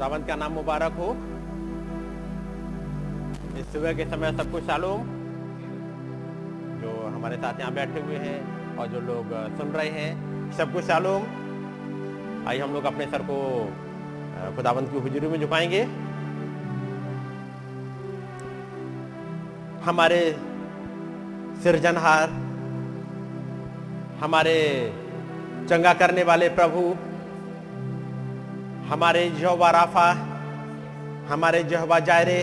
खुदावंत का नाम मुबारक हो। इस सुबह के समय सबको शालूम जो हमारे साथ यहाँ बैठे हुए हैं और जो लोग सुन रहे हैं सबको शालूम आइए हम लोग अपने सर को खुदावंत की हुजूरी में झुकाएँगे। हमारे सृजनहार, हमारे चंगा करने वाले प्रभु हमारे जहवा राफा, हमारे जहवा जायरे,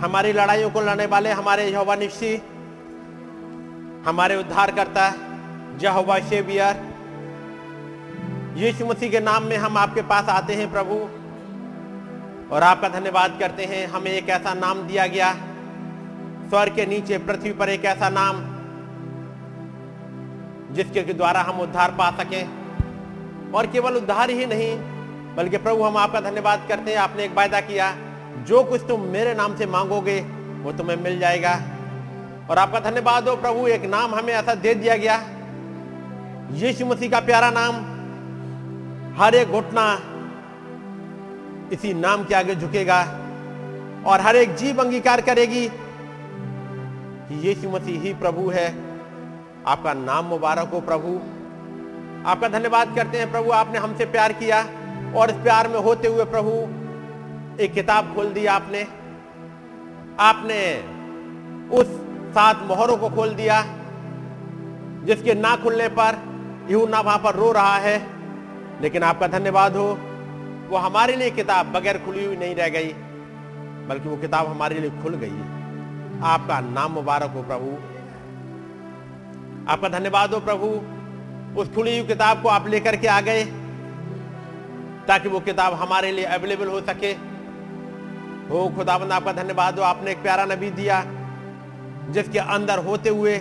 हमारी लड़ाइयों को लड़ने वाले हमारे यहोवा निफ्सी, हमारे उद्धार करता जहोवा शेबियर, यीशु मसीह के नाम में हम आपके पास आते हैं प्रभु, और आपका धन्यवाद करते हैं। हमें एक ऐसा नाम दिया गया स्वर के नीचे, पृथ्वी पर एक ऐसा नाम, जिसके द्वारा हम उद्धार पा सकें। और केवल उद्धार ही नहीं बल्कि प्रभु, हम आपका धन्यवाद करते हैं। आपने एक वायदा किया, जो कुछ तुम मेरे नाम से मांगोगे, वो तुम्हें मिल जाएगा। और आपका धन्यवाद हो प्रभु, एक नाम हमें ऐसा दे दिया गया। यीशु मसीह का प्यारा नाम, हर एक घुटना इसी नाम के आगे झुकेगा और हर एक जीव अंगीकार करेगी। कि यीशु मसीह ही प्रभु है। आपका नाम मुबारक हो प्रभु। आपका धन्यवाद करते हैं प्रभु, आपने हमसे प्यार किया। और इस प्यार में होते हुए प्रभु, एक किताब खोल दी आपने। आपने उस सात मोहरों को खोल दिया, जिसके ना खुलने पर यूना वहाँ पर रो रहा है। लेकिन आपका धन्यवाद हो, वो हमारे लिए किताब बगैर खुली हुई नहीं रह गई, बल्कि वो किताब हमारे लिए खुल गई। आपका नाम मुबारक हो प्रभु। आपका धन्यवाद हो प्रभु, उस खुली हुई किताब को आप लेकर के आ गए। ताकि वो किताब हमारे लिए अवेलेबल हो सके। हो, खुदाबंद, आपका धन्यवाद हो आपने एक प्यारा नबी दिया, जिसके अंदर होते हुए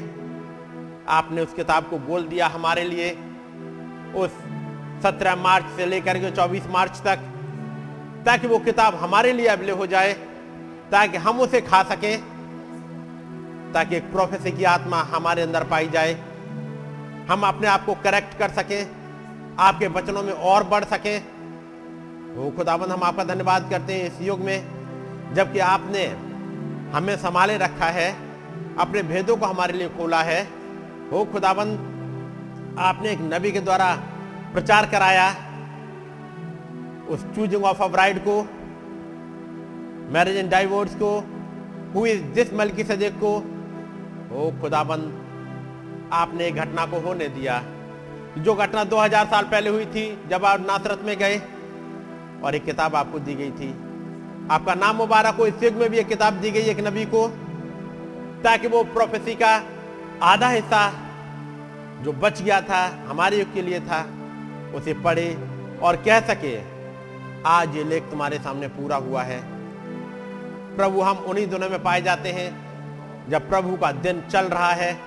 आपने उस किताब को बोल दिया हमारे लिए। उस 17 मार्च से लेकर के 24 मार्च तक, ताकि वो किताब हमारे लिए अवेलेबल हो जाए, ताकि हम उसे खा सकें, ताकि एक प्रोफेसी की आत्मा हमारे अंदर पाई जाए। हम अपने आप को करेक्ट कर सकें, आपके वचनों में और बढ़ सकें। वो खुदाबंद हम आपका धन्यवाद करते हैं इस युग में, जबकि आपने हमें संभाले रखा है, अपने भेदों को हमारे लिए खोला है। वो खुदाबंद आपने एक नबी के द्वारा प्रचार कराया, उस चूजिंग ऑफ़ अ ब्राइड को मैरिज एंड डाइवोर्स को who is this Melchizedek को, ओ खुदाबंद आपने घटना को होने दिया, जो घटना 2000 साल पहले हुई थी, जब आप नासरत में गए। और एक किताब आपको दी गई थी। आपका नाम मुबारक हो, इस युग में भी एक किताब दी गई एक नबी को, ताकि वो प्रोफेसी का आधा हिस्सा जो बच गया था, हमारे युग के लिए था, उसे पढ़े और कह सके, आज ये लेख तुम्हारे सामने पूरा हुआ है। प्रभु, हम उन्हीं दिनों में पाए जाते हैं, जब प्रभु का दिन चल रहा है।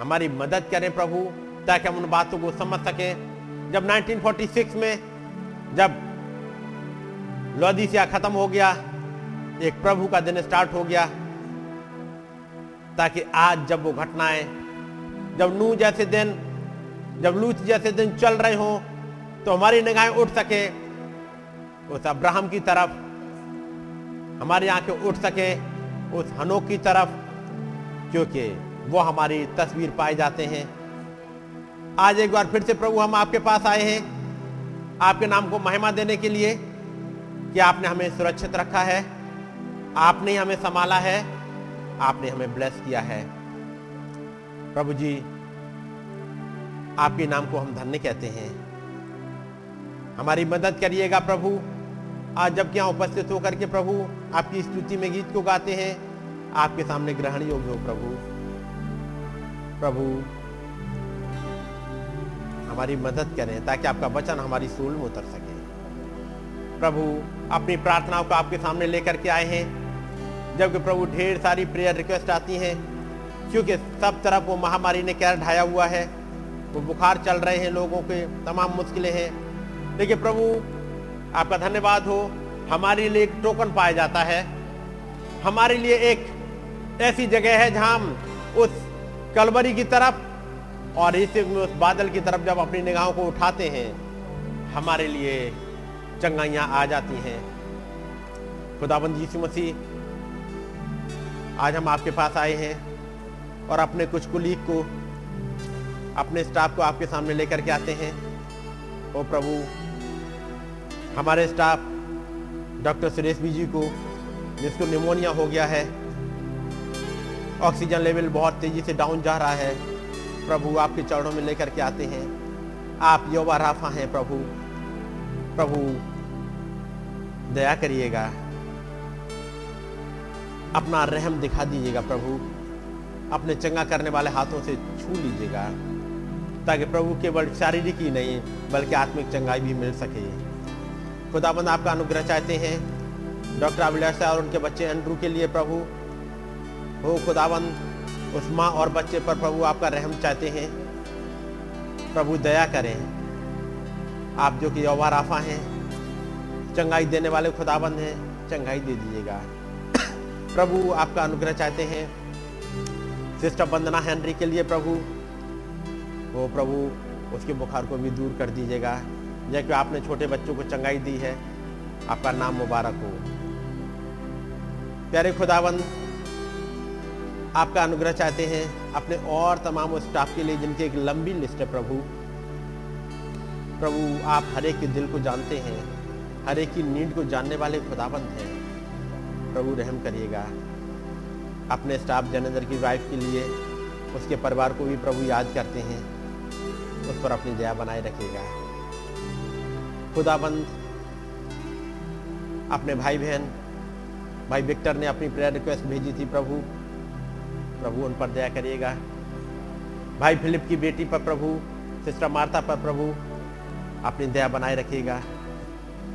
हमारी मदद करें प्रभु, ताकि हम उन बातों को समझ सकें। जब 1946 में, जब लौदीसिया खत्म हो गया, एक प्रभु का दिन स्टार्ट हो गया, ताकि आज जब वो घटनाएँ, जब नू जैसे दिन, जब लूच जैसे दिन चल रहे हों तो हमारी निगाहें उठ सके, उस अब्राहम की तरफ़, हमारी आँखें उठ सके, उस हनोक की तरफ़, क्योंकि वो हमारी तस्वीर पाए जाते हैं। आज एक बार फिर से प्रभु, हम आपके पास आए हैं, आपके नाम को महिमा देने के लिए कि आपने हमें सुरक्षित रखा है, आपने हमें संभाला है, आपने हमें ब्लेस किया है। प्रभु जी, आपके नाम को हम धन्य कहते हैं। हमारी मदद करिएगा प्रभु। आज जब यहाँ उपस्थित होकर के प्रभु आपकी स्तुति में गीत को गाते हैं, आपके सामने ग्रहण योग्य हो प्रभु। प्रभु, हमारी मदद करें ताकि आपका वचन हमारी सूल में उतर सके। प्रभु अपनी प्रार्थनाओं को आपके सामने लेकर के आए हैं। जबकि प्रभु ढेर सारी प्रेयर रिक्वेस्ट आती हैं, क्योंकि सब तरफ़ वो महामारी ने क्या ढाया हुआ है। वो बुखार चल रहे हैं लोगों के, तमाम मुश्किलें हैं। लेकिन प्रभु, आपका धन्यवाद हो, हमारे लिए एक टोकन पाया जाता है। हमारे लिए एक ऐसी जगह है जहाँ हम उस कलवरी की तरफ़ और इस उस बादल की तरफ़ जब अपनी निगाहों को उठाते हैं, हमारे लिए चंगाइयाँ आ जाती हैं। खुदाबंद यीशु मसीह, आज हम आपके पास आए हैं और अपने कुछ कुलीग को, अपने स्टाफ को आपके सामने लेकर के आते हैं। ओ प्रभु, हमारे स्टाफ, डॉक्टर सुरेश बीजी को, जिसको निमोनिया हो गया है, ऑक्सीजन लेवल बहुत तेज़ी से डाउन जा रहा है, प्रभु आपके चरणों में लेकर के आते हैं। आप योवा राफा हैं प्रभु। प्रभु, दया करिएगा। अपना रहम दिखा दीजिएगा प्रभु। अपने चंगा करने वाले हाथों से छू लीजिएगा, ताकि प्रभु केवल शारीरिक ही नहीं, बल्कि आत्मिक चंगाई भी मिल सके। खुदाबंद, आपका अनुग्रह चाहते हैं। डॉक्टर अभिलाषा और उनके बच्चे एंड्रू के लिए प्रभु। हो खुदाबंद, उस माँ और बच्चे पर प्रभु आपका रहम चाहते हैं। प्रभु, दया करें। आप जो कि यौवा राफा हैं, चंगाई देने वाले खुदाबंद हैं, चंगाई दे दीजिएगा। प्रभु, आपका अनुग्रह चाहते हैं। सिस्टर वंदना हेनरी के लिए प्रभु। वो प्रभु, उसके बुखार को भी दूर कर दीजिएगा। जबकि आपने छोटे बच्चों को चंगाई दी है, आपका नाम मुबारक हो। प्यारे खुदाबंद, आपका अनुग्रह चाहते हैं। अपने और तमाम स्टाफ के लिए जिनकी एक लंबी लिस्ट है प्रभु। प्रभु, आप हर एक के दिल को जानते हैं, हर एक की नीड को जानने वाले खुदाबंद हैं। प्रभु, रहम करिएगा। अपने स्टाफ जनेंद्र की वाइफ के लिए, उसके परिवार को भी प्रभु याद करते हैं। उस पर अपनी दया बनाए रखिएगा। खुदाबंद, अपने भाई बहन भाई विक्टर ने अपनी प्रेयर रिक्वेस्ट भेजी थी प्रभु। प्रभु, उन पर दया करिएगा। भाई फिलिप की बेटी पर प्रभु, सिस्टर मार्ता पर प्रभु। अपनी दया बनाए रखिएगा।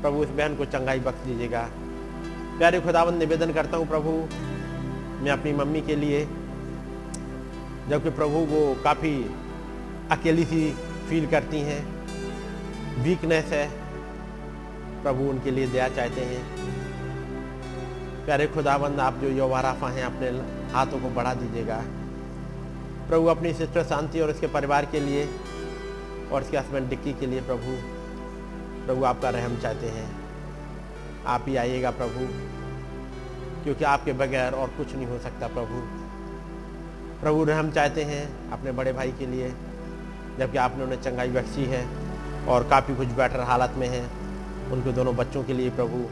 प्रभु, इस बहन को चंगाई बख्श दीजिएगा। प्यारे खुदाबंद निवेदन करता हूँ प्रभु, मैं अपनी मम्मी के लिए, जबकि प्रभु वो काफ़ी अकेली सी फील करती हैं वीकनेस है, प्रभु उनके लिए दया चाहते हैं। प्यारे खुदाबंद आप जो यौवाराफा हैं, अपने हाथों को बढ़ा दीजिएगा। प्रभु, अपनी सिस्टर शांति और उसके परिवार के लिए और इसके हस्बैंड डिक्की के लिए प्रभु प्रभु आपका रहम चाहते हैं। आप ही आइएगा प्रभु, क्योंकि आपके बगैर और कुछ नहीं हो सकता प्रभु। प्रभु रहम चाहते हैं अपने बड़े भाई के लिए, जबकि आपने उन्हें चंगाई बख्शी है और काफ़ी कुछ बेटर हालत में है। उनके दोनों बच्चों के लिए प्रभु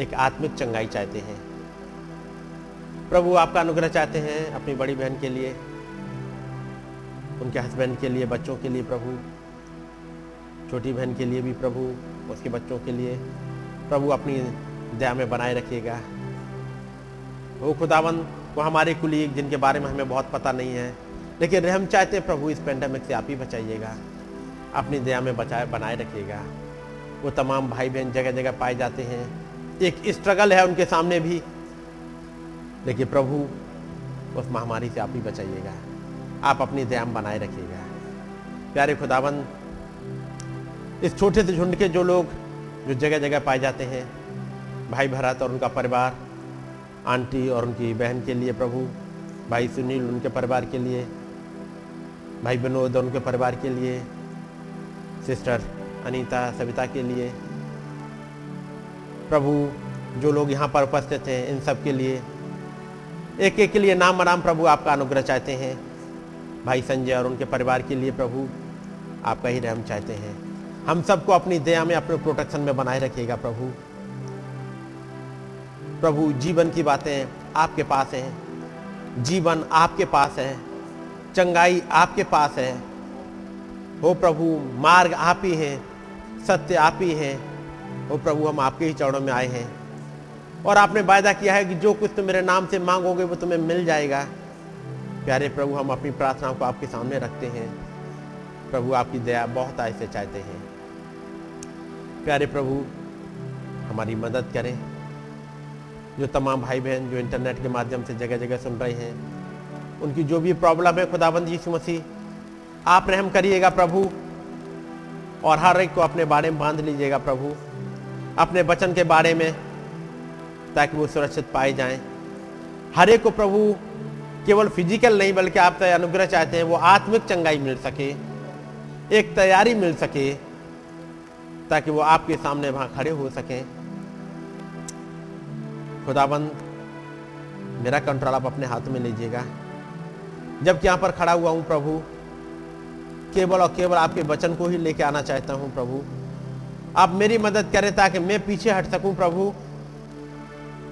एक आत्मिक चंगाई चाहते हैं। प्रभु आपका अनुग्रह चाहते हैं अपनी बड़ी बहन के लिए, उनके हस्बैंड के लिए, बच्चों के लिए प्रभु। छोटी बहन के लिए भी प्रभु, उसके बच्चों के लिए। प्रभु अपनी दया में बनाए रखिएगा। वो खुदावन, वो हमारे कुलीग जिनके बारे में हमें बहुत पता नहीं है, लेकिन रहम चाहते प्रभु इस पेंडेमिक से आप ही बचाइएगा। अपनी दया में बचाए बनाए रखिएगा। वो तमाम भाई बहन जगह जगह पाए जाते हैं। एक स्ट्रगल है उनके सामने भी। लेकिन प्रभु, उस महामारी से आप ही बचाइएगा। आप अपनी दया में बनाए रखिएगा। प्यारे खुदाबंद इस छोटे से झुंड के जो लोग, जो जगह जगह पाए जाते हैं, भाई भरत और उनका परिवार, आंटी और उनकी बहन के लिए प्रभु, भाई सुनील उनके परिवार के लिए, भाई विनोद और उनके परिवार के लिए, सिस्टर अनीता, सविता के लिए, प्रभु जो लोग यहाँ पर उपस्थित हैं, इन सब के लिए एक एक के लिए नाम नाम प्रभु आपका अनुग्रह चाहते हैं। भाई संजय और उनके परिवार के लिए प्रभु, आपका ही रहम चाहते हैं। हम सबको अपनी दया में, अपने प्रोटेक्शन में बनाए रखिएगा प्रभु। प्रभु, जीवन की बातें आपके पास हैं। जीवन आपके पास है। चंगाई आपके पास है। हो प्रभु, मार्ग आप ही हैं, सत्य आप ही हैं। हो प्रभु, हम आपके ही चरणों में आए हैं। और आपने वायदा किया है कि जो कुछ तुम मेरे नाम से मांगोगे, वो तुम्हें मिल जाएगा। प्यारे प्रभु, हम अपनी प्रार्थनाओं को आपके सामने रखते हैं। प्रभु, आपकी दया बहुत ऐसे चाहते हैं। प्यारे प्रभु, हमारी मदद करें। जो तमाम भाई बहन जो इंटरनेट के माध्यम से जगह जगह सुन रहे हैं, उनकी जो भी प्रॉब्लम है, खुदाबंद यीशु मसीह, आप रहम करिएगा प्रभु, और हर एक को अपने बारे में बाँध लीजिएगा प्रभु, अपने वचन के बारे में, ताकि वो सुरक्षित पाए जाएँ। हर एक को प्रभु, केवल फ़िज़िकल नहीं, बल्कि आप अनुग्रह चाहते हैं, वो आत्मिक चंगाई मिल सके, एक तैयारी मिल सके ताकि वो आपके सामने वहाँ खड़े हो सकें। खुदाबंद, मेरा कंट्रोल आप अपने हाथ में लीजिएगा। जबकि यहाँ पर खड़ा हुआ हूँ प्रभु, केवल और केवल आपके वचन को ही लेके आना चाहता हूँ प्रभु। आप मेरी मदद करें ताकि मैं पीछे हट सकूँ प्रभु।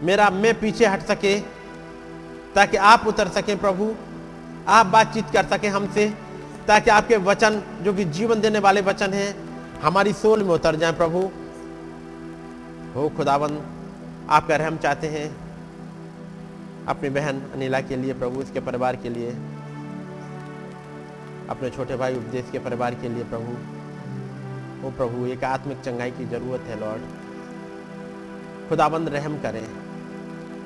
मेरा, मैं पीछे हट सके, ताकि आप उतर सकें प्रभु। आप बातचीत कर सकें हमसे, ताकि आपके वचन, जो कि जीवन देने वाले वचन हैं हमारी सोल में उतर जाए प्रभु। हो खुदावन आपका रहम चाहते हैं। अपनी बहन अनिला के लिए, प्रभु, इसके परिवार के लिए। अपने छोटे भाई उपदेश के परिवार के लिए, प्रभु। ओ प्रभु, एक आत्मिक चंगाई की ज़रूरत है, लॉर्ड। खुदाबंद रहम करें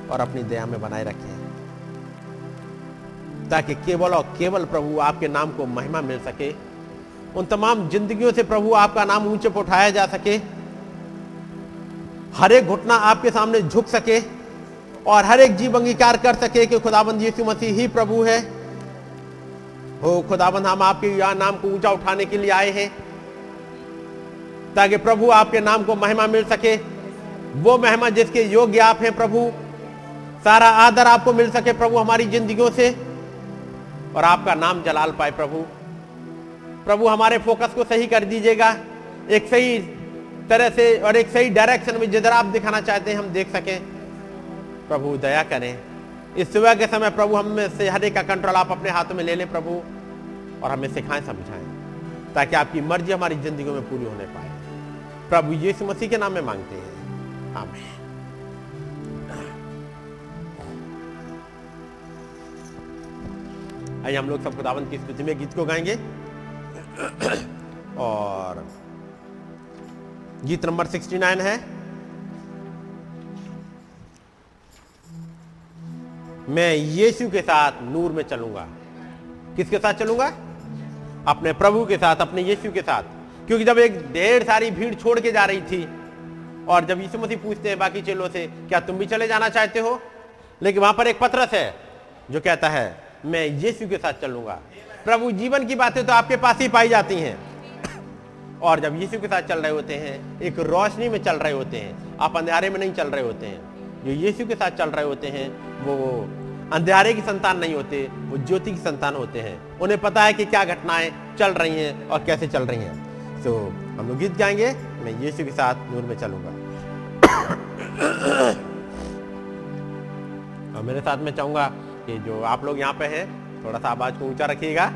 और अपनी दया में बनाए रखें। ताकि केवल और केवल प्रभु आपके नाम को महिमा मिल सके। उन तमाम जिंदगियों से प्रभु आपका नाम ऊँचे पर उठाया जा सके। हर एक घुटना आपके सामने झुक सके और हर एक जीव अंगीकार कर सके कि खुदाबंद यीशु मसीह ही प्रभु है। हो खुदाबंद, हम आपके यहाँ नाम को ऊँचा उठाने के लिए आए हैं ताकि प्रभु आपके नाम को महिमा मिल सके। वो महिमा जिसके योग्य आप हैं प्रभु, सारा आदर आपको मिल सके प्रभु हमारी जिंदगियों से और आपका नाम जलाल पाए प्रभु। प्रभु हमारे फोकस को सही कर दीजिएगा। एक सही तरह से और एक सही डायरेक्शन में जिधर आप दिखाना चाहते हैं, हम देख सकें। प्रभु, दया करें। इस सुबह के समय प्रभु, हम में से हर एक का कंट्रोल आप अपने हाथों में ले लें प्रभु, और हमें सिखाएँ समझाएँ, ताकि आपकी मर्ज़ी हमारी ज़िंदगी में पूरी होने पाए। प्रभु, यीशु मसीह के नाम में मांगते हैं। आमीन। आइए, हम लोग सब खुदावन की स्मृति में गीत को गाएँगे। और गीत नंबर 69 है। मैं यीशु के साथ नूर में चलूँगा। किसके साथ चलूँगा? अपने प्रभु के साथ, अपने यीशु के साथ। क्योंकि जब एक ढेर सारी भीड़ छोड़ के जा रही थी, और जब यीशु मसीह पूछते हैं बाकी चेलों से, क्या तुम भी चले जाना चाहते हो? लेकिन वहाँ पर एक पत्रस है, जो कहता है, मैं यीशु के साथ चलूँगा। प्रभु, जीवन की बातें तो आपके पास ही पाई जाती हैं। और जब यीशु के साथ चल रहे होते हैं, एक रोशनी में चल रहे होते हैं, आप अंधेरे में नहीं चल रहे होते हैं। जो यीशु के साथ चल रहे होते हैं, वो अंधेरे की संतान नहीं होते, वो ज्योति की संतान होते हैं। उन्हें पता है कि क्या घटनाएँ चल रही हैं और कैसे चल रही हैं। तो हम लोग गीत गाएँगे, मैं यीशु के साथ नूर में चलूँगा। और मेरे साथ में चाहूँगा कि जो आप लोग यहाँ पे हैं थोड़ा सा आवाज़ को ऊँचा रखिएगा।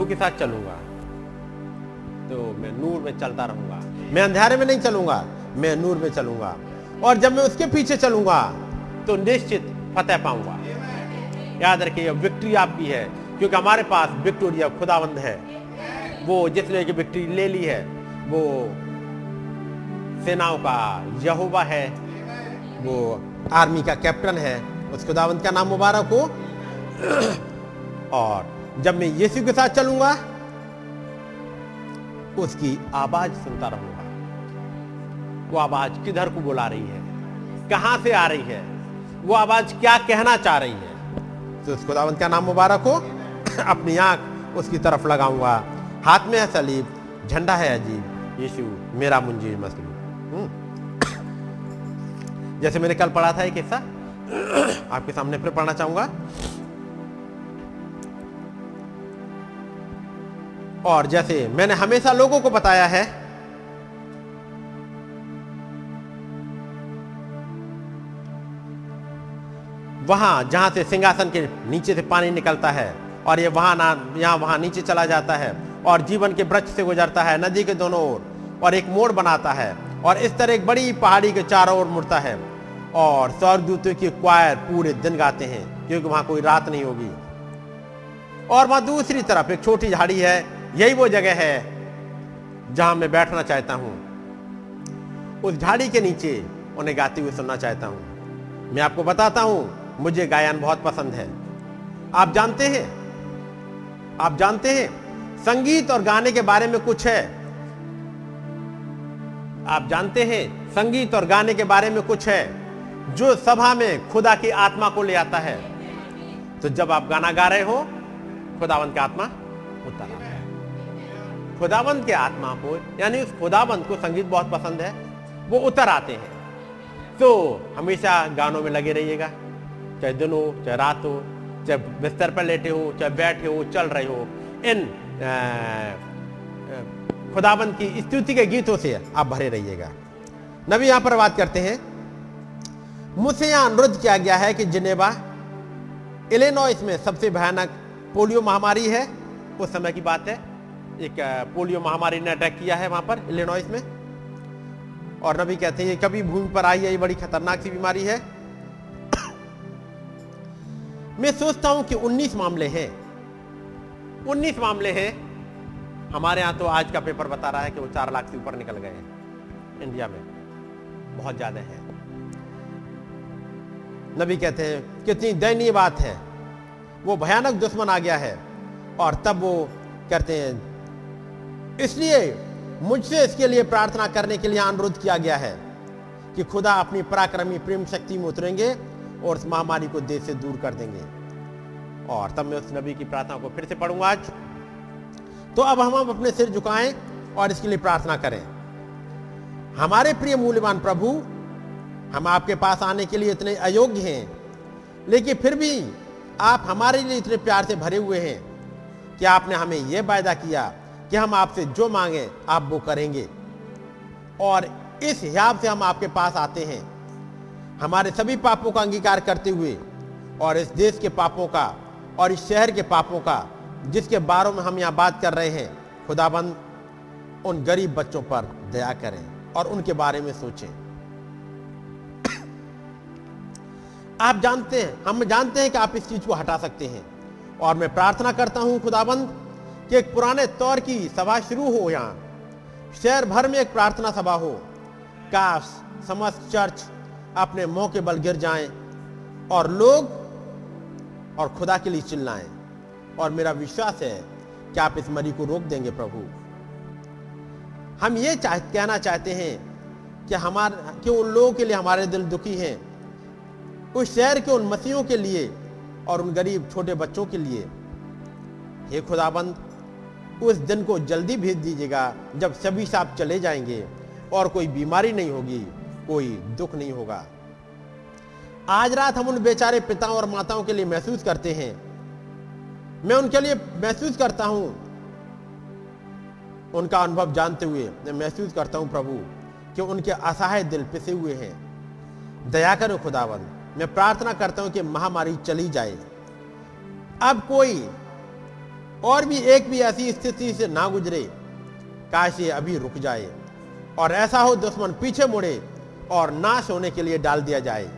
प्रभु के साथ चलूँगा। तो मैं नूर में चलता रहूँगा। मैं अंधेरे में नहीं चलूँगा, मैं नूर में चलूँगा। और जब मैं उसके पीछे चलूँगा तो निश्चित फतेह पाऊँगा। याद रखिए, यह विक्ट्री आपकी है, क्योंकि हमारे पास विक्टोरिया खुदावंद है। वो जिसने की विक्ट्री ले ली है, वो सेनाओं का यहोवा है, वो आर्मी का कैप्टन है। उस खुदावंत का नाम मुबारक हो। और जब मैं यीशु के साथ चलूँगा, उसकी आवाज़ सुनता रहूँगा। वो आवाज़ किधर को बुला रही है? कहाँ से आ रही है? वो आवाज़ क्या कहना चाह रही है? तो उस खुदावंत का नाम मुबारक हो। अपनी आँख उसकी तरफ़ लगाऊँगा। हाथ में है सलीब, झंडा है अजीब। यीशु मेरा मुंजीर मसलू हम्म। जैसे मैंने कल पढ़ा था एक हिस्सा आपके सामने फिर पढ़ना चाहूँगा। और जैसे मैंने हमेशा लोगों को बताया है, वहाँ जहाँ से सिंहासन के नीचे से पानी निकलता है और ये वहाँ ना, यहाँ वहाँ नीचे चला जाता है और जीवन के वृक्ष से गुजरता है, नदी के दोनों ओर और एक मोड़ बनाता है और इस तरह एक बड़ी पहाड़ी के चारों ओर मुड़ता है और स्वर्गदूतों की क्वायर पूरे दिन गाते हैं, क्योंकि वहाँ कोई रात नहीं होगी। और वहाँ दूसरी तरफ़ एक छोटी झाड़ी है यही वो जगह है जहाँ मैं बैठना चाहता हूँ। उस झाड़ी के नीचे उन्हें गाते हुए सुनना चाहता हूँ। मैं आपको बताता हूँ, मुझे गायन बहुत पसंद है। आप जानते हैं? आप जानते हैं? संगीत और गाने के बारे में कुछ है? आप जानते हैं? संगीत और गाने के बारे में कुछ है जो सभा में खुदा की आत्मा को ले आता है। तो जब आप गाना गा रहे हो, खुदावंत की आत्मा उतर खुदावंत के आत्मा को, यानी उस खुदावंत को संगीत बहुत पसंद है, वो उतर आते हैं। तो हमेशा गानों में लगे रहिएगा। चाहे दिन हो, चाहे रात हो चाहे बिस्तर पर लेटे हो, चाहे बैठे हो, चल रहे हो, इन खुदाबंद की स्तुति के गीतों से आप भरे रहिएगा। नबी यहाँ पर बात करते हैं। मुझसे यहाँ अनुरोध किया गया है कि जिनेवा, इलेनॉइस में सबसे भयानक पोलियो महामारी है उस समय की बात है। एक पोलियो महामारी ने अटैक किया है वहाँ पर, इलेनॉइस में। और नबी कहते हैं, ये कभी भूमि पर आई है, ये बड़ी खतरनाक सी बीमारी है। मैं सोचता हूँ कि 19 मामले हैं। 19 मामले हैं। हमारे यहाँ तो आज का पेपर बता रहा है कि वो चार लाख से ऊपर निकल गए हैं, इंडिया में। बहुत ज़्यादा है। नबी कहते हैं, कितनी दयनीय बात है। वो भयानक दुश्मन आ गया है। और तब वो कहते हैं इसलिए मुझसे इसके लिए प्रार्थना करने के लिए अनुरोध किया गया है कि खुदा अपनी पराक्रमी प्रेम शक्ति में उतरेंगे और उस महामारी को देश से दूर कर देंगे। और तब मैं उस नबी की प्रार्थना को फिर से पढ़ूँगा आज। तो अब हम अपने सिर झुकाएँ और इसके लिए प्रार्थना करें। हमारे प्रिय मूल्यवान प्रभु, हम आपके पास आने के लिए इतने अयोग्य हैं, लेकिन फिर भी आप हमारे लिए इतने प्यार से भरे हुए हैं कि आपने हमें यह वायदा किया कि हम आपसे जो मांगे, आप वो करेंगे। और इस हिसाब से हम आपके पास आते हैं। हमारे सभी पापों का अंगीकार करते हुए, और इस देश के पापों का, और इस शहर के पापों का, जिसके बारे में हम यहाँ बात कर रहे हैं, खुदाबंद, उन गरीब बच्चों पर दया करें और उनके बारे में सोचें। आप जानते हैं, हम जानते हैं कि आप इस चीज़ को हटा सकते हैं। और मैं प्रार्थना करता हूँ, खुदाबंद कि एक पुराने तौर की सभा शुरू हो यहाँ। शहर भर में एक प्रार्थना सभा हो। काश समस्त चर्च अपने मुँह के बल गिर जाएँ और लोग और खुदा के लिए चिल्लाएँ। और मेरा विश्वास है कि आप इस मरी को रोक देंगे प्रभु। हम ये चाह, कहना चाहते हैं कि हमारे, कि उन लोगों के लिए हमारे दिल दुखी हैं। उस शहर के उन मसीहों के लिए और उन गरीब छोटे बच्चों के लिए। हे खुदाबंद उस दिन को जल्दी भेज दीजिएगा, जब सभी साहब चले जाएँगे और कोई बीमारी नहीं होगी, कोई दुख नहीं होगा। आज रात हम उन बेचारे पिताओं और माताओं के लिए महसूस करते हैं। मैं उनके लिए महसूस करता हूँ, उनका अनुभव जानते हुए मैं महसूस करता हूँ प्रभु, कि उनके असहाय दिल पिसे हुए हैं। दया करो खुदावंद, मैं प्रार्थना करता हूँ कि महामारी चली जाए। अब कोई और भी एक भी ऐसी स्थिति से ना गुजरे। काश ये अभी रुक जाए और ऐसा हो दुश्मन पीछे मुड़े और नाश होने के लिए डाल दिया जाए।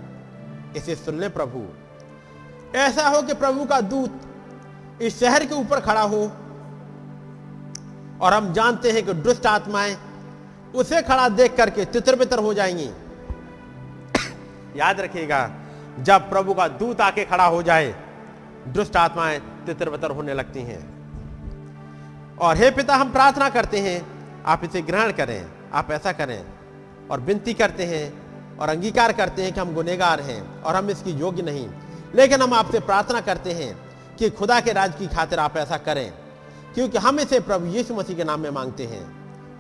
इसे सुन ले प्रभु। ऐसा हो कि प्रभु का दूत इस शहर के ऊपर खड़ा हो और हम जानते हैं कि दुष्ट आत्माएँ उसे खड़ा देख करके तितर बितर हो जाएँगी। याद रखिएगा, जब प्रभु का दूत आके खड़ा हो जाए, दुष्ट आत्माएँ तितर बितर होने लगती हैं। और हे पिता, हम प्रार्थना करते हैं, आप इसे ग्रहण करें, आप ऐसा करें, और विनती करते हैं, और अंगीकार करते हैं कि हम गुनेगार हैं, और हम इसकी योग्य नहीं। लेकिन हम आपसे प्रार्थना करते हैं कि खुदा के राज की खातिर आप ऐसा करें, क्योंकि हम इसे प्रभु यीशु मसीह के नाम में मांगते हैं।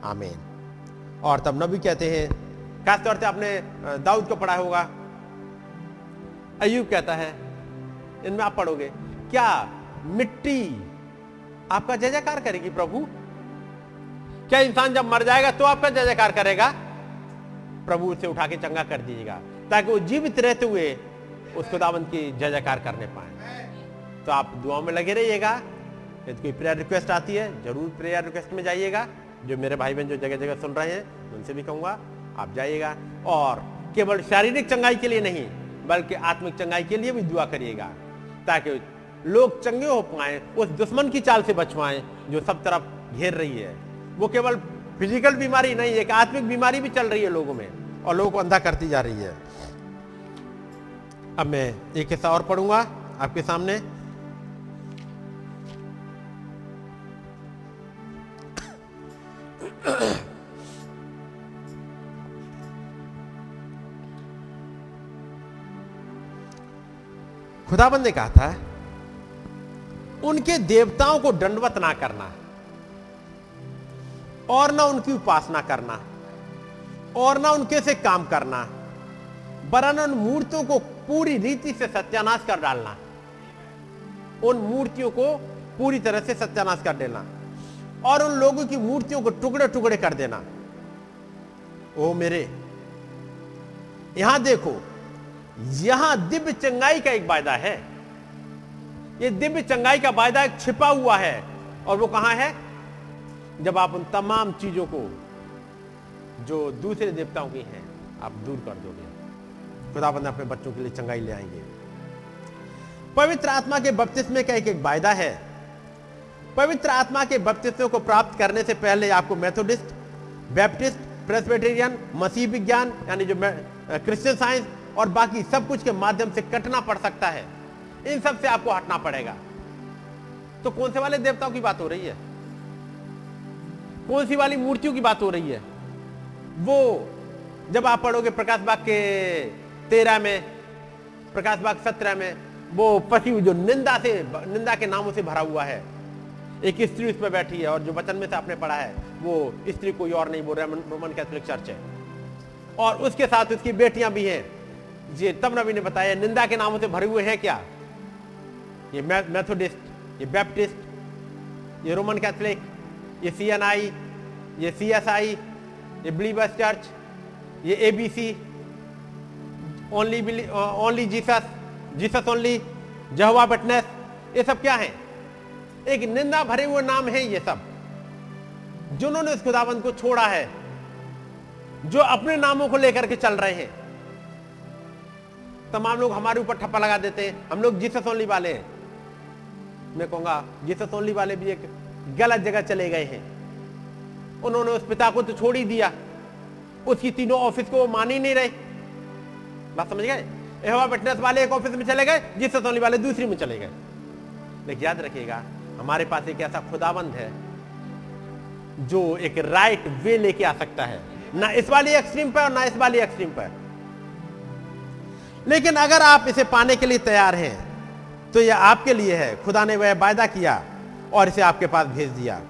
आमीन। और तब नबी कहते हैं, खासतौर से आपने दाऊद को पढ़ा होगा। अयुब कहता है, इनमें आप पढ़ोगे, क्या मिट्टी आपका जय जयकार करेगी प्रभु। क्या इंसान जब मर जाएगा तो आपका जय जयकार करेगा? प्रभु उसे उठा के चंगा कर दीजिएगा, ताकि वो जीवित रहते हुए उस खुदावंत की जय जयकार करने पाए। तो आप दुआओं में लगे रहिएगा। यदि कोई प्रेयर रिक्वेस्ट आती है, ज़रूर प्रेयर रिक्वेस्ट में जाइएगा। जो मेरे भाई बहन जो जगह जगह सुन रहे हैं, उनसे भी कहूँगा, आप जाइएगा। और केवल शारीरिक चंगाई के लिए नहीं, बल्कि आत्मिक चंगाई के लिए भी दुआ करिएगा, ताकि लोग चंगे हो पाए, उस दुश्मन की चाल से बच पाए जो सब तरफ़ घेर रही है। वो केवल फ़िज़िकल बीमारी नहीं, एक आत्मिक बीमारी भी चल रही है लोगों में, और लोगों को अंधा करती जा रही है। अब मैं एक हिस्सा और पढ़ूँगा आपके सामने। खुदाबंद ने कहा था उनके देवताओं को दंडवत ना करना और ना उनकी उपासना करना और ना उनके से काम करना, वरन उन मूर्तियों को पूरी रीति से सत्यानाश कर डालना। उन मूर्तियों को पूरी तरह से सत्यानाश कर देना और उन लोगों की मूर्तियों को टुकड़े टुकड़े कर देना। ओ मेरे, यहाँ देखो, यहाँ दिव्य चंगाई का एक वायदा है। ये दिव्य चंगाई का वायदा एक छिपा हुआ है। और वो कहाँ है? जब आप उन तमाम चीज़ों को जो दूसरे देवताओं की हैं, आप दूर कर दोगे। खुदाबंद अपने बच्चों के लिए चंगाई ले आएँगे। पवित्र आत्मा के बपतिस्मे का एक एक वायदा है। पवित्र आत्मा के बपतिस्मे को प्राप्त करने से पहले आपको मेथोडिस्ट, बैप्टिस्ट, प्रेसबेटेरियन, मसीह विज्ञान, यानी जो क्रिश्चियन साइंस और बाकी सब कुछ के माध्यम से कटना पड़ सकता है। इन सबसे आपको हटना पड़ेगा। तो कौन से वाले देवताओं की बात हो रही है? कौन सी वाली मूर्तियों की बात हो रही है? वो, जब आप पढ़ोगे प्रकाश बाग के तेरह में, प्रकाश बाग सत्रह में, वो पति जो निंदा से, निंदा के नामों से भरा हुआ है। एक स्त्री उस पर बैठी है और जो वचन में से आपने पढ़ा है, वो स्त्री कोई और नहीं बोल रहा रोमन कैथोलिक चर्च है। और उसके साथ उसकी बेटियाँ भी हैं। ये तब नबी ने बताया, निंदा के नामों से भरे हुए हैं क्या? ये मैथोडिस्ट ये बैप्टिस्ट ये रोमन कैथोलिक ये सी एन आई ये सी एस आई ये बिलीवर्स चर्च ये A B C only only Jesus Jesus only Jehovah witness ये सब क्या है? एक निंदा भरे हुए नाम है ये सब, जिन्होंने उस खुदाबंद को छोड़ा है, जो अपने नामों को लेकर के चल रहे हैं। तमाम लोग हमारे ऊपर ठप्पा लगा देते हैं, हम लोग जीसस ओनली वाले हैं। मैं कहूँगा जीसस ओनली वाले भी एक गलत जगह चले गए हैं। उन्होंने उस पिता को तो छोड़ ही दिया। उसकी तीनों ऑफ़िस को वो मान ही नहीं रहे। बात समझ गए? एहवा फिटनेस वाले एक ऑफ़िस में चले गए ओनली वाले दूसरी में चले गए। लेकिन याद रखिएगा, हमारे पास एक ऐसा खुदाबंद है, जो एक राइट वे लेके आ सकता है। ना इस वाली एक्सट्रीम पर और ना इस वाली एक्सट्रीम पर। लेकिन अगर आप इसे पाने के लिए तैयार हैं तो यह आपके लिए है। खुदा ने वह वायदा किया और इसे आपके पास भेज दिया।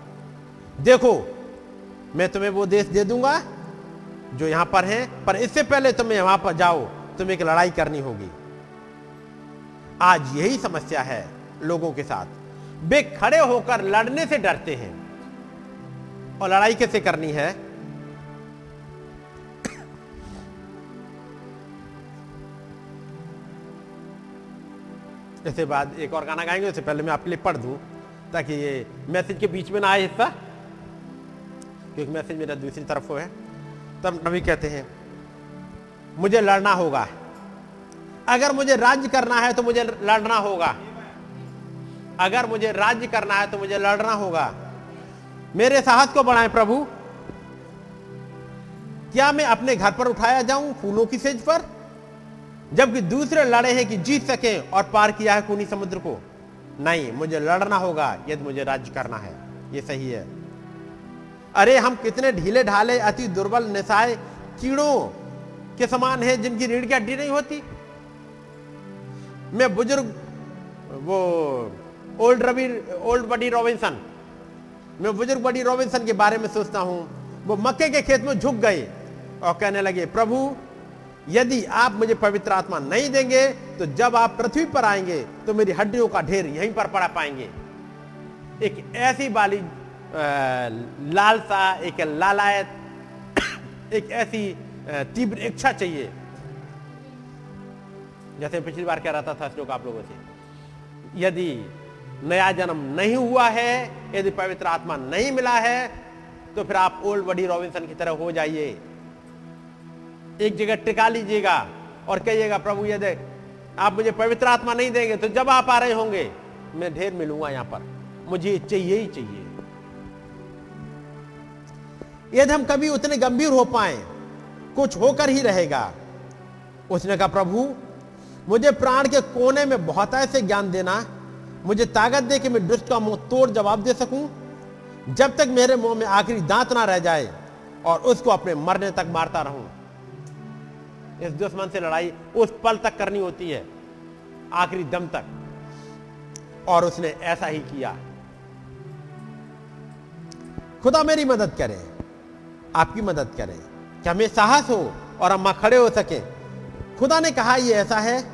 देखो, मैं तुम्हें वो देश दे दूँगा जो यहाँ पर है, पर इससे पहले तुम्हें वहाँ पर जाओ, तुम्हें एक लड़ाई करनी होगी। आज यही समस्या है लोगों के साथ। वे खड़े होकर लड़ने से डरते हैं। और लड़ाई कैसे करनी है? इसके बाद एक और गाना गाएँगे, उससे पहले मैं आपके लिए पढ़ दूँ, ताकि ये मैसेज के बीच में ना आए हिस्सा, क्योंकि मैसेज मेरा दूसरी तरफ़ को है। तब नबी कहते हैं, मुझे लड़ना होगा। अगर मुझे राज्य करना है तो मुझे लड़ना होगा। अगर मुझे राज्य करना है तो मुझे लड़ना होगा। मेरे साहस को बढ़ाए प्रभु। क्या मैं अपने घर पर उठाया जाऊँ फूलों की सेज पर? जबकि दूसरे लड़े हैं कि जीत सके और पार किया है खूनी समुद्र को। नहीं, मुझे लड़ना होगा यदि मुझे राज्य करना है। ये सही है। अरे, हम कितने ढीले ढाले, अति दुर्बल निशाए कीड़ों के समान है जिनकी रीढ़ की हड्डी नहीं होती। मैं बुज़ुर्ग, वो old Ravi, old Buddy Robinson, मैं बुज़ुर्ग बडी रॉबिन्सन के बारे में सोचता हूँ। वो मक्के के खेत में झुक गए और कहने लगे, प्रभु यदि आप मुझे पवित्र आत्मा नहीं देंगे तो जब आप पृथ्वी पर आएँगे तो मेरी हड्डियों का ढेर यहीं पर पड़ा पाएँगे। एक ऐसी वाली लालसा, एक लालायत, एक ऐसी तीव्र इच्छा चाहिए। जैसे पिछली बार कह रहा था श्लोक आप लोगों से। यदि नया जन्म नहीं हुआ है, यदि पवित्र आत्मा नहीं मिला है तो फिर आप ओल्ड बडी रॉबिन्सन की तरह हो जाइए। एक जगह टिका लीजिएगा और कहिएगा, प्रभु, यदि आप मुझे पवित्र आत्मा नहीं देंगे तो जब आप आ रहे होंगे, मैं ढेर मिलूँगा यहाँ पर। मुझे चाहिए ही चाहिए। यदि हम कभी उतने गंभीर हो पाए, कुछ होकर ही रहेगा। उसने कहा, प्रभु, मुझे प्राण के कोने में बहुत ऐसे ज्ञान देना, मुझे ताकत दे कि मैं दुष्ट का मुँह तोड़ जवाब दे सकूँ। जब तक मेरे मुँह में आखिरी दांत ना रह जाए और उसको अपने मरने तक मारता रहूँ। इस दुश्मन से लड़ाई उस पल तक करनी होती है, आखिरी दम तक। और उसने ऐसा ही किया। खुदा मेरी मदद करे, आपकी मदद करे कि हमें साहस हो और हम खड़े हो सके। खुदा ने कहा, ये ऐसा है,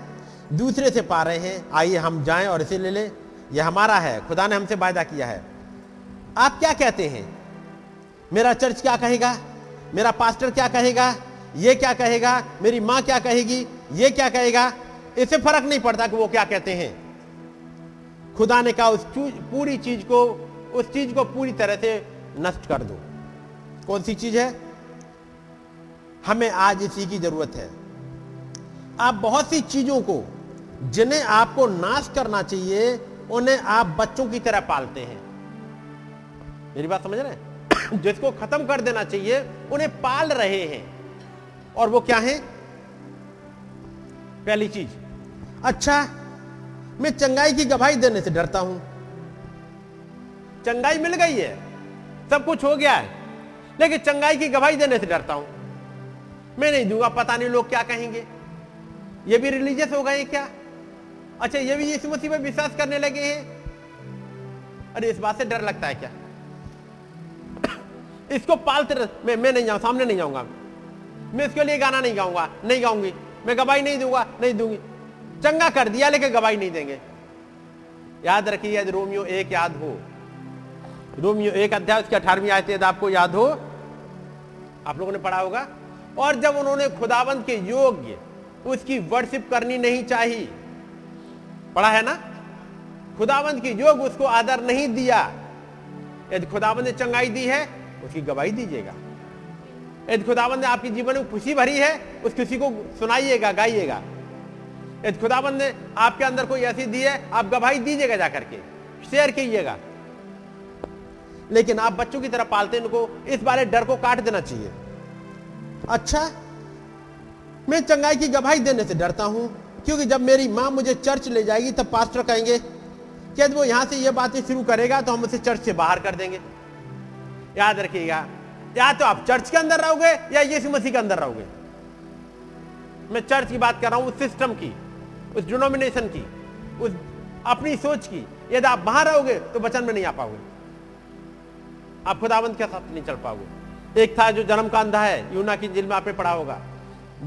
दूसरे से पा रहे हैं, आइए हम जाएँ और इसे ले लें। यह हमारा है, खुदा ने हमसे वायदा किया है। आप क्या कहते हैं? मेरा चर्च क्या कहेगा? मेरा पास्टर क्या कहेगा? ये क्या कहेगा? मेरी माँ क्या कहेगी? ये क्या कहेगा? इससे फ़र्क नहीं पड़ता कि वो क्या कहते हैं। खुदा ने कहा, उस पूरी चीज़ को, उस चीज़ को पूरी तरह से नष्ट कर दो। कौन सी चीज़ है? हमें आज इसी की ज़रूरत है। आप बहुत सी चीज़ों को, जिन्हें आपको नाश करना चाहिए, उन्हें आप बच्चों की तरह पालते हैं। मेरी बात समझ रहे हैं? जिसको खत्म कर देना चाहिए, उन्हें पाल रहे हैं। और वो क्या है? पहली चीज़ अच्छा मैं चंगाई की गवाही देने से डरता हूँ। चंगाई मिल गई है, सब कुछ हो गया है, लेकिन चंगाई की गवाही देने से डरता हूँ। मैं नहीं दूँगा, पता नहीं लोग क्या कहेंगे। ये भी रिलीजियस हो गए क्या? अच्छा ये भी यीशु मसीह में विश्वास करने लगे हैं? अरे, इस बात से डर लगता है क्या? इसको पालते मैं मैं नहीं जाऊँ, सामने नहीं जाऊँगा। मैं इसके लिए गाना नहीं गाऊँगा, नहीं गाऊँगी। मैं गवाही नहीं दूँगा, नहीं दूँगी। चंगा कर दिया, लेकिन गवाही नहीं देंगे। याद रखिए, यदि रोमियो एक याद हो, रोमियो एक अध्याय, उसकी अठारहवीं आयत यदि आपको याद हो, आप लोगों ने पढ़ा होगा। और जब उन्होंने खुदाबंद के योग्य, उसकी वर्शिप करनी नहीं चाहिए पढ़ा है ना? खुदावंत की योग उसको आदर नहीं दिया। यदि खुदावंत ने चंगाई दी है, उसकी गवाही दीजिएगा। यदि खुदावंत ने आपके जीवन में खुशी भरी है, उस खुशी को सुनाइएगा, गाइएगा। यदि खुदावंत ने आपके अंदर कोई ऐसी दी है, आप गवाही दीजिएगा जाकर के, शेयर कीजिएगा। लेकिन आप बच्चों की तरह पालते इनको इस बारे डर को काट देना चाहिए। अच्छा मैं चंगाई की गवाही देने से डरता हूँ, क्योंकि जब मेरी माँ मुझे चर्च ले जाएगी, तब पास्टर कहेंगे कि यदि वो यहाँ से ये बातें शुरू करेगा तो हम उसे चर्च से बाहर कर देंगे? याद रखिएगा या तो आप चर्च के अंदर रहोगे या यीशु मसीह के अंदर रहोगे। मैं चर्च की बात कर रहा हूँ, उस सिस्टम की, उस डिनोमिनेशन की, उस अपनी सोच की। यदि आप बाहर रहोगे तो वचन में नहीं आ पाओगे। आप खुदावंत के साथ नहीं चल पाओगे। एक था जो जन्म का अंधा है, यूना की जेल में आपने पढ़ा होगा।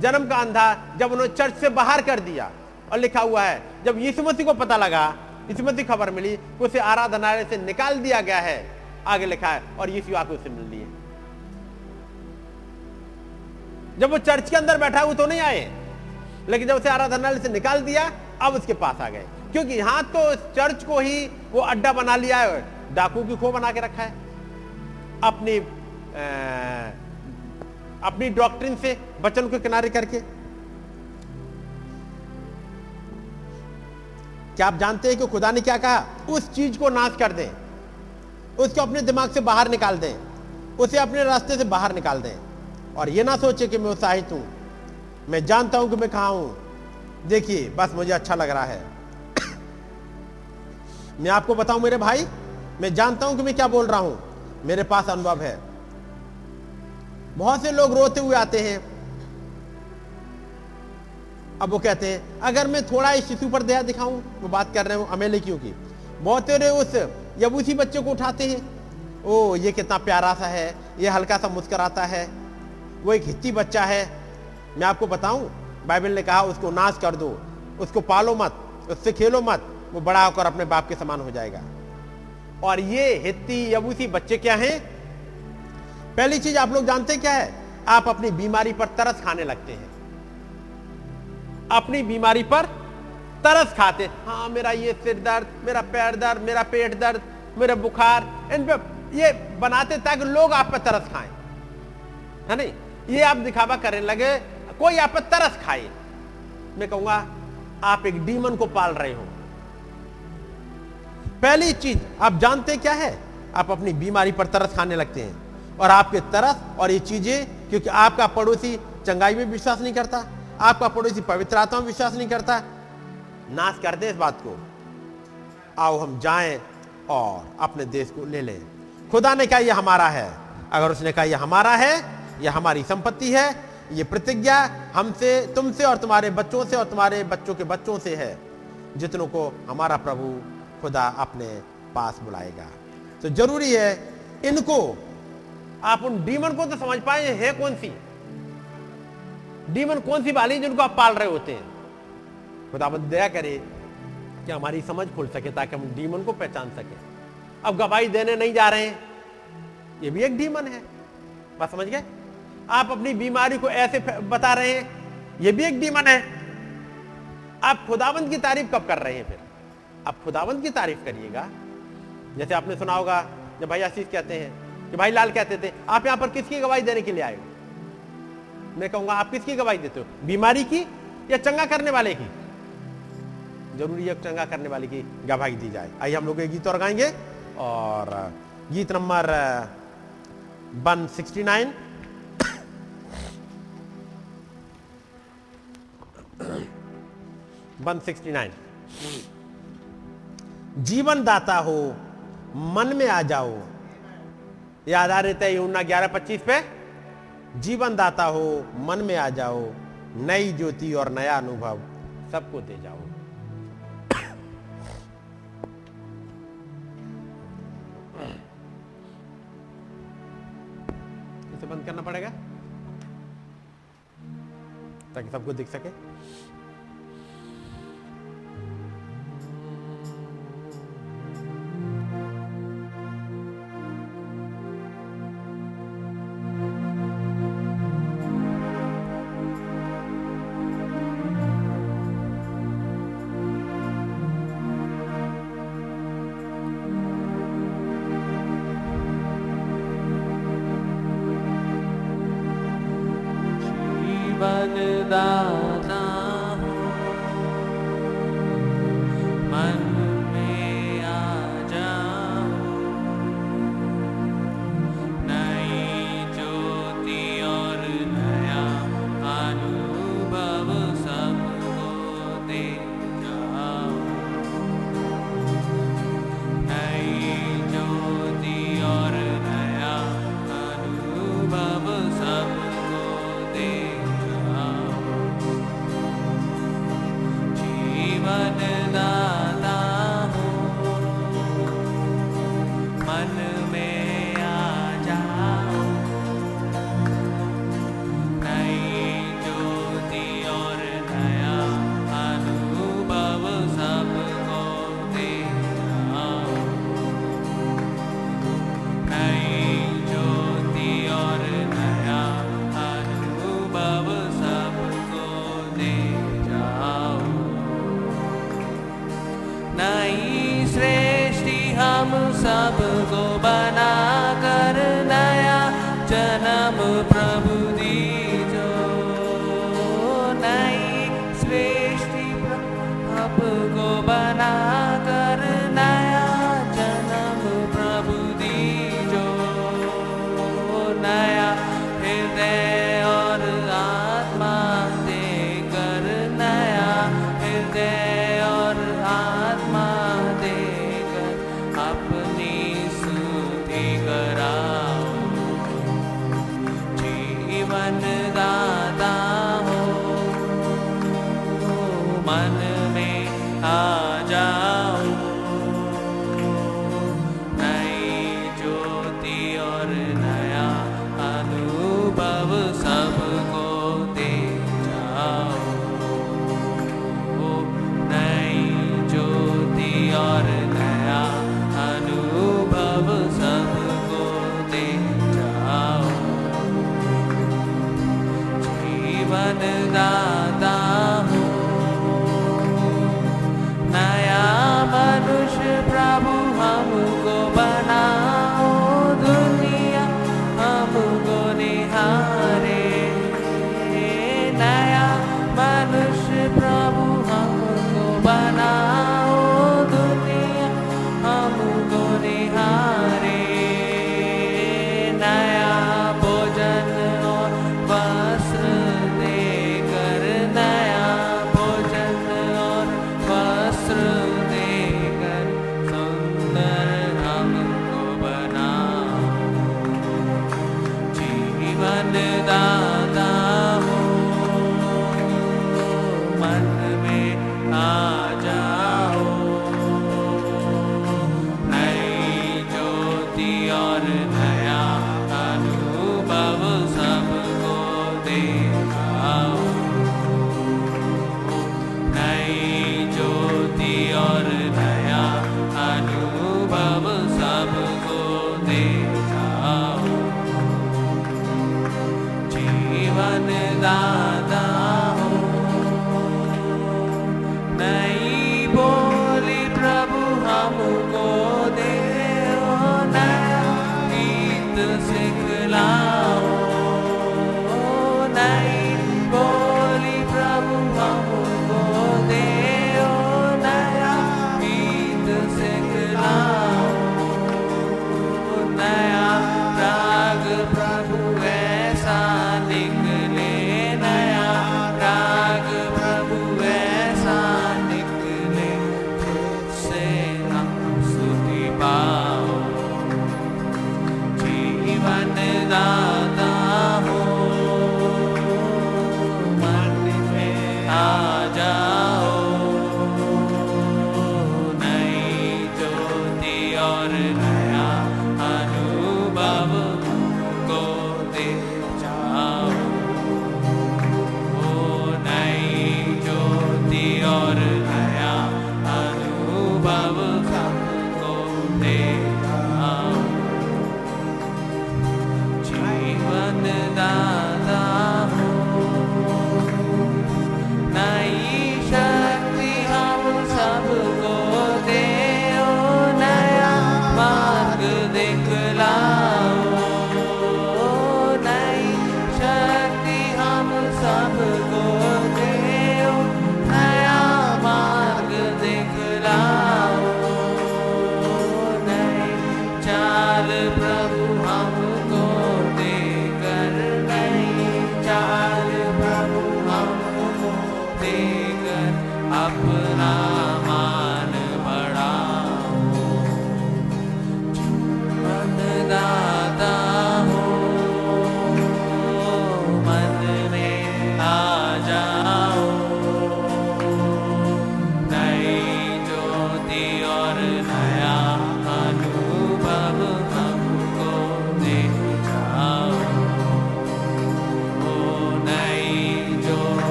जन्म का अंधा जब उन्होंने चर्च से बाहर कर दिया और लिखा हुआ है, जब यीशु मसीह को पता लगा, यीशु मसीह खबर मिली उसे आराधनालय से निकाल दिया गया है, आगे लिखा है, और यीशु आके उसे मिल लिए। जब वो चर्च के अंदर बैठा वो तो नहीं आए। लेकिन जब उसे आराधनालय से निकाल दिया अब उसके पास आ गए। क्योंकि यहाँ तो चर्च को ही वो अड्डा बना लिया है डाकू की खो बना के रखा है। अपनी आ, अपनी डॉक्ट्रिन से बचन को किनारे करके। क्या आप जानते हैं कि खुदा ने क्या कहा? उस चीज़ को नाश कर दें। उसको अपने दिमाग से बाहर निकाल दें। उसे अपने रास्ते से बाहर निकाल दें। और ये ना सोचे कि मैं उत्साहित हूँ। मैं जानता हूँ कि मैं कहा हूँ। देखिए, बस मुझे अच्छा लग रहा है। मैं आपको बताऊँ मेरे भाई, मैं जानता हूँ कि मैं क्या बोल रहा हूँ। मेरे पास अनुभव है। बहुत से लोग रोते हुए आते हैं। अब वो कहते हैं, अगर मैं थोड़ा इस शिशु पर दया दिखाऊँ, वो बात कर रहे हो अमेरिकियों की? बहुत उस यबूसी बच्चे को उठाते हैं। ओ ये कितना प्यारा सा है, ये हल्का सा मुस्कराता है वो एक हित्ती बच्चा है। मैं आपको बताऊँ, बाइबल ने कहा, उसको नाश कर दो, उसको पालो मत, उससे खेलो मत, वो बड़ा होकर अपने बाप के समान हो जाएगा। और ये हित्ती यबूसी बच्चे क्या हैं? पहली चीज़ आप लोग जानते क्या है? आप अपनी बीमारी पर तरस खाने लगते हैं। अपनी बीमारी पर तरस खाते हाँ। मेरा ये सिर दर्द, मेरा पैर दर्द, मेरा पेट दर्द, मेरा बुखार इन पे ये बनाते ताकि लोग आप पर तरस खाएँ। है नहीं? ये आप दिखावा करने लगे, कोई आप तरस खाए। मैं कहूँगा, आप एक डीमन को पाल रहे हो। पहली चीज़, आप जानते क्या है? आप अपनी बीमारी पर तरस खाने लगते हैं। और आपके तरस और ये चीज़ें, क्योंकि आपका पड़ोसी चंगाई में विश्वास नहीं करता, आपका पड़ोसी पवित्र आत्मा में विश्वास नहीं करता। नाश कर दे इस बात को। आओ हम जाएँ और अपने देश को ले लें। खुदा ने कहा, यह हमारा है। अगर उसने कहा, यह हमारा है यह हमारी संपत्ति है, ये प्रतिज्ञा हमसे, तुमसे और तुम्हारे बच्चों से और तुम्हारे बच्चों के बच्चों से है, जितनों को हमारा प्रभु खुदा अपने पास बुलाएगा। तो ज़रूरी है, इनको, आप उन डीमन को तो समझ पाए है कौन सी? डीमन कौन सी वाली जिनको आप पाल रहे होते हैं? खुदा दया करे कि हमारी समझ खुल सके, ताकि हम डीमन को पहचान सके। अब गवाही देने नहीं जा रहे हैं, ये भी एक डीमन है। बात समझ गए? आप अपनी बीमारी को ऐसे बता रहे हैं यह भी एक डीमन है। आप खुदावंत की तारीफ़ कब कर रहे हैं फिर? आप खुदावंत की तारीफ़ करिएगा। जैसे आपने सुना होगा, जब भाई आशीष कहते हैं, कि भाई लाल कहते थे, आप यहाँ पर किसकी गवाही देने के लिए आए हो? मैं कहूँगा, आप किसकी गवाही देते हो? बीमारी की या चंगा करने वाले की? ज़रूरी है चंगा करने वाले की गवाही दी जाए। आइए हम लोग गीत और गाएँगे, और गीत number one sixty nine one sixty nine जीवन दाता हो, मन में आ जाओ। याद आ रहता है यूना ग्यारह पच्चीस पे? जीवन दाता हो, मन में आ जाओ। नई ज्योति और नया अनुभव, सबको दे जाओ। इसे बंद करना पड़ेगा, ताकि सबको दिख सके।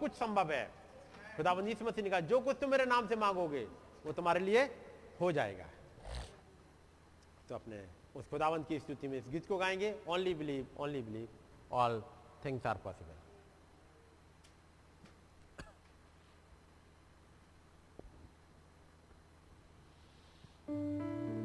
कुछ संभव है। खुदाबंदी यीशु मसीह ने कहा, जो कुछ तुम मेरे नाम से मांगोगे, वो तुम्हारे लिए हो जाएगा। तो अपने उस खुदावंत की स्तुति में इस गीत को गाएँगे। Only believe only believe all things are possible Only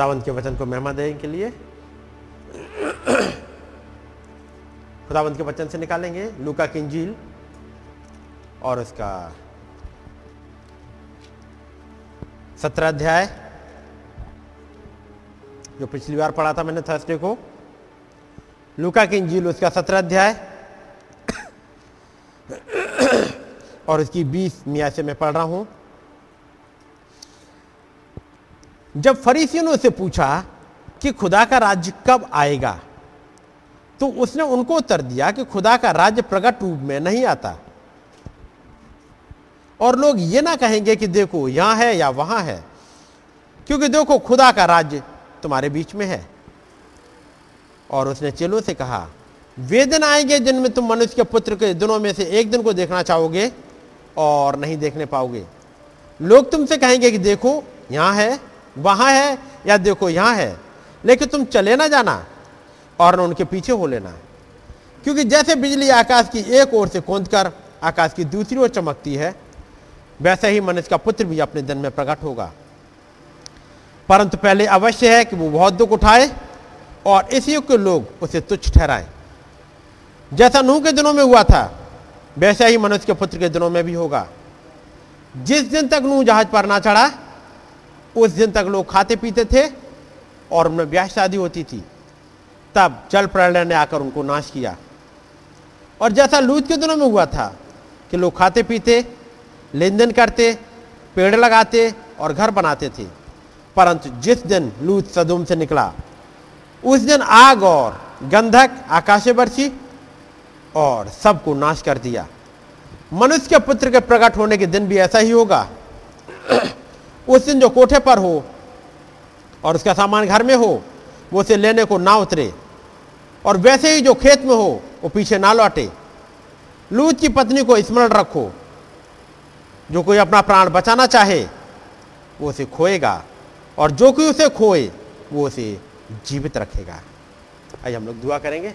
खुदावंत के वचन को महिमा देने के लिए। खुदावंत के वचन से निकालेंगे, लूका की इंजील और उसका सत्रह अध्याय, जो पिछली बार पढ़ा था मैंने थर्सडे को। लूका की इंजील, उसका सत्रह अध्याय, और उसकी बीस मिया से मैं पढ़ रहा हूँ। जब फरीसियों ने उससे पूछा कि खुदा का राज्य कब आएगा तो उसने उनको उत्तर दिया कि खुदा का राज्य प्रकट रूप में नहीं आता। और लोग ये ना कहेंगे कि देखो यहाँ है या वहाँ है, क्योंकि देखो खुदा का राज्य तुम्हारे बीच में है। और उसने चेलों से कहा, वे दिन आएँगे जिनमें तुम मनुष्य के पुत्र के दिनों में से एक दिन को देखना चाहोगे और नहीं देखने पाओगे। लोग तुमसे कहेंगे कि देखो, यहाँ है वहाँ है या देखो यहाँ है? लेकिन तुम चले ना जाना और न उनके पीछे हो लेना। क्योंकि जैसे बिजली आकाश की एक ओर से कूद कर आकाश की दूसरी ओर चमकती है, वैसे ही मनुष्य का पुत्र भी अपने दिन में प्रकट होगा। परंतु पहले अवश्य है कि वो बहुत दुख उठाए और इस युग के लोग उसे तुच्छ ठहराएँ। जैसा नूह के दिनों में हुआ था, वैसा ही मनुष्य के पुत्र के दिनों में भी होगा। जिस दिन तक नूह जहाज़ पर ना चढ़ा उस दिन तक लोग खाते पीते थे और उनमें ब्याह शादी होती थी। तब जल प्रलय ने आकर उनको नाश किया। और जैसा लूत के दिनों में हुआ था कि लोग खाते पीते लेन देन करते, पेड़ लगाते और घर बनाते थे। परंतु जिस दिन लूत सदुम से निकला, उस दिन आग और गंधक आकाशे बरसी और सबको नाश कर दिया। मनुष्य के पुत्र के प्रकट होने के दिन भी ऐसा ही होगा। उस दिन जो कोठे पर हो और उसका सामान घर में हो, वो उसे लेने को ना उतरे। और वैसे ही जो खेत में हो, वो पीछे ना लौटे। लूत की पत्नी को स्मरण रखो। जो कोई अपना प्राण बचाना चाहे, वो उसे खोएगा। और जो कोई उसे खोए, वो उसे जीवित रखेगा। आइए हम लोग दुआ करेंगे।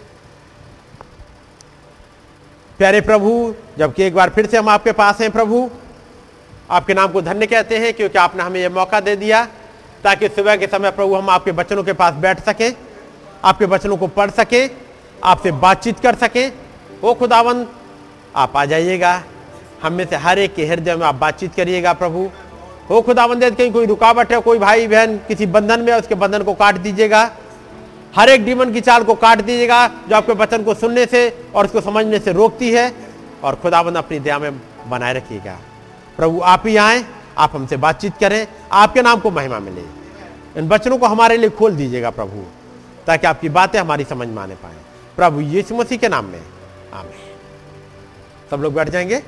प्यारे प्रभु, जबकि एक बार फिर से हम आपके पास हैं प्रभु आपके नाम को धन्य कहते हैं, क्योंकि आपने हमें यह मौका दे दिया ताकि सुबह के समय प्रभु हम आपके बच्चों के पास बैठ सकें, आपके बच्चों को पढ़ सकें, आपसे बातचीत कर सकें। ओ खुदावन आप आ जाइएगा। हम में से हर एक के हृदय में आप बातचीत करिएगा प्रभु। हो खुदावंद कहीं कोई रुकावट है, कोई भाई बहन किसी बंधन में उसके बंधन को काट दीजिएगा। हर एक डीमन की चाल को काट दीजिएगा, जो आपके वचन को सुनने से और उसको समझने से रोकती है। और खुदावंद, अपनी दया में बनाए रखिएगा। प्रभु, आप ही आए, आप हमसे बातचीत करें, आपके नाम को महिमा मिले। इन बच्चों को हमारे लिए खोल दीजिएगा प्रभु, ताकि आपकी बातें हमारी समझ में आने पाए। प्रभु यीशु मसीह के नाम में आमें सब लोग बैठ जाएँगे।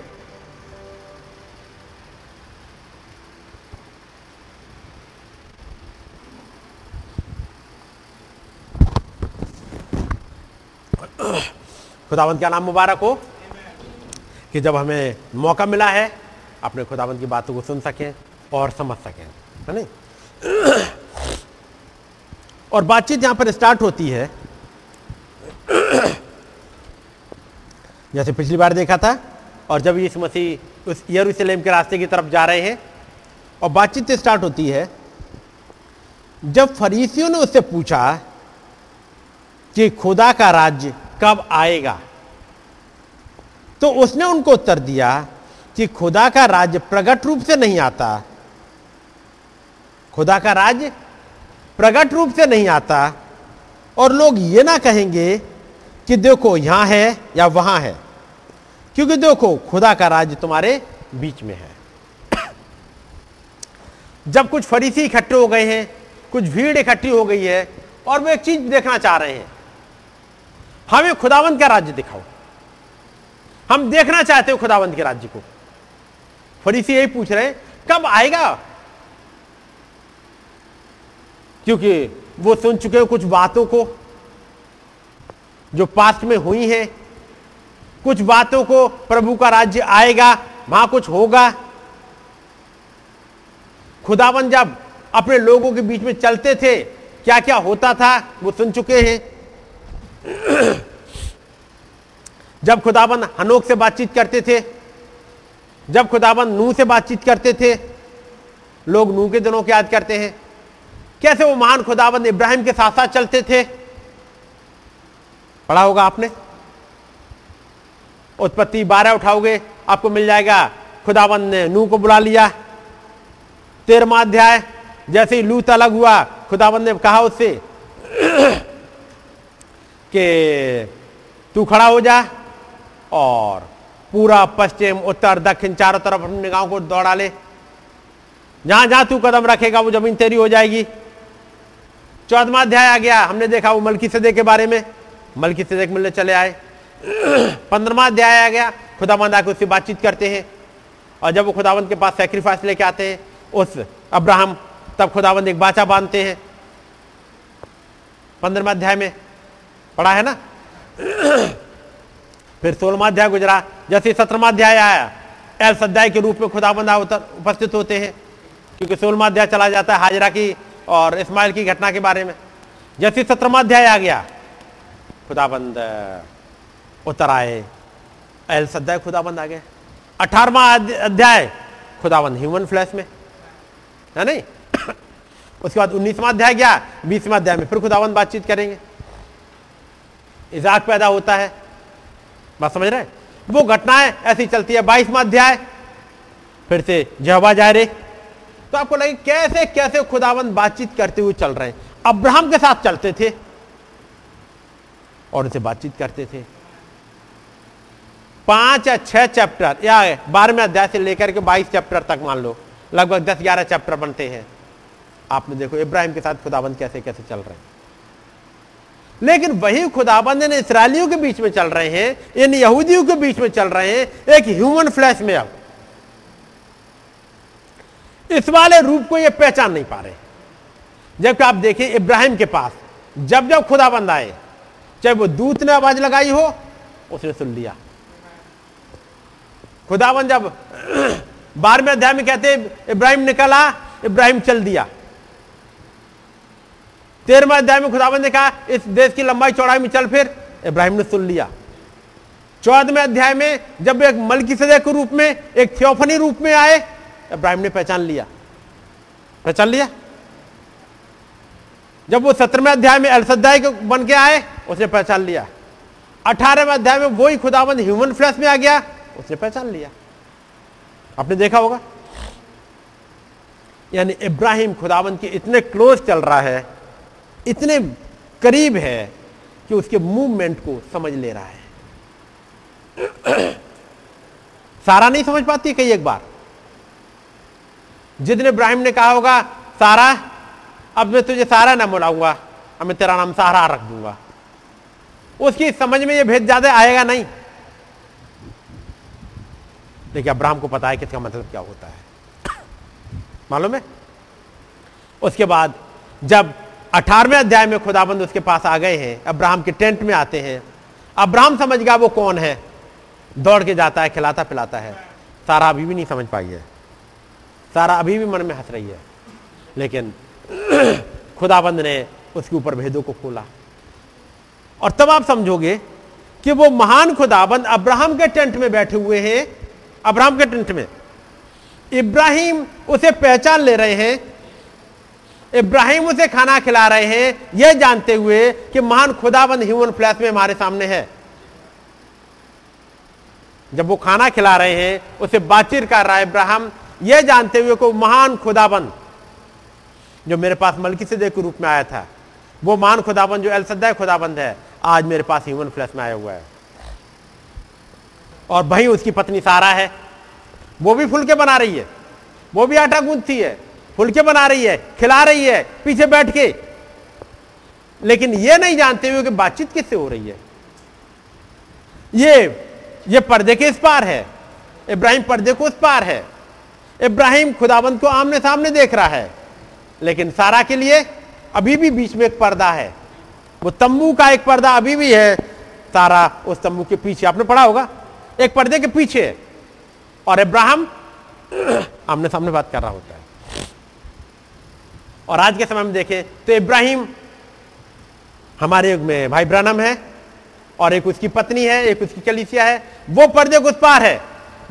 खुदावंत का नाम मुबारक हो? कि जब हमें मौका मिला है अपने खुदावंत की बातों को सुन सकें और समझ सकें, है नहीं? और बातचीत यहाँ पर स्टार्ट होती है। जैसे पिछली बार देखा था, और जब यीशु मसीह उस यरूशलेम के रास्ते की तरफ़ जा रहे हैं, और बातचीत स्टार्ट होती है, जब फरीसियों ने उससे पूछा कि खुदा का राज्य कब आएगा तो उसने उनको उत्तर दिया कि खुदा का राज्य प्रकट रूप से नहीं आता। खुदा का राज्य प्रकट रूप से नहीं आता। और लोग ये ना कहेंगे कि देखो यहाँ है या वहाँ है। क्योंकि देखो, खुदा का राज्य तुम्हारे बीच में है। जब कुछ फरीसी इकट्ठे हो गए हैं, कुछ भीड़ इकट्ठी हो गई है, और वो एक चीज़ देखना चाह रहे हैं, हमें खुदावंत का राज्य दिखाओ। हम देखना चाहते हो खुदावंत के राज्य को। फरीसी यही पूछ रहे हैं, कब आएगा? क्योंकि वो सुन चुके हैं कुछ बातों को, जो पास्ट में हुई हैं। कुछ बातों को प्रभु का राज्य आएगा, वहाँ कुछ होगा। खुदावन जब अपने लोगों के बीच में चलते थे क्या क्या होता था, वो सुन चुके हैं। जब खुदाबंद हनोक से बातचीत करते थे जब खुदाबंद नूह से बातचीत करते थे, लोग नूह के दिनों को याद करते हैं। कैसे वो महान खुदाबंद इब्राहिम के साथ साथ चलते थे? पढ़ा होगा आपने। उत्पत्ति बारह उठाओगे, आपको मिल जाएगा, खुदाबंद ने नूह को बुला लिया। तेरहवा अध्याय, जैसे ही लूत अलग हुआ, खुदाबंद ने कहा उससे, कि तू खड़ा हो जा और पूरा पश्चिम, उत्तर, दक्षिण, चारों तरफ़ अपनी निगाहों को दौड़ा ले। जहाँ जहाँ तू कदम रखेगा, वो ज़मीन तेरी हो जाएगी। चौदमा अध्याय आ गया, हमने देखा वो मलकी सदे के बारे में। मलकी सदे मिलने चले आए। पंद्रमा अध्याय आ गया, खुदाबंद आके उससे बातचीत करते हैं। और जब वो खुदाबंद के पास सेक्रीफाइस लेके आते हैं, उस अब्राहम, तब खुदाबंद एक बाचा बांधते हैं। पंद्रमा अध्याय में, पढ़ा है ना? फिर सोलवा अध्याय गुजरा, जैसे सत्रहवा अध्याय आया एल सद्याय के रूप में खुदाबंदा उपस्थित होते हैं, क्योंकि सोलवा अध्याय चला जाता है हाजरा की और इस्माइल की घटना के बारे में। जैसे सत्रहवा अध्याय आ गया, खुदाबंद उतर आए सद्याय खुदाबंद आ गए। अठारवा अध्याय, खुदाबंद ह्यूमन फ्लैश में, है नहीं? उसके बाद उन्नीसवा अध्याय गया, बीसवा अध्याय में फिर खुदाबंद बातचीत करेंगे। इजाक पैदा होता है बात समझ रहे हैं? वो घटनाएँ ऐसी चलती है, बाईसवा अध्याय। फिर से जहबा जा रहे तो आपको लगे कैसे कैसे खुदावंद बातचीत करते हुए चल रहे हैं? अब्राहम के साथ चलते थे और उनसे बातचीत करते थे। पाँच या छह चैप्टर, या बारहवें अध्याय से लेकर के बाईस चैप्टर तक मान लो, लगभग दस ग्यारह चैप्टर बनते हैं। आपने देखो, इब्राहिम के साथ खुदावंद कैसे कैसे चल रहे हैं? लेकिन वही खुदाबंद इन इसराइलियों के बीच में चल रहे हैं इन यहूदियों के बीच में चल रहे हैं, एक ह्यूमन फ्लैश में अब। इस वाले रूप को ये पहचान नहीं पा रहे। जबकि आप देखें इब्राहिम के पास, जब जब खुदाबंद आए, चाहे वो दूत ने आवाज़ लगाई हो, उसने सुन लिया। खुदाबंद जब बारहवें अध्याय में कहते इब्राहिम निकला, इब्राहिम चल दिया। तेरहवें अध्याय में खुदाबंद ने कहा, इस देश की लंबाई चौड़ाई में चल फिर। इब्राहिम ने सुन लिया। चौदहवें अध्याय में जब एक मलकी सदे के रूप में, एक थियोफनी रूप में आए, इब्राहिम ने पहचान लिया। पहचान लिया? जब वो सत्रहवें अध्याय में अलसदाई के बन के आए, उसने पहचान लिया। अठारहवें अध्याय में वही खुदाबंद ह्यूमन फ्लैश में आ गया, उसने पहचान लिया। आपने देखा होगा? यानी इब्राहिम खुदाबंद के इतने क्लोज चल रहा है इतने करीब है कि उसके मूवमेंट को समझ ले रहा है। सारा नहीं समझ पाती कई एक बार। जितने इब्राहिम ने कहा होगा, सारा, अब मैं तुझे सारा ना बुलाऊँगा, अब मैं तेरा नाम सहारा रख दूँगा। उसकी समझ में ये भेद ज़्यादा आएगा नहीं। देखिए, अब्राहम को पता है कि इसका मतलब क्या होता है। मालूम है? उसके बाद जब अठारहवें अध्याय में खुदाबंद उसके पास आ गए हैं, अब्राहम के टेंट में आते हैं। अब्राहम समझ गया वो कौन है। दौड़ के जाता है, खिलाता पिलाता है। सारा अभी भी नहीं समझ पाई है। सारा अभी भी मन में हंस रही है। लेकिन खुदाबंद ने उसके ऊपर भेदों को खोला। और तब आप समझोगे कि वो महान खुदाबंद अब्राहम के टेंट में बैठे हुए हैं। अब्राहम के टेंट में। इब्राहिम उसे पहचान ले रहे हैं इब्राहिम उसे खाना खिला रहे हैं, यह जानते हुए कि महान खुदाबंद ह्यूमन फ्लैश में हमारे सामने है। जब वो खाना खिला रहे हैं, उसे बातचीत कर रहा है इब्राहिम, यह जानते हुए को महान खुदाबंद, जो मेरे पास मलकी से के रूप में आया था, वो महान खुदाबंद जो अलसदा खुदाबंद है, आज मेरे पास ह्यूमन फ्लैश में आया हुआ है। और वही उसकी पत्नी सारा है। वो भी फुलके बना रही है, वो भी आटा गूंथती है फुलके बना रही है, खिला रही है, पीछे बैठ के। लेकिन ये नहीं जानते हुए कि बातचीत किससे हो रही है। ये ये पर्दे के इस पार है, इब्राहिम पर्दे को उस पार है। इब्राहिम खुदाबंद को आमने सामने देख रहा है, लेकिन सारा के लिए अभी भी बीच में एक पर्दा है। वो तंबू का एक पर्दा अभी भी है। सारा उस तंबू के पीछे, आपने पढ़ा होगा, एक पर्दे के पीछे और इब्राहिम आमने सामने बात कर रहा होता है। और आज के समय में देखें तो इब्राहिम हमारे युग में भाई ब्रानम है और एक उसकी पत्नी है, एक उसकी कलिसिया है। वो पर्दे को पार है।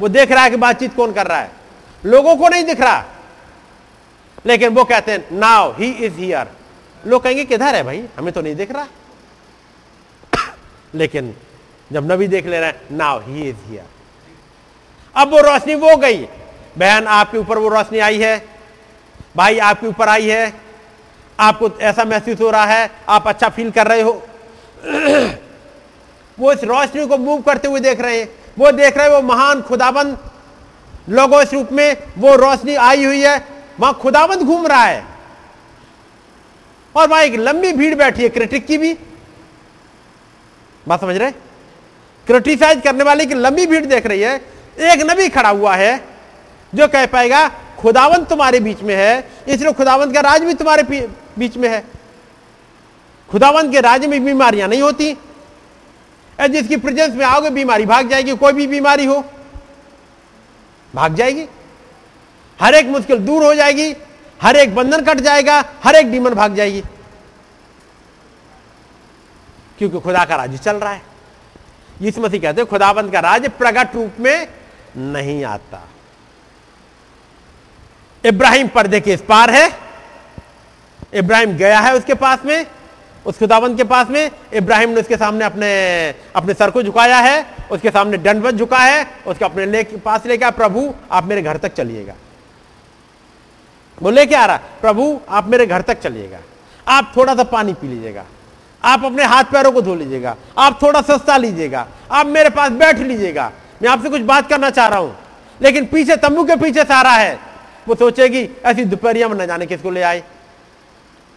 वो देख रहा है कि बातचीत कौन कर रहा है। लोगों को नहीं दिख रहा। लेकिन वो कहते हैं नाउ ही इज़ हियर लोग कहेंगे, किधर है भाई? हमें तो नहीं दिख रहा। लेकिन जब नबी देख ले रहे हैं नाउ ही इज़ हियर अब वो रोशनी वो गई। बहन, आपके ऊपर वो रोशनी आई है। भाई आपके ऊपर आई है। आपको ऐसा महसूस हो रहा है, आप अच्छा फील कर रहे हो। वो इस रोशनी को मूव करते हुए देख रहे हैं। वो देख रहे हैं, वो महान खुदाबंद लोगों इस रूप में वो रोशनी आई हुई है। वहाँ खुदाबंद घूम रहा है। और वहाँ एक लंबी भीड़ बैठी है, क्रिटिक की भी। बात समझ रहे क्रिटिसाइज करने वाले की लंबी भीड़ देख रही है। एक नबी खड़ा हुआ है, जो कह पाएगा खुदावंत तुम्हारे बीच में है, इसलिए खुदावंत का राज भी तुम्हारे बीच में है। खुदावंत के राज में बीमारियाँ नहीं होती। जिसकी प्रेजेंस में आओगे, बीमारी भाग जाएगी, कोई भी बीमारी हो, भाग जाएगी। हर एक मुश्किल दूर हो जाएगी, हर एक बंधन कट जाएगा, हर एक डीमन भाग जाएगी। क्योंकि खुदा का राज्य चल रहा है। यीशु मसीह कहते हैं खुदाबंद का राज्य प्रगट रूप में नहीं आता। इब्राहिम पर्दे के इस पार है। इब्राहिम गया है उसके पास में, उस खुदाबंद के पास में। इब्राहिम ने उसके सामने अपने अपने सर को झुकाया है, उसके सामने दंडवत झुका है, उसके अपने ले, पास लेके प्रभु, आप मेरे घर तक चलिएगा। वो लेके आ रहा? प्रभु, आप मेरे घर तक चलिएगा। आप थोड़ा सा पानी पी लीजिएगा। आप अपने हाथ पैरों को धो लीजिएगा। आप थोड़ा सस्ता लीजिएगा। आप मेरे पास बैठ लीजिएगा। मैं आपसे कुछ बात करना चाह रहा हूँ। लेकिन पीछे, तंबू के पीछे सारा है। वो सोचेगी, ऐसी दोपहरिया में न जाने किसको ले आए।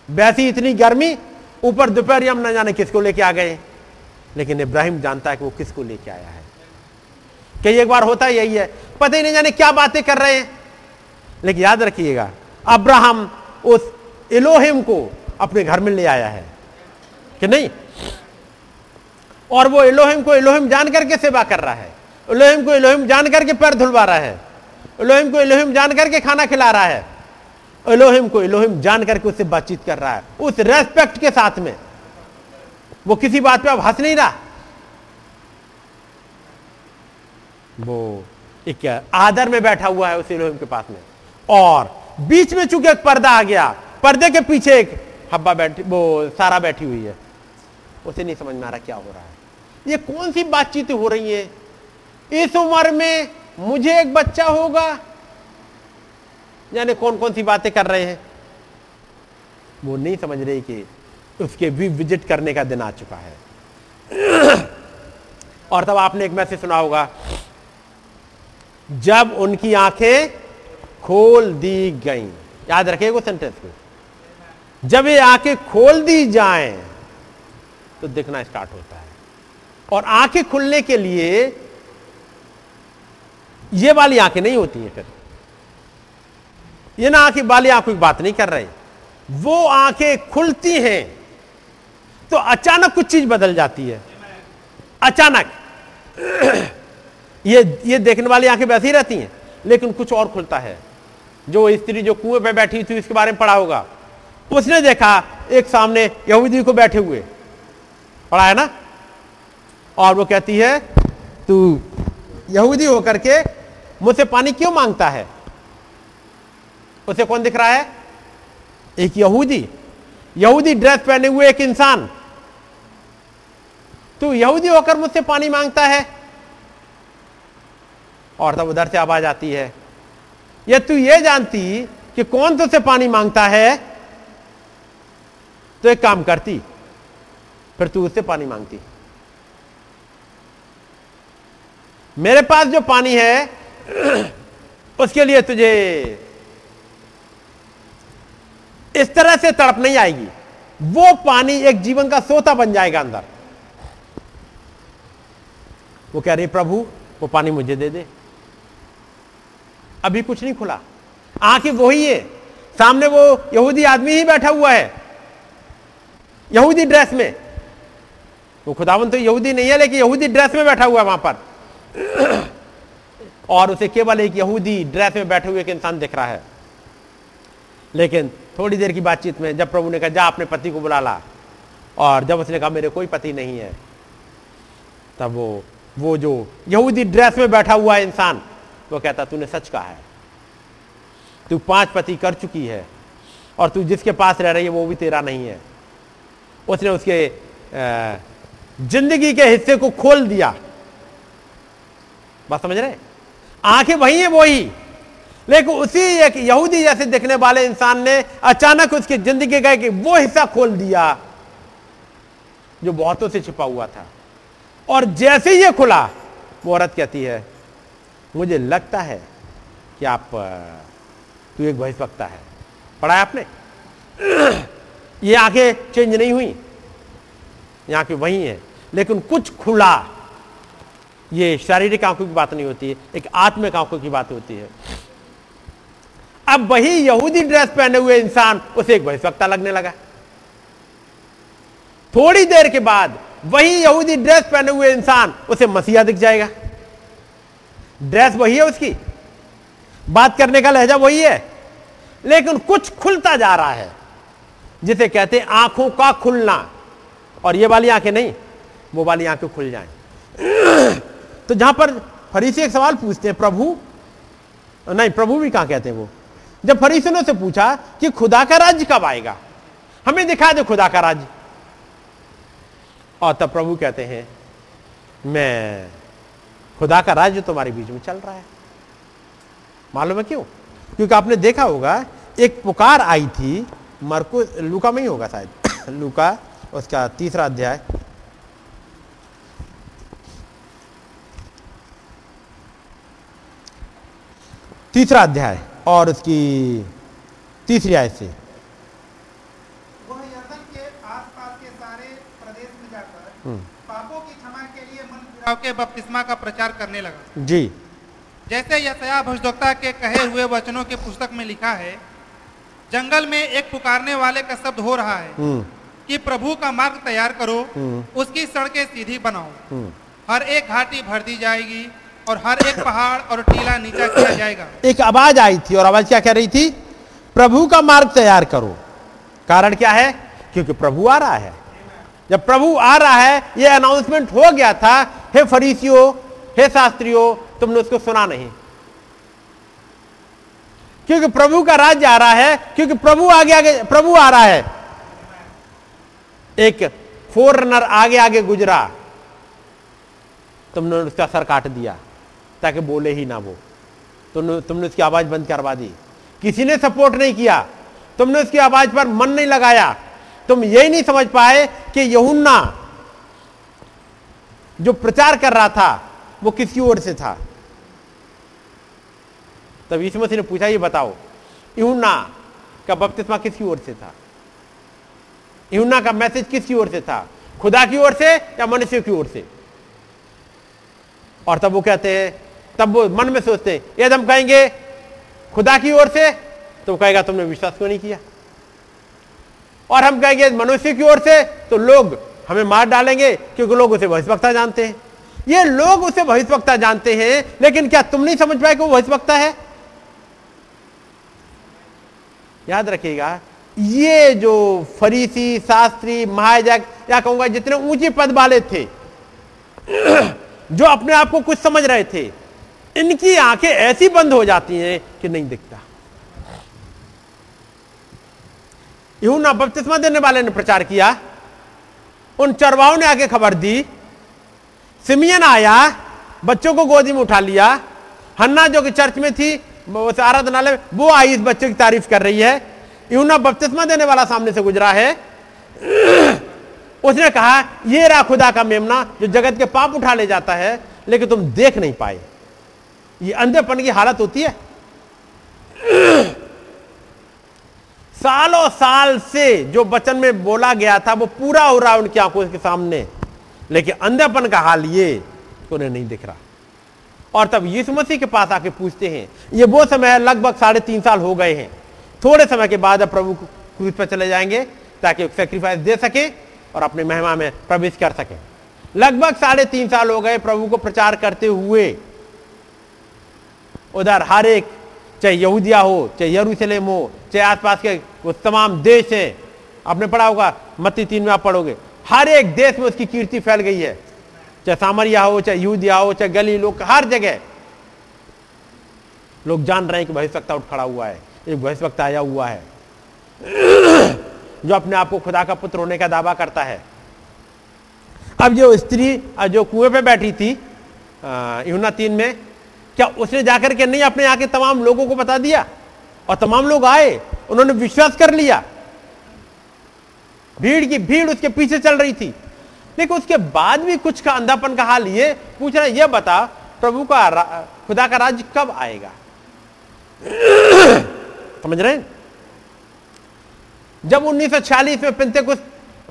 वैसी इतनी गर्मी, ऊपर दोपहर हम न जाने किसको लेके आ गए। लेकिन इब्राहिम जानता है कि वो किसको लेके आया है। कई एक बार होता यही है, पता ही नहीं जाने क्या बातें कर रहे हैं। लेकिन याद रखिएगा, अब्राहम उस इलोहिम को अपने घर में ले आया है। कि नहीं? और वो इलोहिम को इलोहिम जान करके सेवा कर रहा है। इलोहिम को इलोहिम जान करके पैर धुलवा रहा है। इलोहिम को इलोहिम जान करके खाना खिला रहा है। इलोहिम को इलोहिम जान करके उससे बातचीत कर रहा है। उस रेस्पेक्ट के साथ में। वो किसी बात पे अब हंस नहीं रहा। वो एक आदर में बैठा हुआ है उस इलोहिम के पास में। और बीच में चूँकि एक पर्दा आ गया, पर्दे के पीछे एक हब्बा बैठी, वो सारा बैठी हुई है। उसे नहीं समझ में आ रहा क्या हो रहा है। ये कौन सी बातचीत हो रही है? इस उम्र में मुझे एक बच्चा होगा। यानी कौन कौन सी बातें कर रहे हैं? वो नहीं समझ रहे कि उसके भी विज़िट करने का दिन आ चुका है। और तब आपने एक मैसेज सुना होगा, जब उनकी आँखें खोल दी गई। याद रखिए सेंटेंस को। जब ये आँखें खोल दी जाएँ तो दिखना स्टार्ट होता है। और आँखें खुलने के लिए ये वाली आँखें नहीं होती हैं फिर। ये ना आँखें वाली आँखों की बात नहीं कर रहे। वो आँखें खुलती हैं तो अचानक कुछ चीज़ बदल जाती है। अचानक। ये ये देखने वाली आँखें वैसी रहती हैं, लेकिन कुछ और खुलता है। जो स्त्री जो कुएँ पे बैठी थी इसके बारे में पढ़ा होगा। उसने देखा, एक सामने यहूदी को बैठे हुए। पढ़ा है ना? और वो कहती है, तू यहूदी होकर के मुझसे पानी क्यों माँगता है? उसे कौन दिख रहा है? एक यहूदी। यहूदी ड्रेस पहने हुए एक इंसान। तू यहूदी होकर मुझसे पानी माँगता है? और तब उधर से आवाज़ आती है, या तू ये जानती कि कौन तुझसे पानी माँगता है? तो एक काम करती, फिर तू उससे पानी मांगती। मेरे पास जो पानी है उसके लिए तुझे इस तरह से तड़प नहीं आएगी। वो पानी एक जीवन का सोता बन जाएगा अंदर। वो कह रही, प्रभु, वो पानी मुझे दे दे। अभी कुछ नहीं खुला। आँखें वही है। सामने वो यहूदी आदमी ही बैठा हुआ है, यहूदी ड्रेस में। वो खुदावन तो यहूदी नहीं है, लेकिन यहूदी ड्रेस में बैठा हुआ है वहाँ पर। और उसे केवल एक यहूदी ड्रेस में बैठे हुए एक इंसान दिख रहा है। लेकिन थोड़ी देर की बातचीत में जब प्रभु ने कहा, जा अपने पति को बुला ला। और जब उसने कहा, मेरे कोई पति नहीं है। तब वो वो जो यहूदी ड्रेस में बैठा हुआ इंसान, वो कहता, तूने सच कहा है। तू पाँच पति कर चुकी है और तू जिसके पास रह रही है, वो भी तेरा नहीं है। उसने उसके ज़िंदगी के हिस्से को खोल दिया। बात समझ रहे आँखें वही है वही लेकिन उसी एक यहूदी जैसे दिखने वाले इंसान ने अचानक उसकी ज़िंदगी का वो हिस्सा खोल दिया, जो बहुतों से छिपा हुआ था। और जैसे ही ये खुला, वो औरत कहती है, मुझे लगता है कि आप, तू एक भविष्यवक्ता है। पढ़ा है आपने? ये आँखें चेंज नहीं हुई। ये आँखें वही है। लेकिन कुछ खुला ये शारीरिक आँखों की बात नहीं होती है, एक आत्मिक आँखों की बात होती है। अब वही यहूदी ड्रेस पहने हुए इंसान, उसे एक भविष्यवक्ता लगने लगा। थोड़ी देर के बाद वही यहूदी ड्रेस पहने हुए इंसान, उसे मसीहा दिख जाएगा। ड्रेस वही है उसकी। बात करने का लहजा वही है। लेकिन कुछ खुलता जा रहा है, जिसे कहते हैं आँखों का खुलना। और ये वाली आँखें नहीं, वो वाली आँखें खुल जाएँ। तो जहाँ पर फरीसी एक सवाल पूछते हैं, प्रभु? नहीं, प्रभु भी कहाँ कहते हैं वो? जब फरीसियों से पूछा कि खुदा का राज्य कब आएगा? हमें दिखा दे खुदा का राज्य। और तब प्रभु कहते हैं, मैं, खुदा का राज्य तुम्हारे बीच में चल रहा है। मालूम है क्यों? क्योंकि आपने देखा होगा, एक पुकार आई थी मरको लुका में ही होगा शायद। लुका, उसका तीसरा अध्याय। तीसरा अध्याय और उसकी तीसरी आय से। वह यर्दन के आसपास पापों की क्षमा के लिए मन फिराव के बपतिस्मा का प्रचार करने लगा। जी। जैसे यशया भविष्यवक्ता के कहे हुए वचनों के पुस्तक में लिखा है जंगल में एक पुकारने वाले का शब्द हो रहा है हम्म। कि प्रभु का मार्ग तैयार करो हम्म। उसकी सड़कें सीधी बनाओ। हम्म। हर एक घाटी भर दी जाएगी और हर एक पहाड़ और टीला नीचा किया जाएगा। एक आवाज़ आई थी और आवाज़ क्या कह रही थी? प्रभु का मार्ग तैयार करो। कारण क्या है? क्योंकि प्रभु आ रहा है। जब प्रभु आ रहा है, ये अनाउंसमेंट हो गया था, हे फरीसियों, हे शास्त्रियों, तुमने उसको सुना नहीं। क्योंकि प्रभु का राज्य आ रहा है, क्योंकि प्रभु आगे आगे, प्रभु आ रहा है। एक फोरनर आगे आगे गुजरा। तुमने उसका सर काट दिया। ताकि बोले ही ना वो। तुमने तुमने उसकी आवाज़ बंद करवा दी। किसी ने सपोर्ट नहीं किया। तुमने उसकी आवाज़ पर मन नहीं लगाया। तुम यही नहीं समझ पाए कि यहुन्ना जो प्रचार कर रहा था, वो किसकी ओर से था। तब यीशु मसीह ने पूछा, ये बताओ यूना का बपतिस्मा किसकी ओर से था? यूना का मैसेज किसकी ओर से था? खुदा की ओर से या मनुष्य की ओर से? और तब वो कहते हैं तब वो मन में सोचते हैं यदि हम कहेंगे खुदा की ओर से तो कहेगा, तुमने विश्वास क्यों नहीं किया? और हम कहेंगे, मनुष्य की ओर से तो लोग हमें मार डालेंगे, क्योंकि लोग उसे भविष्यवक्ता जानते हैं। ये लोग उसे भविष्यवक्ता जानते हैं, लेकिन क्या तुम नहीं समझ पाए कि वो भविष्यवक्ता है? याद रखिएगा, ये जो फरीसी, शास्त्री महाजक या कहूँगा जितने ऊँचे पद वाले थे, जो अपने आप को कुछ समझ रहे थे इनकी आँखें ऐसी बंद हो जाती हैं कि नहीं दिखता। यूना बपतिस्मा देने वाले ने प्रचार किया। उन चरवाओं ने आके खबर दी। सिमियन आया, बच्चों को गोदी में उठा लिया। हन्ना जो कि चर्च में थी आराधनालय वो आई इस बच्चे की तारीफ़ कर रही है। यूना बपतिस्मा देने वाला सामने से गुजरा है। उसने कहा, ये रहा खुदा का मेमना जो जगत के पाप उठा ले जाता है, लेकिन तुम देख नहीं पाए। ये अंधेपन की हालत होती है। सालों साल से जो वचन में बोला गया था, वो पूरा हो रहा है उनकी आँखों के सामने। लेकिन अंधेपन का हाल ये उन्हें नहीं दिख रहा। और तब यीशु मसीह के पास आके पूछते हैं, ये वो समय है, लगभग साढ़े तीन साल हो गए हैं। थोड़े समय के बाद अब प्रभु क्रूज पर चले जाएँगे, ताकि सेक्रीफाइस दे सके और अपने महिमा में प्रवेश कर सके। लगभग साढ़े तीन साल हो गए प्रभु को प्रचार करते हुए उधर हर एक, चाहे यहूदिया हो, चाहे यरूशलेम हो, चाहे आसपास के वो तमाम देश हैं, आपने पढ़ा होगा, मत्ती तीन में आप पढ़ोगे, हर एक देश में उसकी कीर्ति फैल गई है। चाहे सामरिया हो, चाहे यूदिया हो, चाहे गली लोग, हर जगह। लोग जान रहे हैं कि भविष्यवक्ता उठ खड़ा हुआ है, एक भविष्यवक्ता आया हुआ है। जो अपने आप को खुदा का पुत्र होने का दावा करता है। अब जो स्त्री जो कुएँ पे बैठी थी यूना तीन में क्या उसने जाकर के नहीं अपने यहाँ के तमाम लोगों को बता दिया? और तमाम लोग आए, उन्होंने विश्वास कर लिया। भीड़ की भीड़ उसके पीछे चल रही थी। लेकिन उसके बाद भी कुछ का अंधापन का हाल ये पूछ रहा ये बता, प्रभु का खुदा का राज्य कब आएगा? समझ रहे हैं? जब 1946 में पेंटेकुस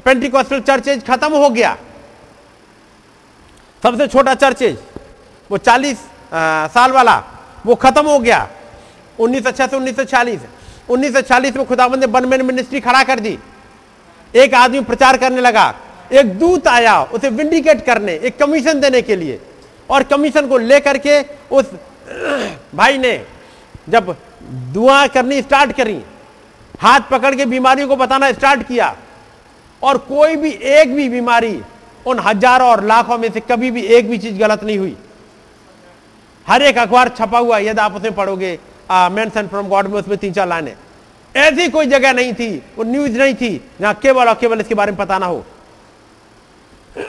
पेंटिकॉस्टल चर्चेज खत्म हो गया, सबसे छोटा चर्चेज वो 40 आ, साल वाला वो खत्म हो गया। उन्नीस सौ अच्छा से उन्नीस सौ चालीस उन्नीस सौ चालीस में खुदाबंद ने बनमेन मिनिस्ट्री खड़ा कर दी। एक आदमी प्रचार करने लगा। एक दूत आया उसे विंडिकेट करने एक कमीशन देने के लिए। और कमीशन को लेकर के उस भाई ने जब दुआ करनी स्टार्ट करी हाथ पकड़ के बीमारियों को बताना स्टार्ट किया। और कोई भी एक भी बीमारी उन हज़ारों और लाखों में से कभी भी एक भी चीज़ गलत नहीं हुई। हर एक अखबार छपा हुआ यदि आप उसमें पढ़ोगे मेंशन फ्रॉम गॉड में उसमें तीन चार लाइन। है ऐसी कोई जगह नहीं थी, वो न्यूज़ नहीं थी, जहाँ केवल और केवल इसके बारे में पता ना हो।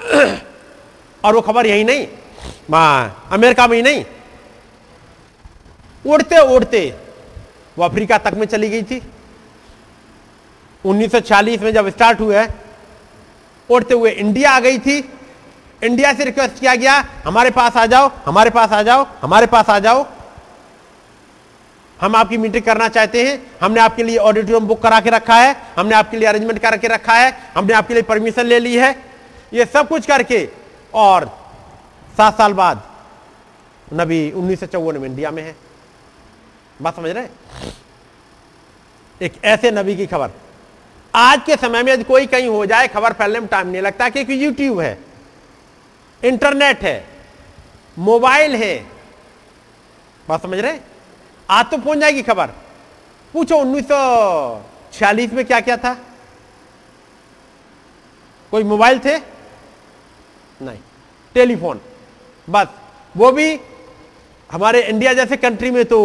और वो खबर यही नहीं अमेरिका में ही नहीं। उड़ते उड़ते वो अफ्रीका तक में चली गई थी। 1940 में जब स्टार्ट हुए उड़ते हुए इंडिया आ गई थी। इंडिया से रिक्वेस्ट किया गया, हमारे पास आ जाओ, हमारे पास आ जाओ, हमारे पास आ जाओ। हम आपकी मीटिंग करना चाहते हैं, हमने आपके लिए ऑडिटोरियम बुक करा के रखा है, हमने आपके लिए अरेंजमेंट करा के रखा है, हमने आपके लिए परमिशन ले ली है। ये सब कुछ करके, और सात साल बाद, नबी उन्नीस सौ चौवन में इंडिया में है। बात समझ रहे एक ऐसे नबी की खबर। आज के समय में यदि कोई कहीं हो जाए, खबर फैलने में टाइम नहीं लगता, क्योंकि यूट्यूब है। इंटरनेट है, मोबाइल है। बात समझ रहे? आज तो पहुँच जाएगी खबर। पूछो, उन्नीस सौ छियालीस में क्या क्या था? कोई मोबाइल थे? नहीं, टेलीफोन। बस, वो भी हमारे इंडिया जैसे कंट्री में तो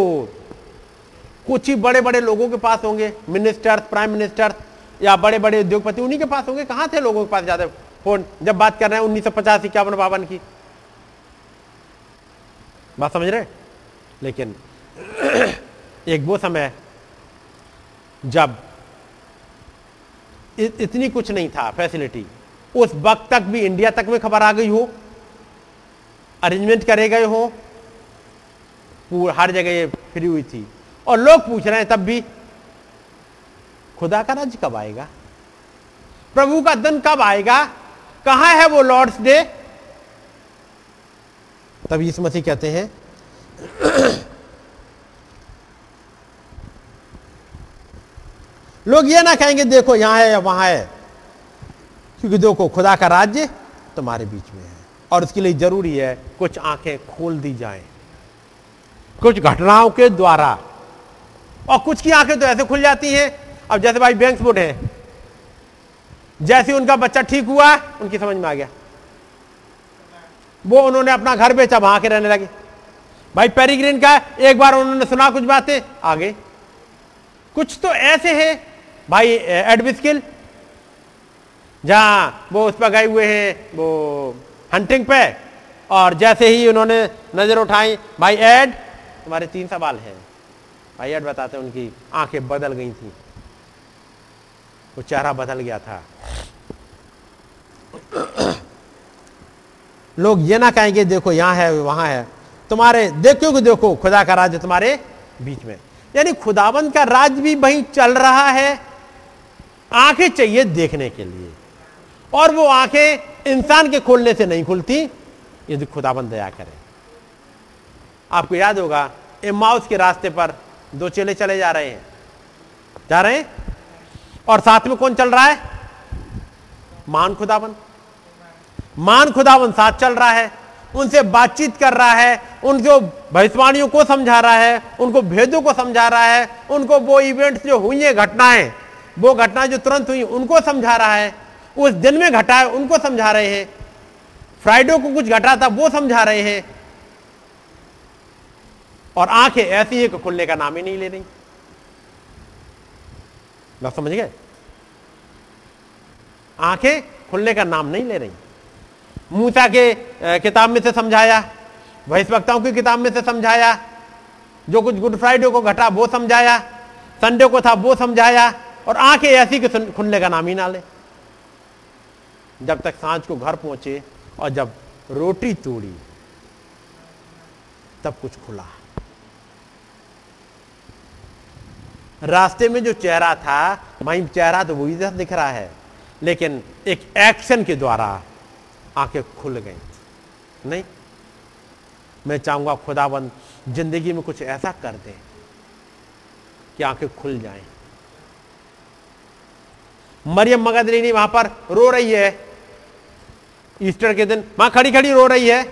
कुछ ही बड़े बड़े लोगों के पास होंगे मिनिस्टर प्राइम मिनिस्टर या बड़े बड़े उद्योगपति, उन्हीं के पास होंगे। कहाँ थे लोगों के पास ज़्यादा? फ़ोन, जब बात कर रहे हैं उन्नीस सौ पचास इक्यावन बावन की। बात समझ रहे लेकिन एक वो समय जब इतनी कुछ नहीं था फैसिलिटी उस वक्त तक भी इंडिया तक में खबर आ गई हो अरेंजमेंट करे गए हो, पूरा हर जगह फ्री हुई थी। और लोग पूछ रहे हैं, तब भी खुदा का राज्य कब आएगा? प्रभु का दिन कब आएगा? कहाँ है वो लॉर्ड्स डे तब यीशु मसीह कहते हैं, लोग ये ना कहेंगे, देखो यहाँ है या वहाँ है, क्योंकि देखो खुदा का राज्य तुम्हारे बीच में है और उसके लिए ज़रूरी है कुछ आँखें खोल दी जाएँ, कुछ घटनाओं के द्वारा। और कुछ की आँखें तो ऐसे खुल जाती हैं। अब जैसे भाई बैंक बोर्ड है जैसे उनका बच्चा ठीक हुआ, उनकी समझ में आ गया। वो उन्होंने अपना घर बेचा, वहाँ के रहने लगे। भाई पेरीग्रीन का एक बार उन्होंने सुना कुछ बातें, आगे। कुछ तो ऐसे है। भाई एडविस्किल जहाँ वो उस पर गए हुए हैं, वो हंटिंग पे। और जैसे ही उन्होंने नज़र उठाई, भाई एड तुम्हारे तीन सवाल हैं। भाई एड बताते उनकी आँखें बदल गई थी। वो चेहरा बदल गया था। लोग ये ना कहेंगे, देखो यहाँ है, वहाँ है। तुम्हारे, देखो कि देखो, खुदा का राज्य तुम्हारे बीच में। यानी खुदाबंद का राज्य भी वहीं चल रहा है आँखें चाहिए देखने के लिए। और वो आँखें इंसान के खोलने से नहीं खुलती, यदि खुदाबंद दया करे। आपको याद होगा इमाउस के रास्ते पर दो चेले चले जा रहे हैं। जा रहे हैं? और साथ में कौन चल रहा है? मान खुदाबंद। मान खुदाबंद साथ चल रहा है, उनसे बातचीत कर रहा है, उनको भविष्यवाणियों को समझा रहा है, उनको भेदों को समझा रहा है, उनको वो इवेंट्स जो हुई है, घटनाएँ, वो घटनाएँ जो तुरंत हुई, उनको समझा रहा है, उस दिन में घटा है, उनको समझा रहे हैं, फ्राइडे को कुछ घटा था, वो समझा रहे हैं, और आँखें ऐसी है कि खुलने का नाम ही नहीं ले रही। समझ गए? आँखें खुलने का नाम नहीं ले रही। मूसा के किताब में से समझाया वक्ताओं की किताब में से समझाया, जो कुछ गुड फ्राइडे को घटा वो समझाया, संडे को था वो समझाया, और आँखें ऐसी कि खुलने का नाम ही ना ले। जब तक साँझ को घर पहुँचे और जब रोटी तोड़ी, तब कुछ खुला। रास्ते में जो चेहरा था वहीं चेहरा तो वही दिख रहा है, लेकिन एक एक्शन के द्वारा आँखें खुल गई। नहीं, मैं चाहूँगा खुदाबंद ज़िंदगी में कुछ ऐसा कर दे कि आँखें खुल जाएँ। मरियम मगदलिनी वहाँ पर रो रही है। ईस्टर के दिन वहाँ खड़ी खड़ी रो रही है।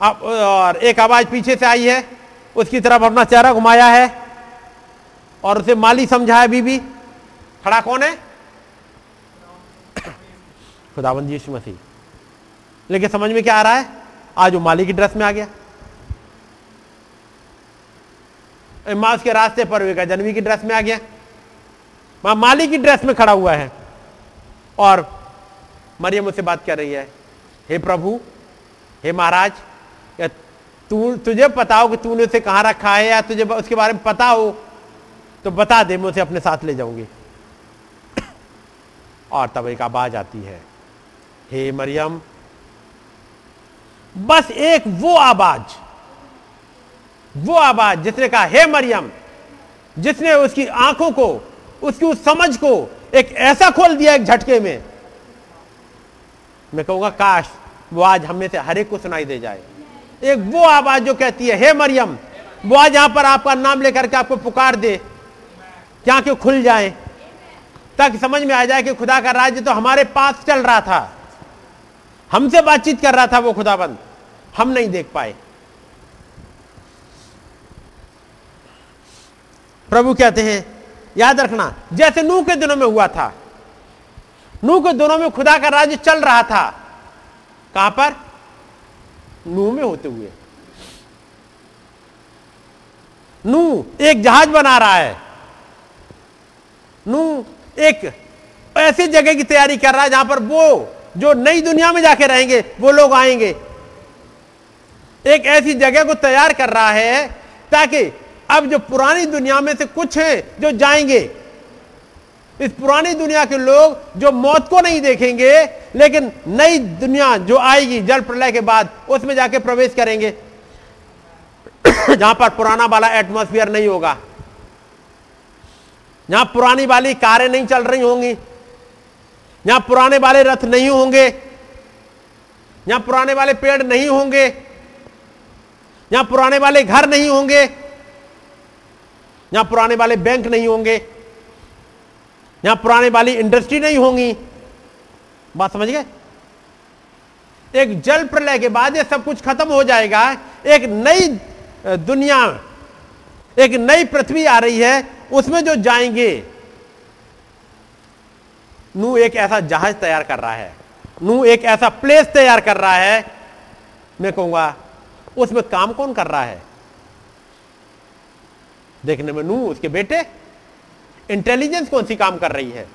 और एक आवाज़ पीछे से आई है, उसकी तरफ़ अपना चेहरा घुमाया है और उसे माली समझाया, बीबी, खड़ा कौन है? खुदाबंद यीशु मसीह। लेकिन समझ में क्या आ रहा है? आज वो माली की ड्रेस में आ गया। इमास के रास्ते पर वे जनवी की ड्रेस में आ गया। वहाँ माली की ड्रेस में खड़ा हुआ है। और मरियम उससे बात कर रही है, हे प्रभु, हे महाराज, या तू, तुझे पता हो कि तूने उसे कहाँ रखा है, या तुझे उसके बारे में पता हो तो बता दे, मैं उसे अपने साथ ले जाऊँगी। और तब एक आवाज़ आती है हे मरियम। बस एक वो आवाज़ वो आवाज़ जिसने कहा, हे मरियम, जिसने उसकी आँखों को, उसकी उस समझ को एक ऐसा खोल दिया एक झटके में। मैं कहूँगा, काश वो आज हम से हर एक को सुनाई दे जाए। एक वो आवाज़ जो कहती है, हे मरियम, वो आज यहाँ पर आपका नाम लेकर के आपको पुकार दे, क्या क्यों खुल जाए? ताकि समझ में आ जाए कि खुदा का राज्य तो हमारे पास चल रहा था। हमसे बातचीत कर रहा था वो खुदाबंद। हम नहीं देख पाए। प्रभु कहते हैं, याद रखना, जैसे नूह के दिनों में हुआ था, नूह के दिनों में खुदा का राज्य चल रहा था। कहाँ पर? नूह में होते हुए। नूह एक जहाज़ बना रहा है। नूह एक ऐसी जगह की तैयारी कर रहा है जहाँ पर वो जो नई दुनिया में जाके रहेंगे, वो लोग आएँगे। एक ऐसी जगह को तैयार कर रहा है ताकि अब जो पुरानी दुनिया में से कुछ हैं जो जाएँगे, इस पुरानी दुनिया के लोग जो मौत को नहीं देखेंगे, लेकिन नई दुनिया जो आएगी, जल प्रलय के बाद, उसमें जाके प्रवेश करेंगे। जहाँ पर पुराना वाला एटमोस्फियर नहीं होगा। जहाँ पुरानी वाली कारें नहीं चल रही होंगी जहाँ पुराने वाले रथ नहीं होंगे यहाँ पुराने वाले पेड़ नहीं होंगे जहाँ पुराने वाले घर नहीं होंगे जहाँ पुराने वाले बैंक नहीं होंगे यहाँ पुराने वाली इंडस्ट्री नहीं होंगी। बात समझ गए? एक जल प्रलय के बाद ये सब कुछ खत्म हो जाएगा। एक नई दुनिया, एक नई पृथ्वी आ रही है, उसमें जो जाएँगे नू एक ऐसा जहाज़ तैयार कर रहा है। नू एक ऐसा प्लेस तैयार कर रहा है। मैं कहूँगा उसमें काम कौन कर रहा है? देखने में नू उसके बेटे इंटेलिजेंस कौन सी काम कर रही है?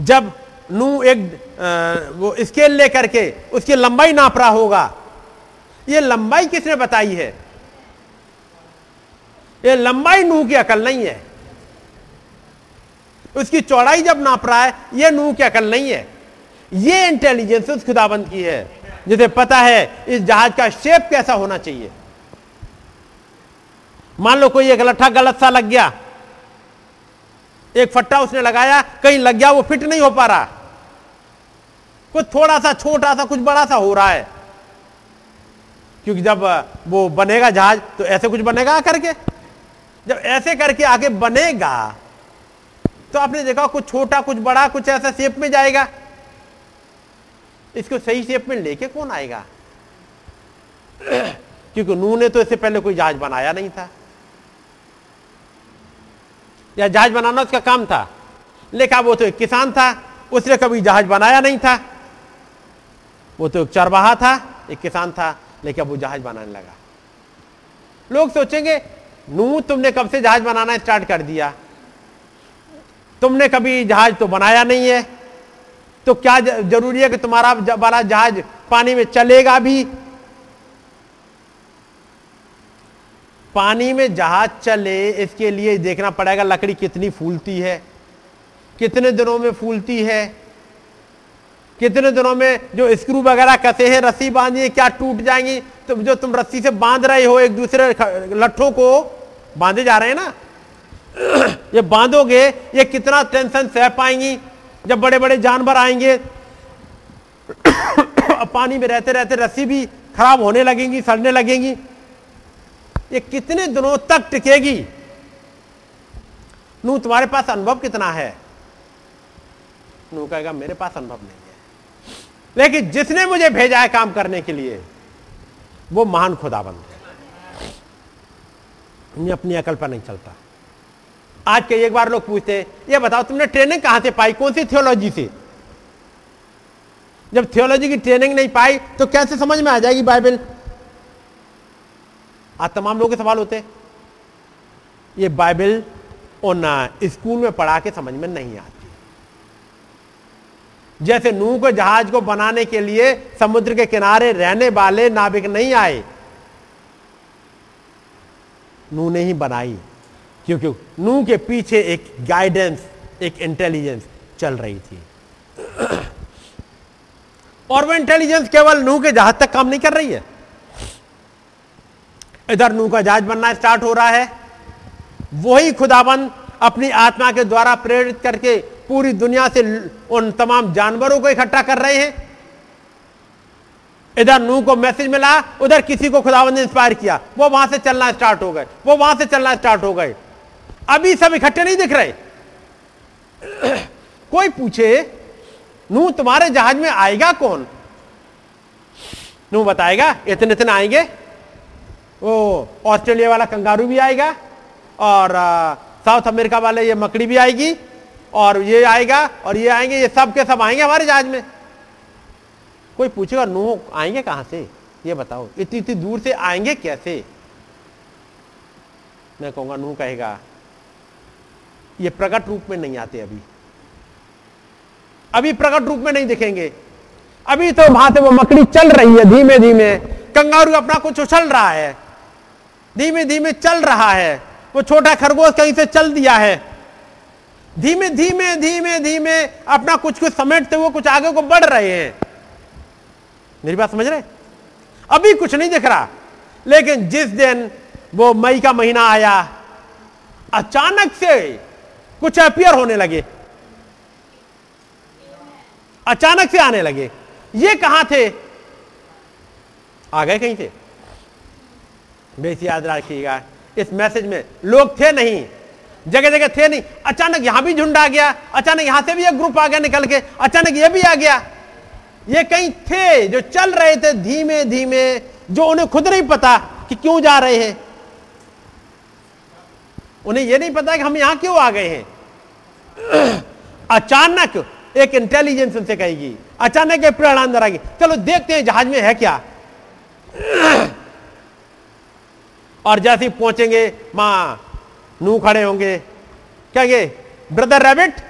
जब नू एक आ, वो स्केल लेकर के उसकी लंबाई नाप रहा होगा ये लंबाई किसने बताई है? ये लंबाई नूह की अकल नहीं है। उसकी चौड़ाई जब नाप रहा है, ये नूह की अकल नहीं है। ये इंटेलिजेंस उस खुदाबंद की है, जिसे पता है इस जहाज़ का शेप कैसा होना चाहिए। मान लो कोई एक लट्ठा गलत सा लग गया, एक फट्टा उसने लगाया, कहीं लग गया, वो फिट नहीं हो पा रहा। कुछ थोड़ा सा, छोटा सा, कुछ बड़ा सा हो रहा है। क्योंकि जब वो बनेगा जहाज़ तो ऐसे कुछ बनेगा करके जब ऐसे करके आगे बनेगा तो आपने देखा कुछ छोटा, कुछ बड़ा, कुछ ऐसा शेप में जाएगा। इसको सही शेप में लेके कौन आएगा? क्योंकि नू ने तो इससे पहले कोई जहाज़ बनाया नहीं था। या जहाज़ बनाना उसका काम था, लेकिन वो तो एक किसान था, उसने कभी जहाज़ बनाया नहीं था। वो तो एक चरवाहा था, एक किसान था, लेकिन वो जहाज़ बनाने लगा। लोग सोचेंगे नू तुमने कब से जहाज़ बनाना स्टार्ट कर दिया? तुमने कभी जहाज़ तो बनाया नहीं है। तो क्या ज़रूरी है कि तुम्हारा बड़ा जहाज़ पानी में चलेगा भी? पानी में जहाज़ चले, इसके लिए देखना पड़ेगा लकड़ी कितनी फूलती है, कितने दिनों में फूलती है। कितने दिनों में जो स्क्रू वगैरह कसे हैं, रस्सी बांधी क्या टूट जाएँगी? तो जो तुम रस्सी से बाँध रहे हो, एक दूसरे लट्ठों को बांधे जा रहे हैं ना? ये बांधोगे, ये कितना टेंशन सह पाएँगी? जब बड़े बड़े जानवर आएँगे पानी में रहते रहते रस्सी भी खराब होने लगेंगी, सड़ने लगेंगी। ये कितने दिनों तक टिकेगी? नू, तुम्हारे पास अनुभव कितना है? नू कहेगा, मेरे पास अनुभव नहीं। लेकिन जिसने मुझे भेजा है काम करने के लिए, वो महान खुदाबंद है। अपनी अकल पर नहीं चलता। आज के एक बार लोग पूछते ये बताओ, तुमने ट्रेनिंग कहाँ से पाई? कौन सी थियोलॉजी से? जब थियोलॉजी की ट्रेनिंग नहीं पाई तो कैसे समझ में आ जाएगी बाइबल आज तमाम लोगों के सवाल होते ये बाइबल उन स्कूल में पढ़ा के समझ में नहीं आती। जैसे नूह को जहाज़ को बनाने के लिए समुद्र के किनारे रहने वाले नाविक नहीं आए। नू ने ही बनाई, क्योंकि नू के पीछे एक गाइडेंस एक इंटेलिजेंस चल रही थी। और वो इंटेलिजेंस केवल नू के जहाज़ तक काम नहीं कर रही है। इधर नू का जहाज़ बनना स्टार्ट हो रहा है। वही खुदाबंद अपनी आत्मा के द्वारा प्रेरित करके पूरी दुनिया से उन तमाम जानवरों को इकट्ठा कर रहे हैं। इधर नू को मैसेज मिला, उधर किसी को खुदावंद ने इंस्पायर किया। वो वहाँ से चलना स्टार्ट हो गए। वो वहाँ से चलना स्टार्ट हो गए। अभी सब इकट्ठे नहीं दिख रहे। कोई पूछे नू तुम्हारे जहाज़ में आएगा कौन? नू बताएगा, इतने इतने आएँगे। वो ऑस्ट्रेलिया वाला कंगारू भी आएगा और साउथ अमेरिका वाले ये मकड़ी भी आएगी। और ये आएगा और ये आएँगे, ये सब के सब आएँगे हमारे जहाज़ में। कोई पूछेगा, नू, आएँगे कहाँ से? ये बताओ, इतनी इतनी दूर से आएँगे कैसे? मैं कहूँगा, नू, कहेगा, ये प्रकट रूप में नहीं आते अभी। अभी प्रकट रूप में नहीं दिखेंगे। अभी तो वहाँ से वो मकड़ी चल रही है धीमे धीमे। कंगारू अपना कुछ उछल रहा है। धीमे धीमे चल रहा है। वो छोटा खरगोश कहीं से चल दिया है। धीमे धीमे धीमे धीमे अपना कुछ कुछ समेटते हुए कुछ आगे को बढ़ रहे हैं। मेरी बात समझ रहे? अभी कुछ नहीं दिख रहा। लेकिन जिस दिन वो मई का महीना आया, अचानक से कुछ अपियर होने लगे। अचानक से आने लगे। ये कहाँ थे? आ गए कहीं से बेस याद रखिएगा, इस मैसेज में लोग थे नहीं। जगह जगह थे नहीं। अचानक यहाँ भी झुंड आ गया, अचानक यहाँ से भी एक ग्रुप आ गया निकल के, अचानक ये भी आ गया। ये कहीं थे जो चल रहे थे धीमे धीमे जो उन्हें खुद नहीं पता कि क्यों जा रहे हैं। उन्हें यह नहीं पता कि हम यहाँ क्यों आ गए हैं। अचानक एक इंटेलिजेंस उनसे कहेगी, अचानक एक प्रेरणा अंदर आएगी, चलो देखते हैं जहाज़ में है क्या? और जैसे पहुँचेंगे, माँ नू खड़े होंगे। कहेंगे ब्रदर रैबिट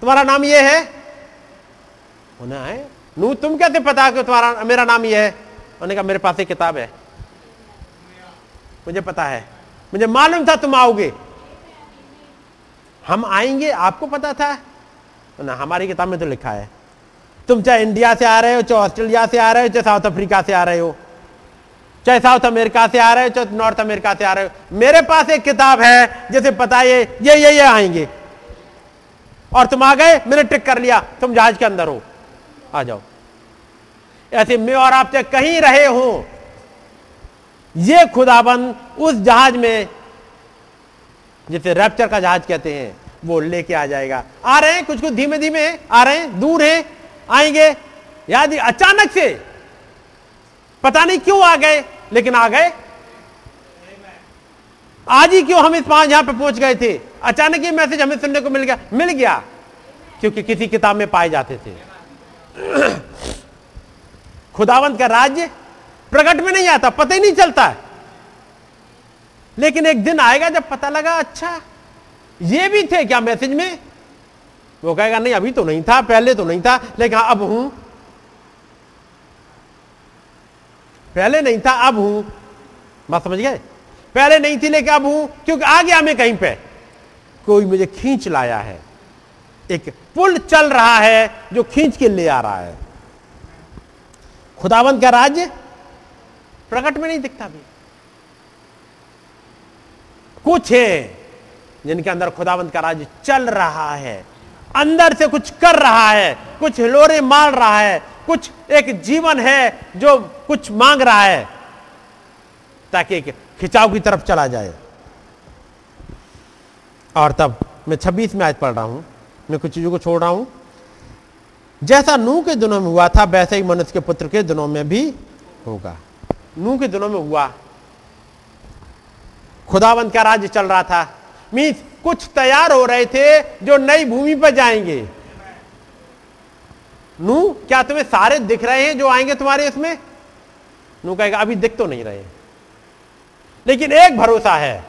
तुम्हारा नाम ये है? उन्हें आए नू तुम कैसे पता कि तुम्हारा, मेरा नाम ये है? उन्होंने कहा, मेरे पास एक किताब है। मुझे पता है। मुझे मालूम था तुम आओगे। हम आएँगे, आपको पता था? ना, हमारी किताब में तो लिखा है। तुम चाहे इंडिया से आ रहे हो, चाहे ऑस्ट्रेलिया से आ रहे हो, चाहे साउथ अफ्रीका से आ रहे हो चाहे साउथ अमेरिका से आ रहे हो, चाहे नॉर्थ अमेरिका से आ रहे हो, मेरे पास एक किताब है, जैसे पता ये ये ये ये आएँगे। और तुम आ गए, मैंने ट्रिक कर लिया, तुम जहाज़ के अंदर हो। आ जाओ। ऐसे मैं और आप चाहे कहीं रहे हो, ये खुदाबंद उस जहाज़ में, जिसे रैप्चर का जहाज़ कहते हैं, वो लेके आ जाएगा। आ रहे हैं कुछ कुछ धीमे धीमे आ रहे हैं, दूर हैं, आएँगे। याद अचानक से पता नहीं क्यों आ गए लेकिन आ गए। आज ही क्यों हम इस पाँच यहाँ पे पहुँच गए थे? अचानक ये मैसेज हमें सुनने को मिल गया। मिल गया क्योंकि किसी किताब में पाए जाते थे। खुदावंत का राज्य प्रकट में नहीं आता पता ही नहीं चलता है। लेकिन एक दिन आएगा जब पता लगा अच्छा ये भी थे क्या मैसेज में? वो कहेगा नहीं अभी तो नहीं था पहले तो नहीं था लेकिन हाँ, अब हूँ पहले नहीं था, अब हूँ। बात समझ गए? पहले नहीं थी, लेकिन अब हूँ, क्योंकि आ गया मैं कहीं पे। कोई मुझे खींच लाया है। एक पुल चल रहा है जो खींच के ले आ रहा है। खुदावंत का राज्य प्रकट में नहीं दिखता भी। कुछ है जिनके अंदर खुदावंत का राज्य चल रहा है। अंदर से कुछ कर रहा है, कुछ हिलोरे मार रहा है, कुछ एक जीवन है जो कुछ मांग रहा है, ताकि खिंचाव की तरफ़ चला जाए। और तब मैं 26 में आज पढ़ रहा हूँ, मैं कुछ चीज़ों को छोड़ रहा हूँ। जैसा नूह के दिनों में हुआ था, वैसे ही मनुष्य के पुत्र के दिनों में भी होगा। नूह के दिनों में हुआ। खुदावंत का राज्य चल रहा था। मीन्स कुछ तैयार हो रहे थे जो नई भूमि पर जाएँगे। नू, क्या तुम्हें सारे दिख रहे हैं जो आएँगे तुम्हारे इसमें? नू कहेगा, अभी दिख तो नहीं रहे। लेकिन एक भरोसा है,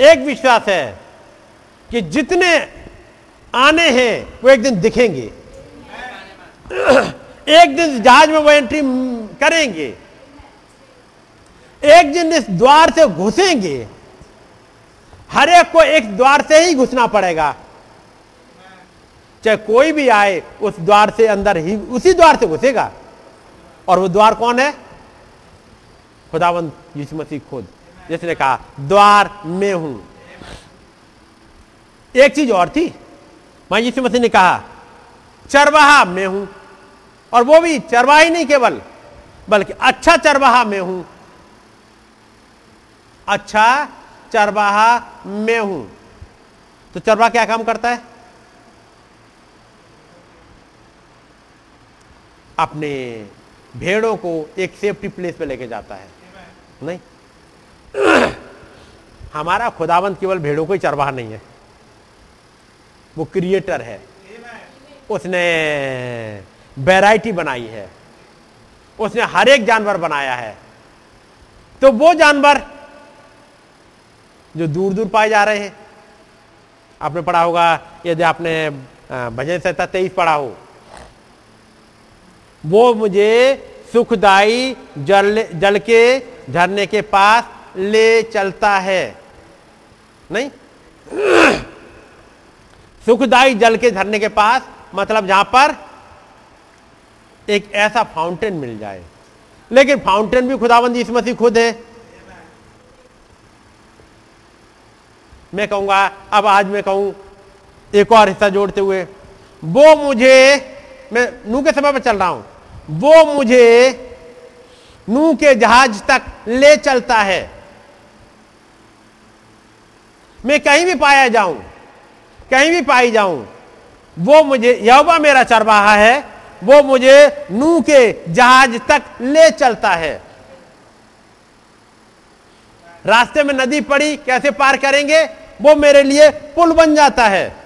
एक विश्वास है कि जितने आने हैं, वो एक दिन दिखेंगे। एक दिन जहाज़ में वो एंट्री करेंगे। एक दिन इस द्वार से घुसेंगे। हर एक को एक द्वार से ही घुसना पड़ेगा। चाहे कोई भी आए, उस द्वार से अंदर ही, उसी द्वार से घुसेगा। और वो द्वार कौन है? खुदावंत यीशु मसीह खुद। जिसने कहा, द्वार में हूँ। एक चीज़ और थी। मैं यीशु मसीह ने कहा, चरवाहा मैं हूँ। और वो भी चरवाहा ही नहीं केवल, बल्कि अच्छा चरवाहा मैं हूँ। अच्छा चरवाहा मैं हूँ। तो चरवाहा क्या काम करता है? अपने भेड़ों को एक सेफ्टी प्लेस पे लेके जाता है। नहीं? हमारा खुदावंत केवल भेड़ों को ही चरवाहा नहीं है। वो क्रिएटर है। उसने वैरायटी बनाई है। उसने हर एक जानवर बनाया है। तो वो जानवर जो दूर दूर पाए जा रहे हैं। आपने पढ़ा होगा, यदि आपने भजन संहिता तेईस पढ़ा हो, वो मुझे सुखदाई जल जल के झरने के पास ले चलता है। नहीं? सुखदाई जल के झरने के पास मतलब जहाँ पर एक ऐसा फाउंटेन मिल जाए। लेकिन फाउंटेन भी खुदाबंद यीशु मसीह खुद है। मैं कहूँगा, अब आज मैं कहूँ, एक और हिस्सा जोड़ते हुए, वो मुझे, मैं नू के समय पर चल रहा हूँ, वो मुझे नू के जहाज़ तक ले चलता है। मैं कहीं भी पाया जाऊँ, कहीं भी पाई जाऊँ, वो मुझे, यहोवा मेरा चरवाहा है, वो मुझे नू के जहाज़ तक ले चलता है। रास्ते में नदी पड़ी, कैसे पार करेंगे? वो मेरे लिए पुल बन जाता है।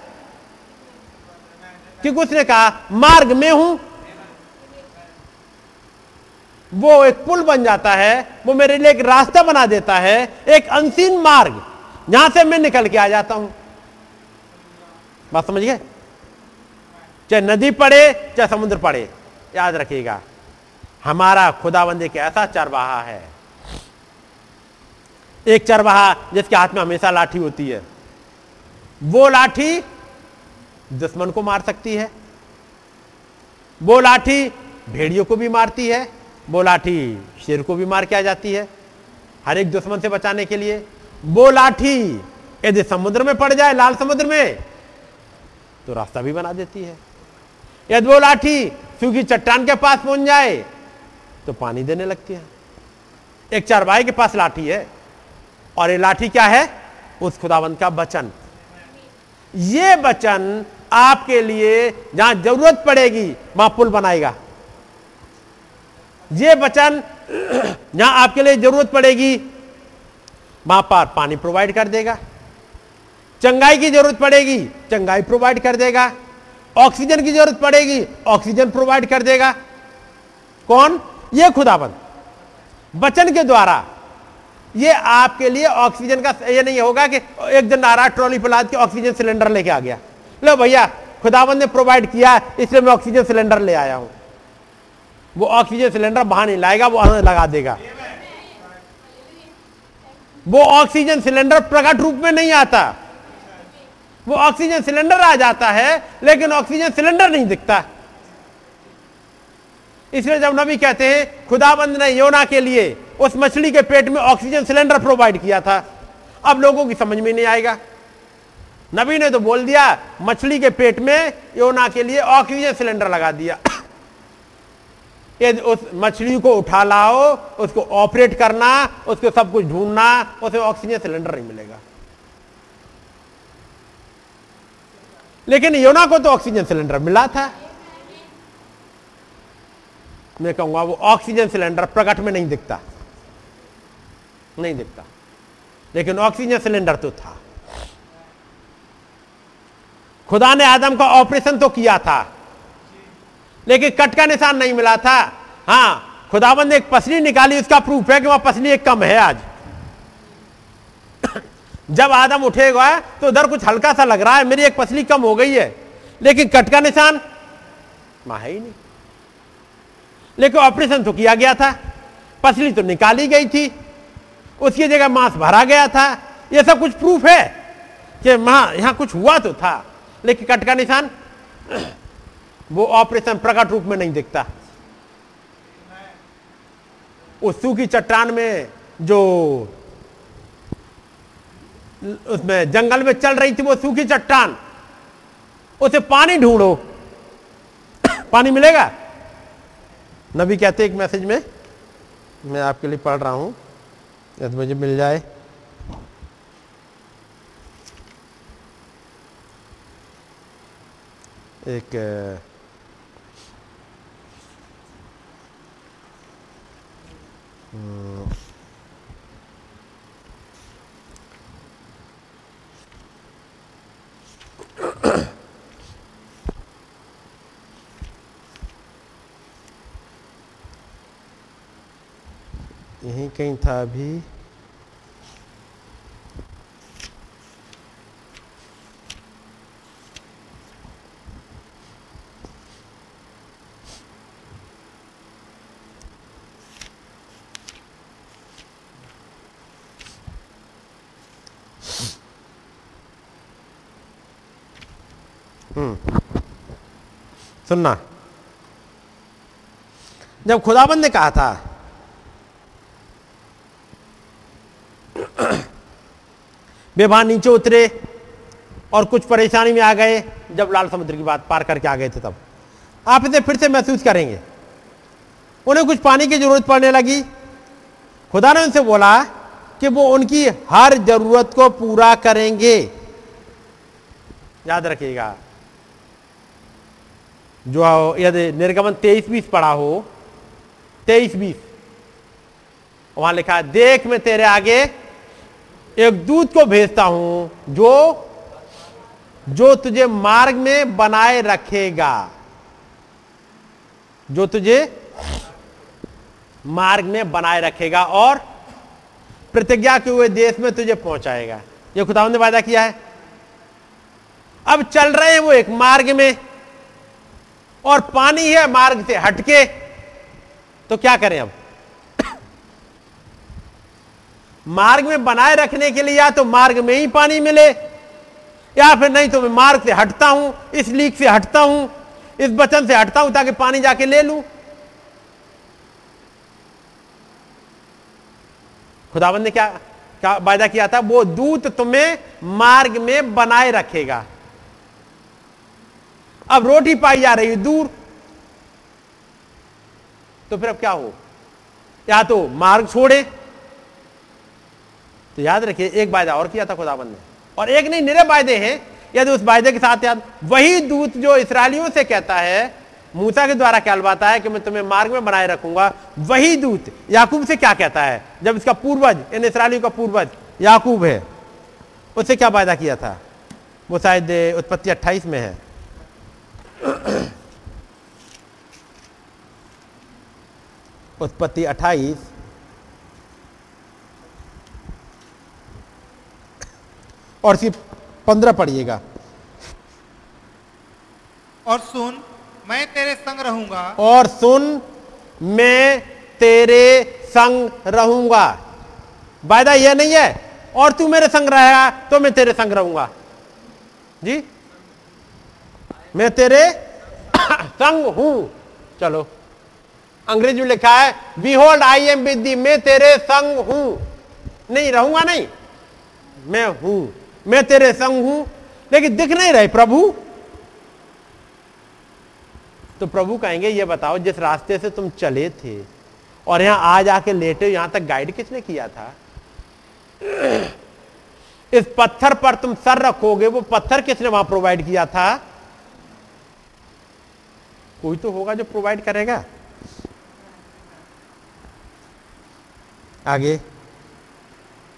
क्योंकि उसने कहा, मार्ग में हूँ। वो एक पुल बन जाता है, वो मेरे लिए एक रास्ता बना देता है, एक अनसीन मार्ग। जहाँ से मैं निकल के आ जाता हूँ। बात समझ गए? चाहे नदी पड़े, चाहे समुद्र पड़े, याद रखिएगा, हमारा खुदाबंद एक ऐसा चरवाहा है। एक चरवाहा जिसके हाथ में हमेशा लाठी होती है। वो लाठी दुश्मन को मार सकती है। वो लाठी भेड़ियों को भी मारती है। वो लाठी शेर को भी मार के आ जाती है हर एक दुश्मन से बचाने के लिए। वो लाठी यदि समुद्र में पड़ जाए, लाल समुद्र में तो रास्ता भी बना देती है। यदि वो लाठी सूखी चट्टान के पास पहुँच जाए तो पानी देने लगती है। एक चारवाई के पास लाठी है। और ये लाठी क्या है? उस खुदावंत का वचन ये वचन आपके लिए जहाँ ज़रूरत पड़ेगी, वहाँ पुल बनाएगा। ये वचन जहाँ आपके लिए ज़रूरत पड़ेगी, वहाँ पर पानी प्रोवाइड कर देगा। चंगाई की ज़रूरत पड़ेगी, चंगाई प्रोवाइड कर देगा। ऑक्सीजन की ज़रूरत पड़ेगी, ऑक्सीजन प्रोवाइड कर देगा। कौन? ये खुदाबंद वचन के द्वारा ये आपके लिए ऑक्सीजन का ये नहीं होगा कि एक दिन नारा ट्रॉली पर लाद के ऑक्सीजन सिलेंडर लेके आ गया। लो भैया खुदाबंद ने प्रोवाइड किया, इसलिए मैं ऑक्सीजन सिलेंडर ले आया हूँ। वो ऑक्सीजन सिलेंडर बाहर नहीं लाएगा, वो लगा देगा। वो ऑक्सीजन सिलेंडर प्रकट रूप में नहीं आता। वो ऑक्सीजन सिलेंडर आ जाता है, लेकिन ऑक्सीजन सिलेंडर नहीं दिखता। इसलिए जब नबी कहते हैं खुदाबंद ने योना के लिए उस मछली के पेट में ऑक्सीजन सिलेंडर प्रोवाइड किया था। अब लोगों की समझ में नहीं आएगा। नबी ने तो बोल दिया, मछली के पेट में योना के लिए ऑक्सीजन सिलेंडर लगा दिया। यदि उस मछली को उठा लाओ, उसको ऑपरेट करना, उसको सब कुछ ढूंढना, उसे ऑक्सीजन सिलेंडर नहीं मिलेगा। लेकिन योना को तो ऑक्सीजन सिलेंडर मिला था। मैं कहूँगा, वो ऑक्सीजन सिलेंडर प्रकट में नहीं दिखता। नहीं दिखता। लेकिन ऑक्सीजन सिलेंडर तो था। खुदा ने आदम का ऑपरेशन तो किया था। लेकिन कट का निशान नहीं मिला था। हाँ खुदाबंद ने एक पसली निकाली, उसका प्रूफ है कि वहाँ पसली एक कम है आज। जब आदम उठेगा तो उधर कुछ हल्का सा लग रहा है, मेरी एक पसली कम हो गई है। लेकिन कट का निशान वहाँ है ही नहीं। लेकिन ऑपरेशन तो किया गया था। पसली तो निकाली गई थी। उसकी जगह मांस भरा गया था। यह सब कुछ प्रूफ है कि वहाँ यहाँ कुछ हुआ तो था। लेकिन कट का निशान वो ऑपरेशन प्रकट रूप में नहीं दिखता। उस सूखी चट्टान में जो उसमें जंगल में चल रही थी वो सूखी चट्टान, उसे पानी ढूंढो। पानी मिलेगा? नबी कहते एक मैसेज में, मैं आपके लिए पढ़ रहा हूँ। यदि मुझे मिल जाए एक अ, हम्म, यहीं कहीं था अभी सुनना जब खुदाबंद ने कहा था वे नीचे उतरे और कुछ परेशानी में आ गए जब लाल समुद्र की बात पार करके आ गए थे तब आप इसे फिर से महसूस करेंगे उन्हें कुछ पानी की ज़रूरत पड़ने लगी खुदा ने उनसे बोला कि वो उनकी हर ज़रूरत को पूरा करेंगे याद रखिएगा जो यदि निर्गमन तेईस बीस पढ़ा हो, तेईस बीस। वहाँ लिखा है, देख मैं तेरे आगे एक दूत को भेजता हूँ, जो जो तुझे मार्ग में बनाए रखेगा। जो तुझे मार्ग में बनाए रखेगा और प्रतिज्ञा के हुए देश में तुझे पहुंचाएगा। ये खुदावन ने वादा किया है। अब चल रहे हैं वो एक मार्ग में। और पानी है मार्ग से हटके तो क्या करें अब? मार्ग में बनाए रखने के लिए या तो मार्ग में ही पानी मिले, या फिर नहीं तो मैं मार्ग से हटता हूँ, इस लीक से हटता हूँ, इस बचन से हटता हूँ ताकि पानी जाके ले लूँ। खुदाबंद ने क्या क्या वायदा किया था? वो दूत तुम्हें मार्ग में बनाए रखेगा। अब रोटी पाई जा रही है दूर। तो फिर अब क्या हो? या तो मार्ग छोड़े। तो याद रखिए, एक वायदा और किया था खुदाबंद ने। और एक नहीं निरे वायदे हैं। यदि उस वायदे के साथ याद, वही दूत जो इसराइलियों से कहता है, मूसा के द्वारा कहलवाता है कि मैं तुम्हें मार्ग में बनाए रखूँगा, वही दूत याकूब से क्या कहता है? जब इसका पूर्वज, इन इसराइलियों का पूर्वज याकूब है, उससे क्या वायदा किया था? वो शायद उत्पत्ति 28 में है। उत्पत्ति 28 और सिर्फ़ पंद्रह पढ़िएगा। और सुन मैं तेरे संग रहूँगा। और सुन मैं तेरे संग रहूँगा। वायदा यह नहीं है और तू मेरे संग रहेगा तो मैं तेरे संग रहूँगा। जी? मैं तेरे संग हूँ। चलो। अंग्रेज़ी में लिखा है behold I am with thee मैं तेरे संग हूँ। नहीं, रहूँगा नहीं। मैं हूँ, मैं तेरे संग हूँ, लेकिन दिख नहीं रहे प्रभु। तो प्रभु कहेंगे, ये बताओ, जिस रास्ते से तुम चले थे और यहाँ आज आके लेटे यहाँ तक गाइड किसने किया था? इस पत्थर पर तुम सर रखोगे, वो पत्थर किसने वहाँ प्रोवाइड किया था? कोई तो होगा जो प्रोवाइड करेगा। आगे।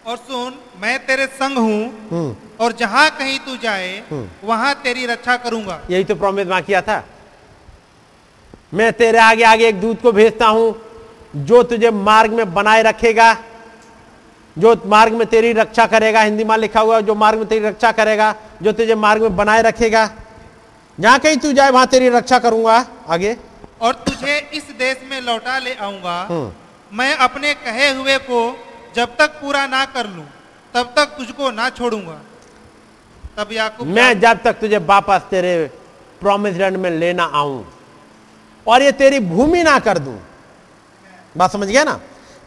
और सुन मैं तेरे संग हूँ हम्म। और जहाँ कहीं तू जाए हम्म। वहाँ तेरी रक्षा करूँगा। यही तो प्रॉमिस वहाँ किया था। मैं तेरे आगे आगे एक दूत को भेजता हूँ जो तुझे मार्ग में बनाए रखेगा जो मार्ग में तेरी रक्षा करेगा हिंदी में लिखा हुआ जो मार्ग में तेरी रक्षा करेगा जो तुझे मार्ग में बनाए रखेगा। जहाँ कहीं तू जाए वहाँ तेरी रक्षा करूँगा। आगे। और तुझे इस देश में लौटा ले आऊँगा। हम्म। मैं अपने कहे हुए को जब तक पूरा ना कर लूँ तब तक तुझको ना छोड़ूँगा। तब याकूब मैं जब तक तुझे वापस तेरे प्रॉमिस लैंड में लेना आऊँ और ये तेरी भूमि ना कर दूँ। बात समझ गया ना?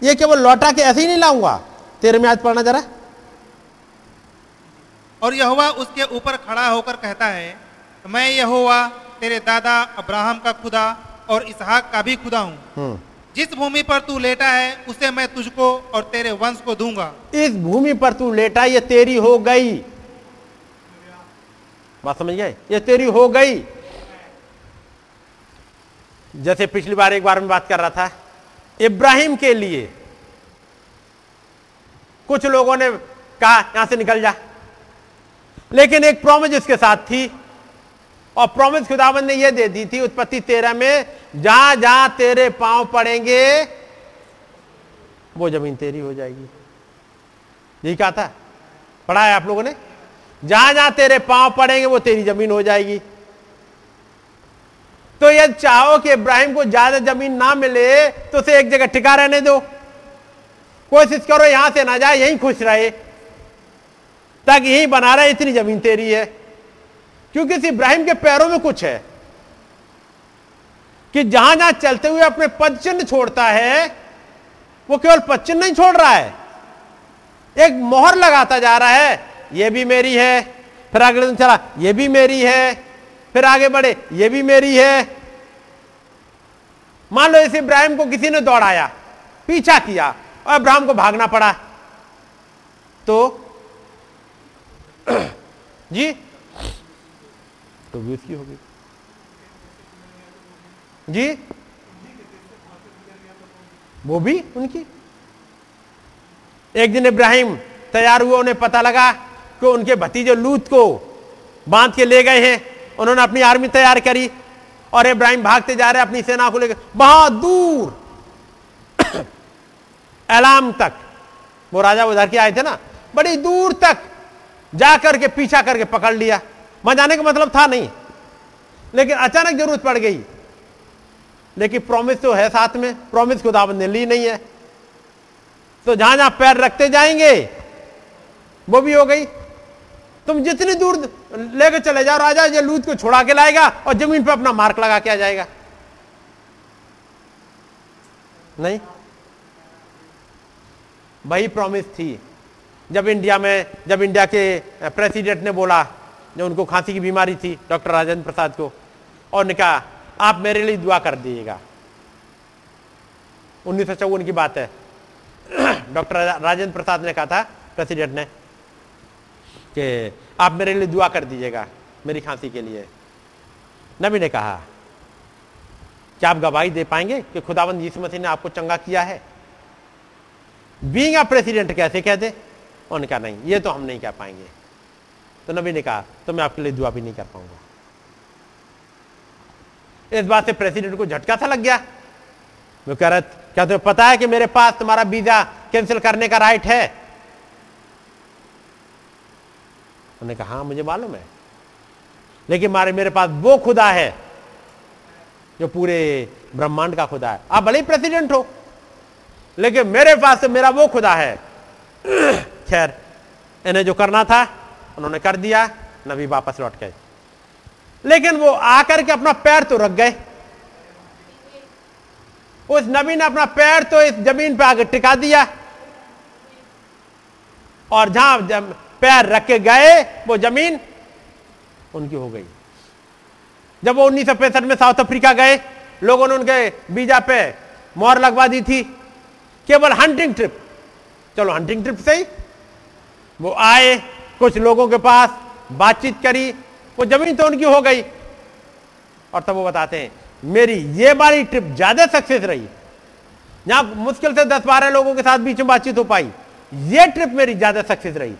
ये केवल लौटा के ऐसे ही नहीं लाऊँगा। तेरे में आज पढ़ना जरा। और यहोवा उसके ऊपर खड़ा होकर कहता है मैं यहोवा तेरे दादा अब्राहम का खुदा और इसहाक का भी खुदा हूँ। हम्म जिस भूमि पर तू लेटा है उसे मैं तुझको और तेरे वंश को दूँगा। इस भूमि पर तू लेटा ये तेरी हो गई। बात समझ गए? ये तेरी हो गई। जैसे पिछली बार एक बार में बात कर रहा था इब्राहिम के लिए कुछ लोगों ने कहा यहाँ से निकल जा। लेकिन एक प्रॉमिस इसके साथ थी और प्रॉमिस खुदावन ने यह दे दी थी, उत्पत्ति तेरह में, जहाँ जहाँ तेरे पाँव पड़ेंगे, वो ज़मीन तेरी हो जाएगी। यही कहा था। पढ़ा है आप लोगों ने? जहाँ जहाँ तेरे पाँव पड़ेंगे, वो तेरी ज़मीन हो जाएगी। तो यदि चाहो कि इब्राहिम को ज़्यादा ज़मीन ना मिले तो उसे एक जगह टिका रहने दो। कोशिश करो यहाँ से ना जाए, यहीं खुश रहे, ताकि यहीं बना रहे, इतनी ज़मीन तेरी है। क्योंकि इस इब्राहिम के पैरों में कुछ है कि जहाँ जहाँ चलते हुए अपने पद चिन्ह छोड़ता है, वो केवल पद चिन्ह नहीं छोड़ रहा है। एक मोहर लगाता जा रहा है, ये भी मेरी है, फिर दिन चला, ये भी मेरी है, फिर आगे बढ़े, ये भी मेरी है। मान लो इस इब्राहिम को किसी ने दौड़ाया, पीछा किया और इब्राहिम को भागना पड़ा। तो जी तो भी उसकी होगी। जी? वो भी उनकी। एक दिन इब्राहिम तैयार हुआ, उन्हें पता लगा कि उनके भतीजे लूत को बाँध के ले गए हैं। उन्होंने अपनी आर्मी तैयार करी और इब्राहिम भागते जा रहे अपनी सेना को लेकर। बहुत दूर एलाम तक। वो राजा उधर के आए थे ना, बड़ी दूर तक जाकर के पीछा करके पकड़ लिया। वहाँ जाने का मतलब था नहीं। लेकिन अचानक ज़रूरत पड़ गई। लेकिन प्रॉमिस तो है साथ में प्रॉमिस खुदाबंद ने ली नहीं है। तो जहाँ जहाँ पैर रखते जाएँगे, वो भी हो गई। तुम जितनी दूर लेकर चले जाओ, राजा ये लूत को छुड़ा के लाएगा और ज़मीन पर अपना मार्क लगा के आ जाएगा। नहीं। वही प्रॉमिस थी। जब इंडिया में, जब इंडिया के प्रेसिडेंट ने बोला जो उनको खांसी की बीमारी थी, डॉक्टर राजेंद्र प्रसाद को, और ने कहा, आप मेरे लिए दुआ कर दीजिएगा। उन्नीस सौ चौवन की बात है। डॉक्टर राजेंद्र प्रसाद ने कहा था, प्रेसिडेंट ने, कि आप मेरे लिए दुआ कर दीजिएगा, मेरी खांसी के लिए। नबी ने कहा, क्या आप गवाही दे पाएँगे कि खुदावंद यीशु मसीह ने आपको चंगा किया है? बींग प्रेसिडेंट कैसे कहते उनका नहीं, ये तो हम नहीं कह पाएँगे। तो नबी ने कहा तो मैं आपके लिए दुआ भी नहीं कर पाऊँगा। इस बात से प्रेसिडेंट को झटका सा लग गया। वो कह रहे, क्या तुम्हें पता है कि मेरे पास तुम्हारा वीज़ा कैंसिल करने का राइट है? उन्होंने कहा हाँ मुझे मालूम है। लेकिन मारे, मेरे पास वो खुदा है जो पूरे ब्रह्मांड का खुदा है। आप भले ही प्रेसिडेंट हो, लेकिन मेरे पास तो मेरा वो खुदा है। खैर, इन्हें जो करना था उन्होंने कर दिया, नबी वापस लौट गए। लेकिन वो आकर के अपना पैर तो रख गए। उस नबी ने अपना पैर तो इस ज़मीन पे आगे टिका दिया। और जहाँ पैर रख के गए, वो ज़मीन उनकी हो गई। जब वो उन्नीस सौ पैंसठ में साउथ अफ्रीका गए, लोगों ने उनके बीजा पे मोहर लगवा दी थी। केवल हंटिंग ट्रिप चलो हंटिंग ट्रिप से ही वो आए। कुछ लोगों के पास बातचीत करी, वो ज़मीन तो उनकी हो गई। और तब वो बताते हैं, मेरी ये वाली ट्रिप ज़्यादा सक्सेस रही। यहाँ मुश्किल से दस बारह लोगों के साथ बीच में बातचीत हो पाई। ये ट्रिप मेरी ज़्यादा सक्सेस रही।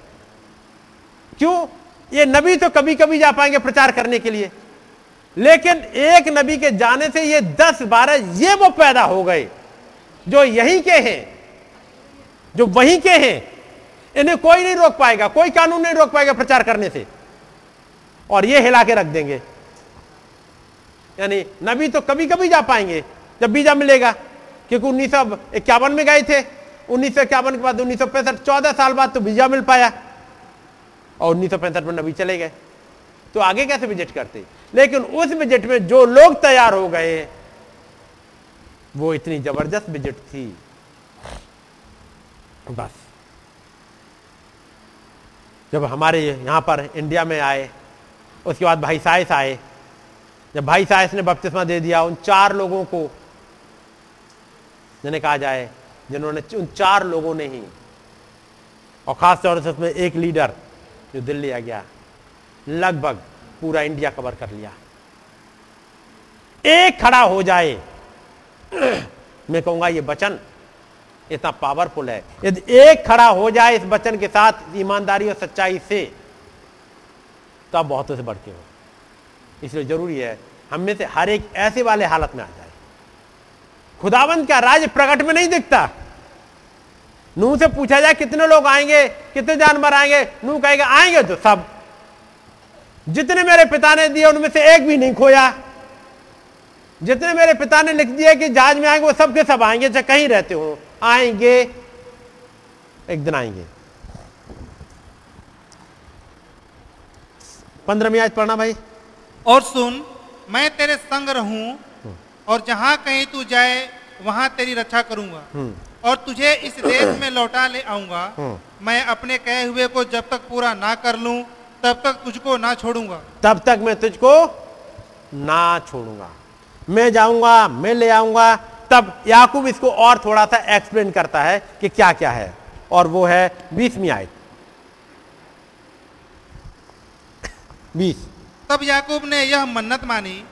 क्यों? ये नबी तो कभी कभी जा पाएँगे प्रचार करने के लिए। लेकिन एक नबी के जाने से ये दस बारह ये वो पैदा हो गए, जो यहीं के हैं, जो वहीं के हैं इन्हें कोई नहीं रोक पाएगा, कोई कानून नहीं रोक पाएगा प्रचार करने से। और ये हिला के रख देंगे। यानी नबी तो कभी कभी जा पाएँगे, जब वीज़ा मिलेगा, क्योंकि उन्नीस सौ इक्यावन में गए थे। उन्नीस सौ इक्यावन के बाद उन्नीस सौ पैंसठ, चौदह साल बाद तो वीज़ा मिल पाया। और उन्नीस सौ पैंसठ में नबी चले गए। तो आगे कैसे विज़िट करते? लेकिन उस विज़िट में जो लोग तैयार हो गए, वो इतनी ज़बरदस्त विज़िट थी। बस। जब हमारे यहाँ पर इंडिया में आए, उसके बाद भाई साइस आए, जब भाई साइस ने बपतिस्मा दे दिया, उन चार लोगों को जिन्हें कहा जाए, जिन्होंने उन चार लोगों ने ही, और खास तौर से उसमें एक लीडर जो दिल्ली आ गया, लगभग पूरा इंडिया कवर कर लिया। एक खड़ा हो जाए, मैं कहूँगा ये वचन इतना पावरफुल है। यदि एक खड़ा हो जाए इस वचन के साथ ईमानदारी और सच्चाई से तो बहुतों से बढ़ के हो। इसलिए ज़रूरी है, हम में से हर एक ऐसे वाले हालत में आ जाए। खुदावंत का राज प्रकट में नहीं दिखता? नू से पूछा जाए, कितने लोग आएँगे, कितने जानवर आएँगे? नू कहेगा, आएँगे तो सब। जितने मेरे पिता ने दिए, उनमें से एक भी नहीं खोया। जितने मेरे पिता ने लिख दिया कि जहाज़ में आएँगे, वो सबके सब आएँगे, चाहे कहीं रहते हो। आएँगे एक दिन आएँगे। पंद्रहवीं आज पढ़ना भाई। और सुन मैं तेरे संग रहूँ और जहाँ कहीं तू जाए वहाँ तेरी रक्षा करूँगा। और तुझे इस देश में लौटा ले आऊँगा। मैं अपने कहे हुए को जब तक पूरा ना कर लूँ तब तक तुझको ना छोड़ूँगा। तब तक मैं तुझको ना छोड़ूँगा। मैं जाऊँगा मैं ले आऊँगा तब याकूब इसको और थोड़ा सा एक्सप्लेन करता है कि क्या क्या है और वो है बीसवीं आयत बीस तब याकूब ने यह मन्नत मानी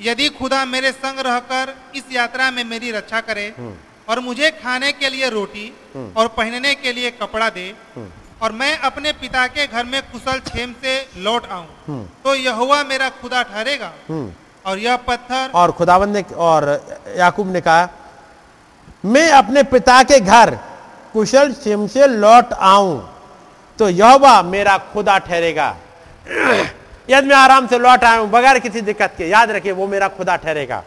यदि खुदा मेरे संग रहकर इस यात्रा में मेरी रक्षा करे हम्म। और मुझे खाने के लिए रोटी हम्म। और पहनने के लिए कपड़ा दे हम्म। और मैं अपने पिता के घर में कुशल क्षेम से लौट आऊँ। तो यहोवा मेरा खुदा ठहरेगा और यह पत्थर और खुदाबंद ने और याकूब ने कहा, मैं अपने पिता के घर कुशल क्षेम से लौट आऊँ तो यहोवा मेरा खुदा ठहरेगा। यदि मैं आराम से लौट आया हूँ, बगैर किसी दिक्कत के, याद रखिए, वो मेरा खुदा ठहरेगा।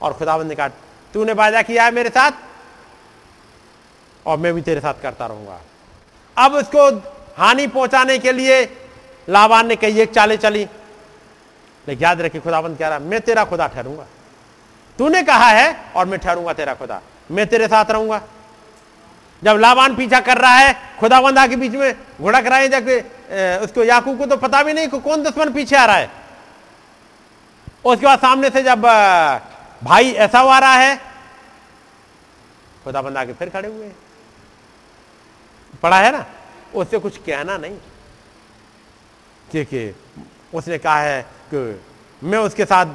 और खुदाबंद ने कहा, तूने वादा किया है मेरे साथ, और मैं भी तेरे साथ करता रहूँगा। अब उसको हानि पहुँचाने के लिए लावान ने कई एक चाले चली। लेकिन याद रखिए खुदाबंद कह रहा, मैं तेरा खुदा ठहरूँगा। तूने कहा है, और मैं ठहरूँगा तेरा खुदा। मैं तेरे साथ रहूँगा। जब लावान पीछा कर रहा है खुदाबंद आके बीच में घुड़क रहा है, जब उसको याकूब को तो पता भी नहीं कौन दुश्मन पीछे आ रहा है। उसके बाद सामने से जब भाई ऐसा आ रहा है खुदाबंद आके फिर खड़े हुए। पढ़ा है ना? उससे कुछ कहना नहीं। क्योंकि उसने कहा है कि मैं उसके साथ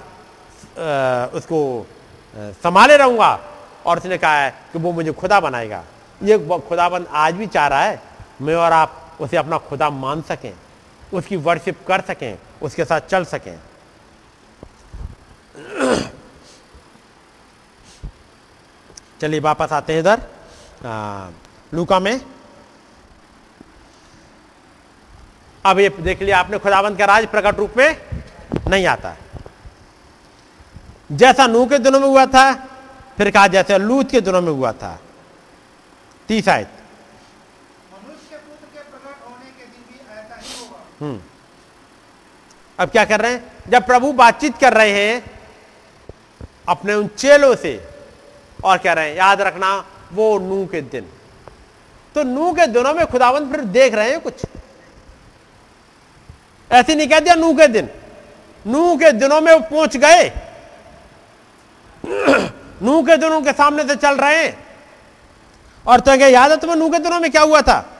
उसको संभाले रहूँगा। और उसने कहा है कि वो मुझे खुदा बनाएगा। ये खुदाबंद आज भी चाह रहा है, मैं और आप उसे अपना खुदा मान सकें, उसकी वर्शिप कर सकें, उसके साथ चल सकें। चलिए वापस आते हैं इधर लूका में। अब ये देख लिया आपने खुदाबंद का राज प्रकट रूप में। नहीं आता। जैसा नू के दिनों में हुआ था, फिर कहा जैसे लूत के दिनों में हुआ था। तीस आयत। हम्म। अब क्या कर रहे हैं? जब प्रभु बातचीत कर रहे हैं, अपने उन चेलों से, और कह रहे हैं, याद रखना, वो नू के दिन। तो नू के दिनों में खुदावंत फिर देख रहे हैं कुछ। ऐसे नहीं कह दिया नू के दिन। नू के दिनों में पहुँच गए। नूह के दिनों के सामने से चल रहे हैं। और तो क्या याद है तुम्हें नू के दिनों में क्या हुआ था?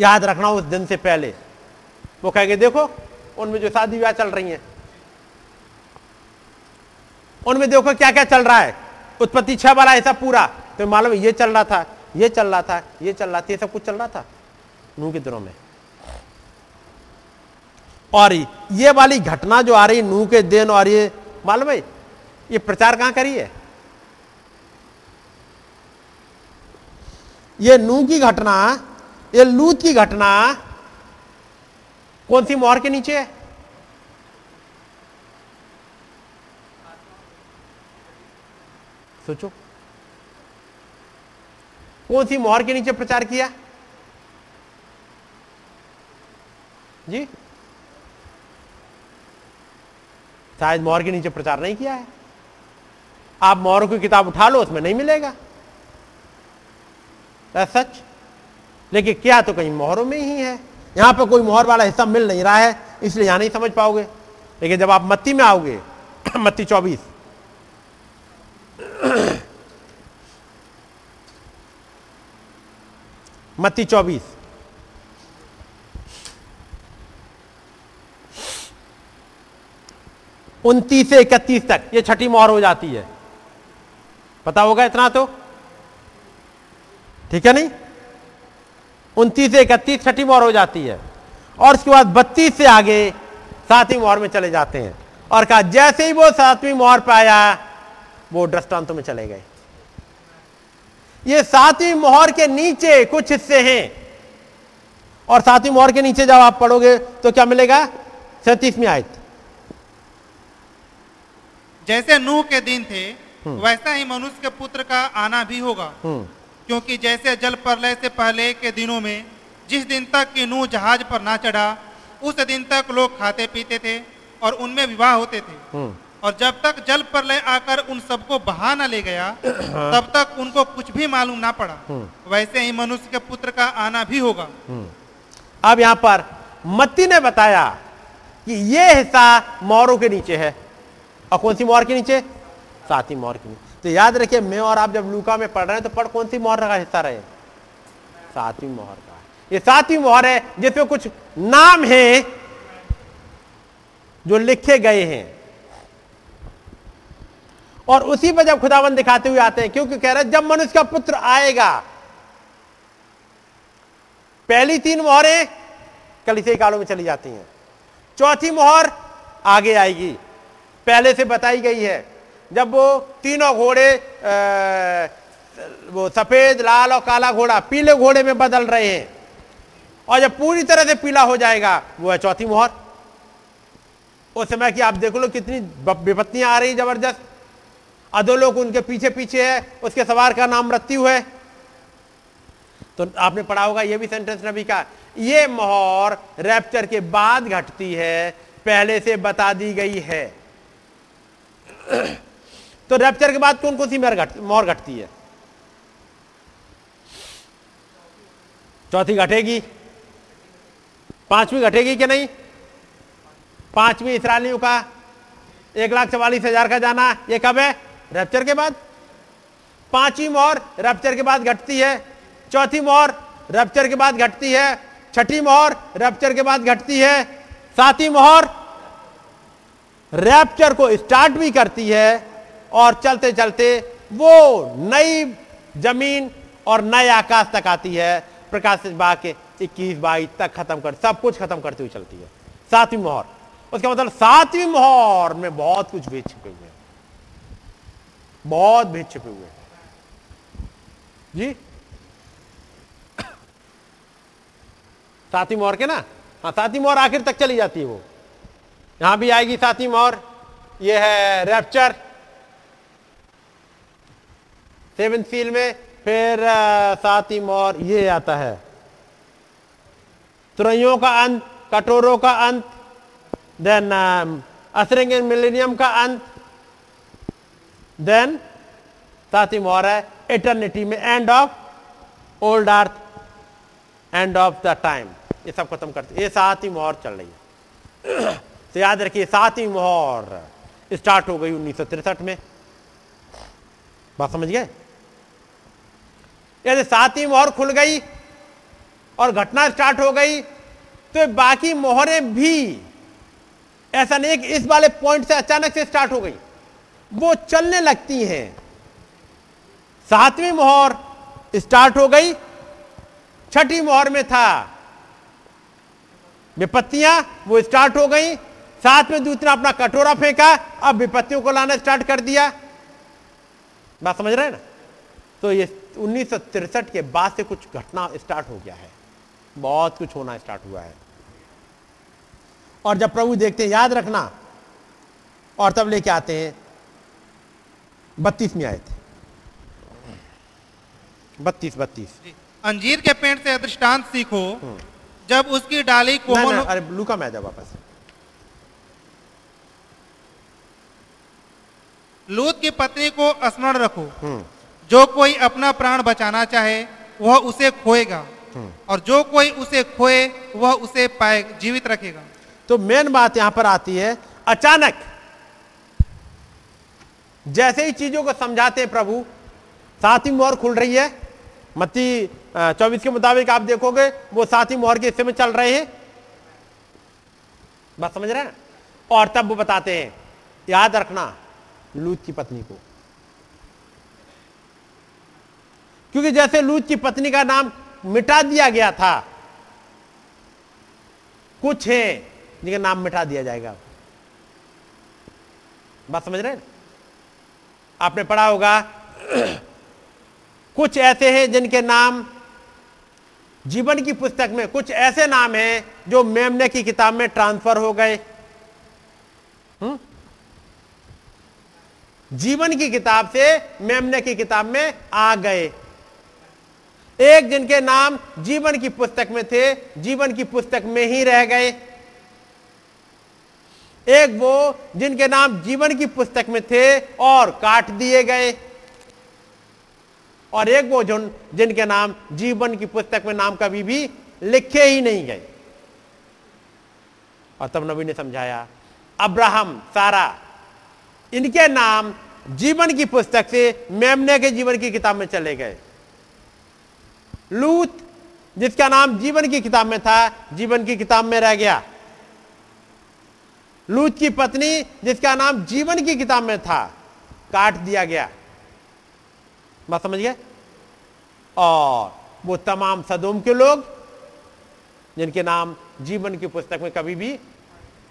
याद रखना उस दिन से पहले। वो कहेंगे, देखो, उनमें जो शादी ब्याह चल रही है, उनमें देखो क्या क्या चल रहा है। उत्पत्ति छह वाला ऐसा पूरा। तो मालूम ये चल रहा था, ये चल रहा था, ये चल रहा था, ये सब कुछ चल रहा था। नूह के दिनों में। और ये वाली घटना जो आ रही, नूह के दिन और ये, मालूम है, ये प्रचार कहाँ करी है? ये नूह की घटना, ये लूत की घटना, कौन सी मोहर के नीचे है? सोचो। कौन सी मोहर के नीचे प्रचार किया? जी? शायद मोहर के नीचे प्रचार नहीं किया है। आप मोहरों की किताब उठा लो, उसमें नहीं मिलेगा। सच लेकिन क्या तो कहीं मोहरों में ही है। यहाँ पर कोई मोहर वाला हिस्सा मिल नहीं रहा है, इसलिए यहाँ नहीं समझ पाओगे। लेकिन जब आप मत्ती में आओगे, मत्ती चौबीस। मत्ती चौबीस। उनतीस से इकतीस तक, ये छठी मोहर हो जाती है। पता होगा इतना तो? ठीक है नहीं? उनतीस से इकतीस छठी मोहर हो जाती है। और उसके बाद बत्तीस से आगे सातवीं मोहर में चले जाते हैं। और कहा, जैसे ही वो सातवीं मोहर पे आया, वो दृष्टांतों में चले गए। ये सातवीं मोहर के नीचे कुछ हिस्से हैं। और सातवीं मोहर के नीचे जब आप पढ़ोगे तो क्या मिलेगा? सैतीसवीं आयत। जैसे नूह के दिन थे वैसा ही मनुष्य के पुत्र का आना भी होगा। हम्म। क्योंकि जैसे जल प्रलय से पहले के दिनों में जिस दिन तक कि नूह जहाज़ पर ना चढ़ा उस दिन तक लोग खाते पीते थे और उनमें विवाह होते थे। हम्म। और जब तक जल प्रलय आकर उन सबको बहा न ले गया तब तक उनको कुछ भी मालूम ना पड़ा। वैसे ही मनुष्य के पुत्र का आना भी होगा। अब यहाँ पर मत्ती ने बताया कि यह हिस्सा मोरों के नीचे है। और कौन सी मोहर के नीचे? सातवीं मोहर के नीचे। तो याद रखिए, मैं और आप जब लूका में पढ़ रहे हैं तो पढ़ कौन सी मोहर का हिस्सा रहे? सातवीं मोहर का। ये सातवीं मोहर है, जिसमें कुछ नाम है, जो लिखे गए हैं। और उसी पर जब खुदावन दिखाते हुए आते हैं, क्योंकि कह रहे जब मनुष्य का पुत्र आएगा, पहली तीन मोहरें कल कलिसे कालों में चली जाती हैं। चौथी मोहर आगे आएगी। पहले से बताई गई है। जब वो तीनों घोड़े वो सफ़ेद, लाल और काला घोड़ा पीले घोड़े में बदल रहे हैं और जब पूरी तरह से पीला हो जाएगा, वो है चौथी मोहर। उस समय की आप देख लो कितनी विपत्तियाँ आ रही ज़बरदस्त। अधो लोग उनके पीछे पीछे है, उसके सवार का नाम मृत्यु है। तो आपने पढ़ा होगा यह भी सेंटेंस नबी का। ये मोहर रैप्चर के बाद घटती है, पहले से बता दी गई है। तो रैप्चर के बाद कौन कौन सी मोहर घट, मोहर घटती है? चौथी घटेगी। पांचवी घटेगी कि नहीं? पांचवी इसराइलियों का एक लाख चवालीस हज़ार का जाना, ये कब है? रैप्चर के बाद। पांचवी मोहर रैप्चर के बाद घटती है। चौथी मोहर रैप्चर के बाद घटती है। छठी मोहर रैप्चर के बाद घटती है। सातवीं मोहर रैप्चर को स्टार्ट भी करती है और चलते चलते वो नई ज़मीन और नए आकाश तक आती है। प्रकाश बाग के इक्कीस बाईस तक खत्म कर, सब कुछ खत्म करती हुई चलती है। सातवीं मोहर। उसका मतलब सातवीं मोहर में बहुत कुछ भेद छिपे हुए हैं। बहुत भेद छिपे हुए जी? सातवीं मोहर के ना? हाँ सातवीं मोहर आखिर तक चली जाती है वो। यहाँ भी आएगी सातवीं मोर। ये है रैप्चर सेवन सील में फिर सातवीं मोहर ये आता है। तुरैयों का अंत कटोरों का अंत देन असरिंग मिलेनियम का अंत। देन सातवीं मोहर है इटर्निटी में end of old earth end of the time ये सब खत्म करते, ये साथ ही मोहर चल रही है। तो याद रखिए, सातवीं मोहर स्टार्ट हो गई उन्नीस में। बात समझ गए? यदि सातवीं मोहर खुल गई और घटना स्टार्ट हो गई तो बाकी मोहरें भी ऐसा नहीं कि इस वाले पॉइंट से अचानक से स्टार्ट हो गई। वो चलने लगती हैं। सातवीं मोहर स्टार्ट हो गई, छठी मोहर में था। विपत्तियाँ, वो स्टार्ट हो गई साथ में दूसरा अपना कटोरा फेंका अब विपत्तियों को लाना स्टार्ट कर दिया। बात समझ रहे हैं ना? तो ये उन्नीस के बाद से कुछ घटना स्टार्ट हो गया है। बहुत कुछ होना स्टार्ट हुआ है। और जब प्रभु देखते हैं याद रखना और तब लेके आते हैं बत्तीस में आए थे बत्तीस। बत्तीस अंजीर के पेड़ से दृष्टांत सीखो जब उसकी डाली को अरे लूका में आ जाओ वापस। लूत की पत्नी को स्मरण रखो। हम्म। जो कोई अपना प्राण बचाना चाहे वह उसे खोएगा। और जो कोई उसे खोए वह उसे पाए जीवित रखेगा। तो मेन बात यहाँ पर आती है अचानक। जैसे ही चीज़ों को समझाते हैं प्रभु सातवीं मोहर खुल रही है। मत्ती चौबीस के मुताबिक आप देखोगे वो सातवीं मोहर के हिस्से में चल रहे हैं। बात समझ रहे हैं? और तब वो बताते हैं याद रखना लूत की पत्नी को। क्योंकि जैसे लूत की पत्नी का नाम मिटा दिया गया था, कुछ है जिनका नाम मिटा दिया जाएगा। बात समझ रहे हैं? आपने पढ़ा होगा, कुछ ऐसे हैं जिनके नाम जीवन की पुस्तक में कुछ ऐसे नाम हैं जो मेमने की किताब में ट्रांसफ़र हो गए। हम्म? जीवन की किताब से मेमने की किताब में आ गए। एक जिनके नाम जीवन की पुस्तक में थे, जीवन की पुस्तक में ही रह गए। एक वो जिनके नाम जीवन की पुस्तक में थे और काट दिए गए। और एक वो जिन, जिनके नाम जीवन की पुस्तक में नाम कभी भी लिखे ही नहीं गए। और तब नबी ने समझाया, अब्राहम, सारा इनके नाम जीवन की पुस्तक से मेमने के जीवन की किताब में चले गए। लूत, जिसका नाम जीवन की किताब में था, जीवन की किताब में रह गया। लूत की पत्नी, जिसका नाम जीवन की किताब में था, काट दिया गया। बात समझ गए? और वो तमाम सदोम के लोग, जिनके नाम जीवन की पुस्तक में कभी भी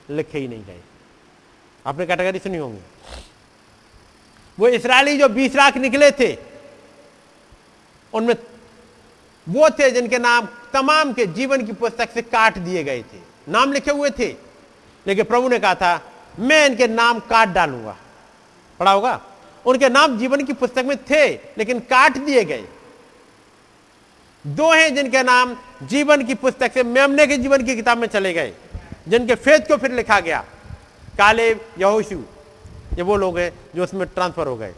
लिखे ही नहीं गए। आपने कैटेगरी सुनी होंगी। वो इसराइली जो बीस लाख निकले थे, उनमें वो थे जिनके नाम तमाम के जीवन की पुस्तक से काट दिए गए थे। नाम लिखे हुए थे, लेकिन प्रभु ने कहा था, मैं इनके नाम काट डालूँगा। पढ़ा होगा? उनके नाम जीवन की पुस्तक में थे, लेकिन काट दिए गए। दो हैं जिनके नाम जीवन की पुस्तक से मेमने के जीवन की किताब में चले गए, जिनके फेद को फिर लिखा गया काले यहोशु। ये वो लोग हैं जो उसमें ट्रांसफ़र हो गए।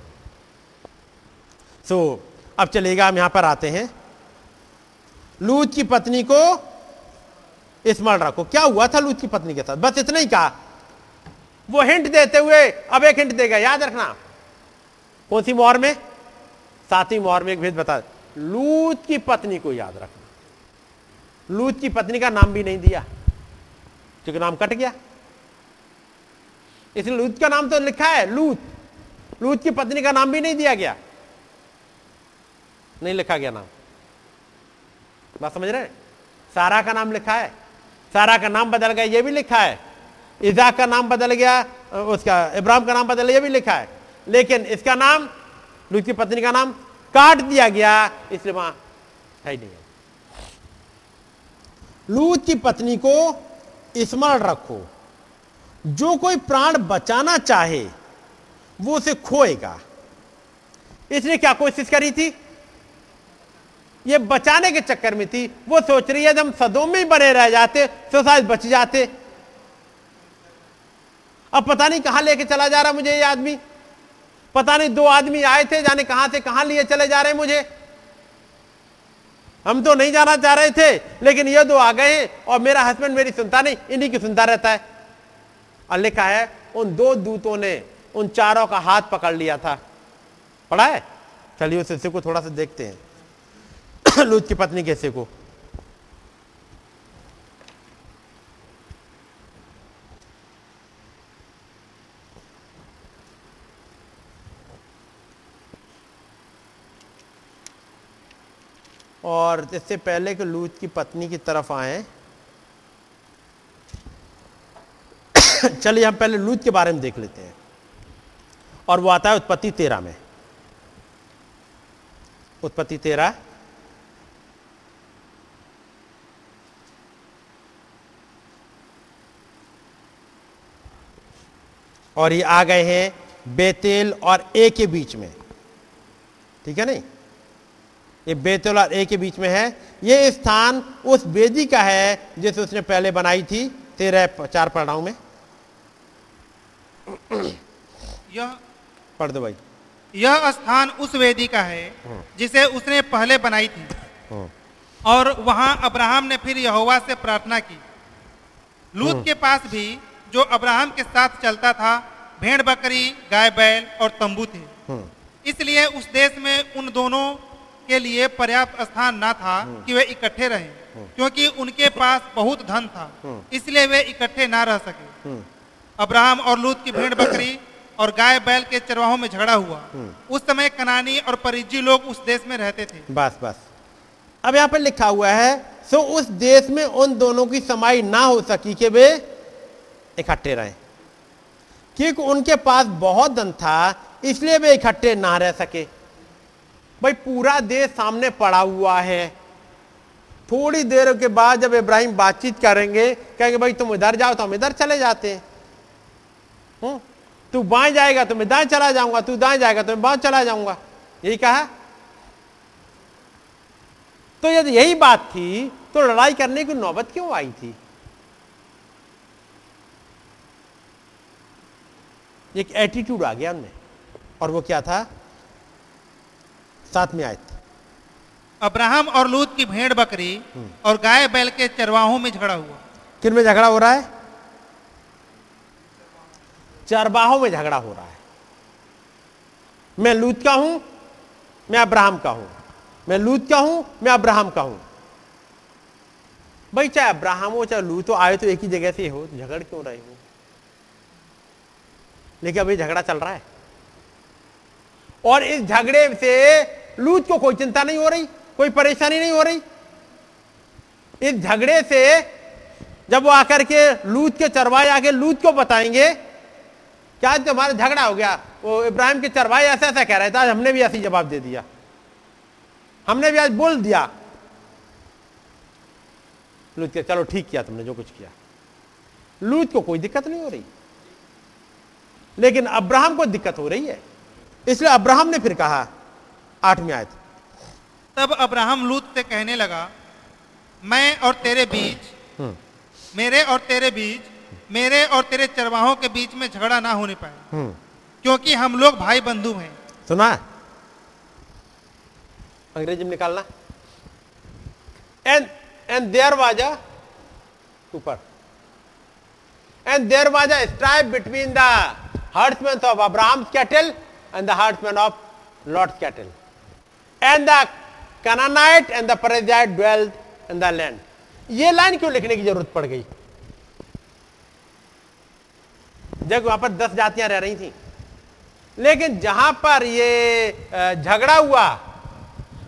सो so, अब चलेगा हम यहाँ पर आते हैं। लूत की पत्नी को स्मरण रखो। क्या हुआ था लूत की पत्नी के साथ? बस इतना ही कहा। वो हिंट देते हुए अब एक हिंट देगा याद रखना। कौन सी मोहर में? सातवीं मोहर में एक भेद बता। लूत की पत्नी को याद रखना। लूत की पत्नी का नाम भी नहीं दिया क्योंकि नाम कट गया। इसलिए लूत का नाम तो लिखा है, लूत। लूत की पत्नी का नाम भी नहीं दिया गया। नहीं लिखा गया नाम। बात समझ रहे सारा का नाम लिखा है। सारा का नाम बदल गया, ये भी लिखा है। इजाक का नाम बदल गया, उसका, इब्राहिम का नाम बदल गया, ये भी लिखा है। लेकिन इसका नाम, लूत की पत्नी का नाम काट दिया गया, इसलिए वहाँ है नहीं लूत की पत्नी को स्मरण रखो। जो कोई प्राण बचाना चाहे, वो उसे खोएगा। इसने क्या कोशिश करी थी? ये बचाने के चक्कर में थी। वो सोच रही है जब हम सदों में ही बने रह जाते तो शायद बच जाते। अब पता नहीं कहाँ लेके चला जा रहा मुझे ये आदमी। पता नहीं दो आदमी आए थे, जाने कहाँ से कहाँ लिए चले जा रहे मुझे। हम तो नहीं जाना चाह रहे थे, लेकिन ये दो आ गए और मेरा हस्बैंड मेरी सुनता नहीं, इन्हीं की सुनता रहता है। और लिखा है, उन दो दूतों ने उन चारों का हाथ पकड़ लिया था। पढ़ा है? चलिए उस हिस्से को थोड़ा सा देखते हैं। लूत की पत्नी कैसे को। और इससे पहले कि लूत की पत्नी की तरफ़ आए चलिए हम पहले लूत के बारे में देख लेते हैं। और वो आता है उत्पत्ति तेरह में। उत्पत्ति तेरह। और ये आ गए हैं बेतेल और ए के बीच में। ठीक है नहीं? ये बेतेल और ए के बीच में है। ये स्थान उस बेदी का है जिसे उसने पहले बनाई थी तेरह चार पढ़ाऊ में। यह पढ़ दो भाई। यह स्थान उस वेदी का है जिसे उसने पहले बनाई थी। और वहाँ अब्राहम ने फिर यहोवा से प्रार्थना की। लूत के पास भी जो अब्राहम के साथ चलता था भेड़ बकरी गाय बैल और तंबू थे। इसलिए उस देश में उन दोनों के लिए पर्याप्त स्थान न था कि वे इकट्ठे रहें क्योंकि उनके पास बहुत धन था। इसलिए वे इकट्ठे ना रह सके। अब्राहम और लूत की भेड़ बकरी और गाय बैल के चरवाहों में झगड़ा हुआ। उस समय कनानी और परिजी लोग उस देश में रहते थे। बस बस। अब यहाँ पर लिखा हुआ है सो उस देश में उन दोनों की समाई ना हो सकी कि वे इकट्ठे रहें। क्योंकि उनके पास बहुत धन था इसलिए वे इकट्ठे ना रह सके। भाई पूरा देश सामने पड़ा हुआ है। थोड़ी देर के बाद जब इब्राहिम बातचीत करेंगे कहेंगे भाई तुम इधर जाओ तो हम इधर चले जाते हैं। हम्म, तू बाएँ जाएगा तो मैं दाएँ चला जाऊँगा तू दाएँ जाएगा तो मैं बाएँ चला जाऊँगा। यही कहा? तो यदि यही बात थी तो लड़ाई करने की नौबत क्यों आई थी? एक एटीट्यूड आ गया उनमें। और वो क्या था? साथ में आए थे अब्राहम और लूत की भेड़ बकरी और गाय बैल के चरवाहों में झगड़ा हुआ। किन में झगड़ा हो रहा है? चरबाहों में झगड़ा हो रहा है। मैं लूत का हूँ, मैं अब्राहम का हूँ। मैं लूत का हूँ, मैं अब्राहम का हूँ। भाई, चाहे अब्राहम हो, चाहे लूत हो, आए तो एक ही जगह से हो, झगड़ क्यों रहे हो? लेकिन अभी झगड़ा चल रहा है। और इस झगड़े से लूत को कोई चिंता नहीं हो रही, कोई परेशानी नहीं हो रही। इस झगड़े से जब वो आकर के लूत के चरवाए आके लूत को बताएँगे क्या आज तुम्हारा झगड़ा हो गया। वो इब्राहिम के चरवाए ऐसा ऐसा कह रहे थे आज हमने भी ऐसी जवाब दे दिया। हमने भी आज बोल दिया। लूत के चलो ठीक किया तुमने जो कुछ किया। लूत को कोई दिक्कत नहीं हो रही। लेकिन अब्राहम को दिक्कत हो रही है। इसलिए अब्राहम ने फिर कहा आठवीं आयत। तब अब्राहम लूत से कहने लगा मैं और तेरे बीच हम्म, मेरे और तेरे बीच मेरे और तेरे चरवाहों के बीच में झगड़ा ना होने पाए। हम्म, क्योंकि हम लोग भाई बंधु हैं। सुना। अंग्रेज़ी में निकालना। And and there was a ऊपर। And there was a strife between the herdsmen of Abraham cattle and the herdsmen of Lot's cattle and the Canaanite and the Perizzite dwelled in the land ये line क्यों लिखने की ज़रूरत पड़ गई? जब वहाँ पर दस जातियाँ रह रही थी। लेकिन जहाँ पर ये झगड़ा हुआ,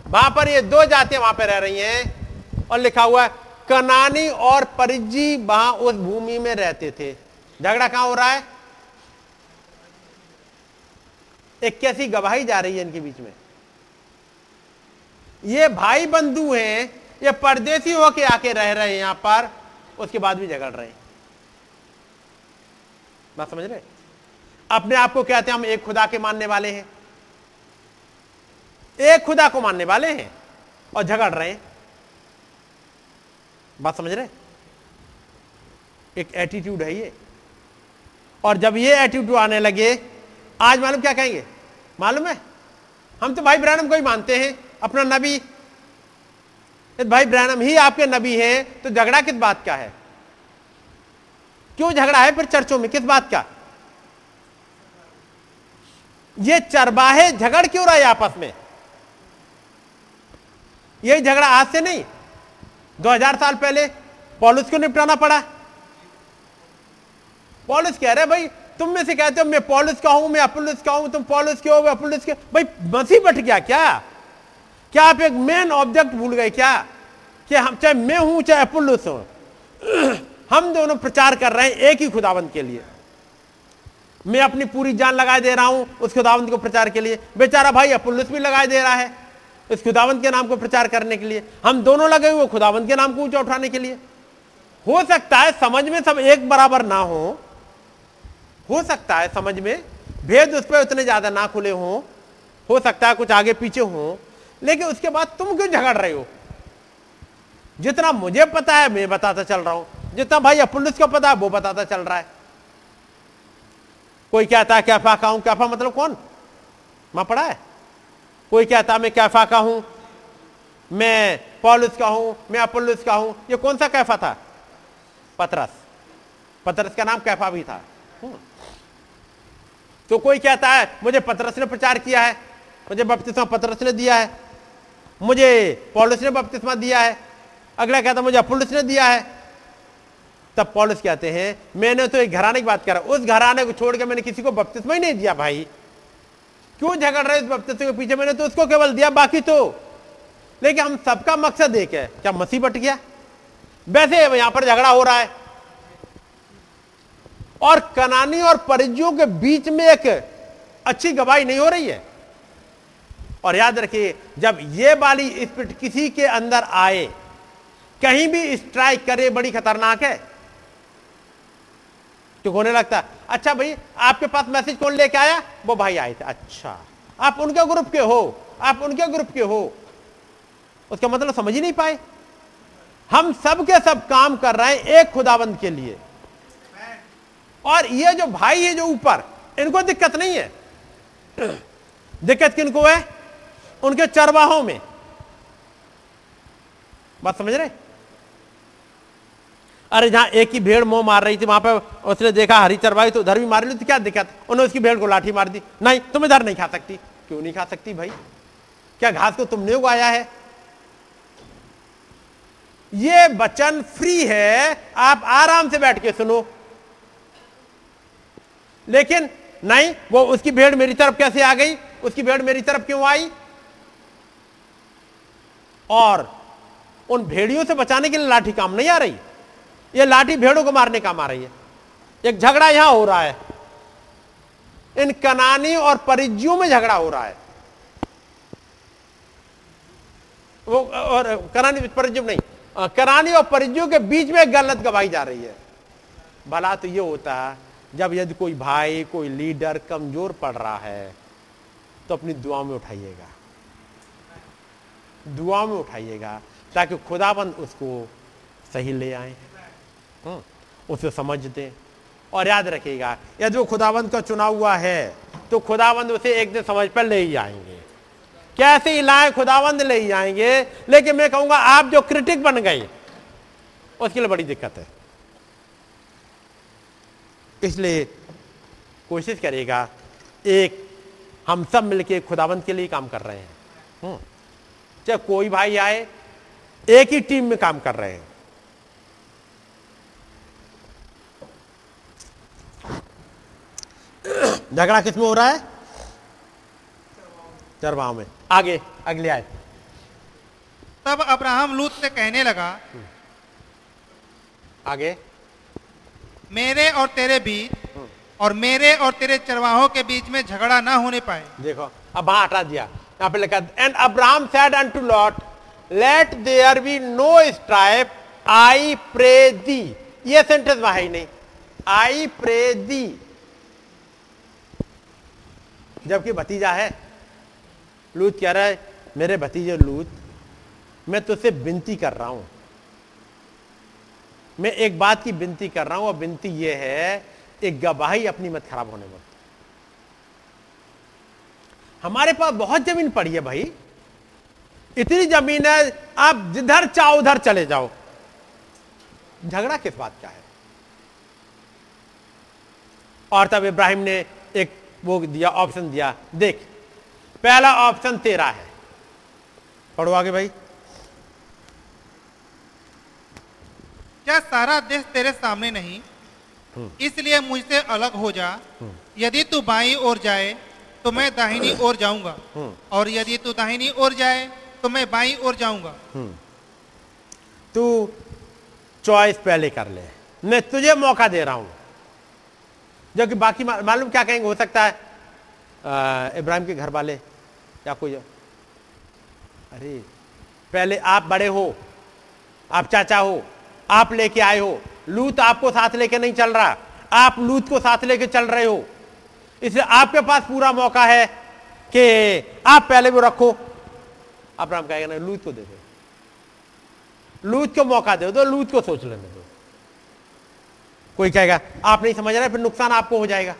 वहाँ पर ये दो जातियाँ वहाँ पर रह रही हैं और लिखा हुआ है, कनानी और परिजी वहाँ उस भूमि में रहते थे। झगड़ा कहाँ हो रहा है? एक कैसी गवाही जा रही है इनके बीच में। ये भाई बंधु हैं, ये परदेसी होके आके रह रहे हैं यहाँ पर, उसके बाद भी झगड़ रहे हैं। बात समझ रहे? अपने आप को कहते हैं हम एक खुदा के मानने वाले हैं। एक खुदा को मानने वाले हैं और झगड़ रहे हैं। बात समझ रहे? एक एटीट्यूड है ये। और जब ये एटीट्यूड आने लगे, आज मालूम क्या कहेंगे? मालूम है? हम तो भाई ब्रहणम को ही मानते हैं, अपना नबी। भाई ब्रहणम ही आपके नबी हैं तो झगड़ा किस बात का है? क्यों झगड़ा है फिर चर्चों में? किस बात का? ये चरबाहे झगड़ क्यों रहा है आपस में? यही झगड़ा आज से नहीं 2000 साल पहले पॉलिस को निपटाना पड़ा। पॉलिस कह रहे भाई, तुम में से कहते हो मैं पॉलिस का हूँ, मैं अपुलिस का हूँ, तुम पॉलिस के हो, मैं अपुलिस के भाई मसीह बट गया क्या? क्या आप एक मेन ऑब्जेक्ट भूल गए क्या? कि हम, चाहे मैं हूँ, चाहे अपुलिस हूँ। हम दोनों प्रचार कर रहे हैं एक ही खुदावंत के लिए। मैं अपनी पूरी जान लगा दे रहा हूँ उस खुदावंत को प्रचार के लिए। बेचारा भाई अपुल्लुस भी लगा दे रहा है इस खुदावंत के नाम को प्रचार करने के लिए। हम दोनों लगे हुए खुदावंत के नाम को ऊँचा उठाने के लिए। हो सकता है समझ में सब एक बराबर ना हो। हो सकता है समझ में भेद उस पर उतने ज़्यादा ना खुले हो। हो सकता है कुछ आगे पीछे हो। लेकिन उसके बाद तुम क्यों झगड़ रहे हो? जितना मुझे पता है, मैं बताता चल रहा हूँ। जितना भाई अपुल्लुस को पता है, वो बताता चल रहा है। कोई कहता है कैफा का हूँ? कैफा मतलब कौन? माँ पड़ा है। कोई कहता मैं कैफा का हूँ? मैं पॉलिस का हूँ, मैं अपोलुस का हूँ। ये कौन सा कैफा था? पतरस। पतरस का नाम कैफा भी था। हम्म। तो कोई कहता है, मुझे पतरस ने प्रचार किया है, मुझे बपतिस्मा पतरस ने दिया है, मुझे पॉलिस ने बपतिस्मा दिया है। अगला कहता मुझे अपोलुस ने दिया है। तब पॉलुस कहते हैं, मैंने तो एक घराने की बात करा। उस घराने को छोड़ के मैंने किसी को बपतिस्मा ही नहीं दिया भाई। क्यों झगड़ रहे बपतिस्मा के पीछे? मैंने तो उसको केवल दिया, बाकी तो लेकिन हम सबका मकसद एक है, क्या मसीह बट गया? वैसे यहाँ पर झगड़ा हो रहा है। और कनानी और परिजियों के बीच में एक अच्छी गवाही नहीं हो रही है। और याद रखिए, जब ये वाली स्पिरिट किसी के अंदर आए, कहीं भी स्ट्राइक करे, बड़ी खतरनाक है। तो होने लगता है। अच्छा भाई, आपके पास मैसेज कौन लेके आया? वो भाई आए थे। अच्छा आप उनके ग्रुप के हो, आप उनके ग्रुप के हो। उसका मतलब समझ ही नहीं पाए। हम सब के सब काम कर रहे हैं एक खुदाबंद के लिए। और ये जो भाई है जो ऊपर, इनको दिक्कत नहीं है। दिक्कत किनको है? उनके चरवाहों में। बात समझ रहे? अरे जहाँ एक ही भेड़ मोह मार रही थी, वहाँ पर उसने देखा हरी चरवाही तो उधर भी मार ली तो क्या दिक्कत? उन्होंने उसकी भेड़ को लाठी मार दी। नहीं, तुम इधर नहीं खा सकती। क्यों नहीं खा सकती भाई? क्या घास को तुमने उगाया है? ये वचन फ्री है, आप आराम से बैठ के सुनो। लेकिन नहीं, वो उसकी भेड़ मेरी तरफ़ कैसे आ गई? उसकी भेड़ मेरी तरफ़ क्यों आई? और उन भेड़ियों से बचाने के लिए लाठी काम नहीं आ रही? ये लाठी भेड़ों को मारने काम आ रही है। एक झगड़ा यहाँ हो रहा है। इन कनानी और परिजियों में झगड़ा हो रहा है। वो, और कनानी परिज्यम नहीं करानी और परिजियों के बीच में गलत गवाही जा रही है। भला तो ये होता है, जब यदि कोई भाई, कोई लीडर कमज़ोर पड़ रहा है तो अपनी दुआ में उठाइएगा। दुआ में उठाइएगा, ताकि खुदाबंद उसको सही ले आए। उसे समझ दे और याद रखिएगा, यदि वो खुदाबंद का चुना हुआ है तो खुदाबंद उसे एक दिन समझ पर ले ही आएँगे। कैसे ही लाए, खुदाबंद ले ही आएँगे। लेकिन मैं कहूँगा, आप जो क्रिटिक बन गए, उसके लिए बड़ी दिक्कत है। इसलिए कोशिश करेगा एक, हम सब मिलके खुदाबंद के लिए काम कर रहे हैं। हम्म। चाहे कोई भाई आए, एक ही टीम में काम कर रहे हैं। झगड़ा किसमें हो रहा है? चरवाओं में। आगे अगले आए। तब अब्राहम लूत से कहने लगा आगे। मेरे और तेरे बीच और मेरे और तेरे चरवाहों के बीच में झगड़ा ना होने पाए। देखो अब वहाँ हटा दिया। यहाँ पे लिखा and Abraham said unto Lot let there be no strife I pray thee ये सेंटेंस वहाँ ही नहीं। आई प्रे दी जबकि भतीजा है। लूत कह रहा है, मेरे भतीजे लूत, मैं तुझसे विनती कर रहा हूँ। मैं एक बात की विनती कर रहा हूँ, और विनती यह है, एक गवाही अपनी मत खराब होने मत हमारे पास बहुत ज़मीन पड़ी है भाई। इतनी ज़मीन है, आप जिधर चाहो उधर चले जाओ। झगड़ा किस बात का है? और तब इब्राहिम ने एक वो दिया ऑप्शन दिया। देख पहला ऑप्शन तेरा है। पढ़ो आगे भाई। क्या सारा देश तेरे सामने नहीं? इसलिए मुझसे अलग हो जा। यदि तू बाई ओर जाए तो मैं दाहिनी ओर जाऊँगा। और यदि तू दाहिनी ओर जाए तो मैं बाई ओर जाऊँगा। तू चॉइस पहले कर ले। मैं तुझे मौका दे रहा हूँ। जो कि बाकी मालूम क्या कहेंगे? हो सकता है इब्राहिम के घर वाले या कोई अरे, पहले आप बड़े हो, आप चाचा हो, आप लेके आए हो। लूत आपको साथ लेके नहीं चल रहा। आप लूत को साथ लेके चल रहे हो। इसलिए आपके पास पूरा मौका है कि आप पहले वो रखो। अब्राहम कहेगा ना लूत को दे दो। लूत को मौका दे दो लूत को सोच लेने दो। कोई कहेगा आप नहीं समझ रहे फिर नुकसान आपको हो जाएगा।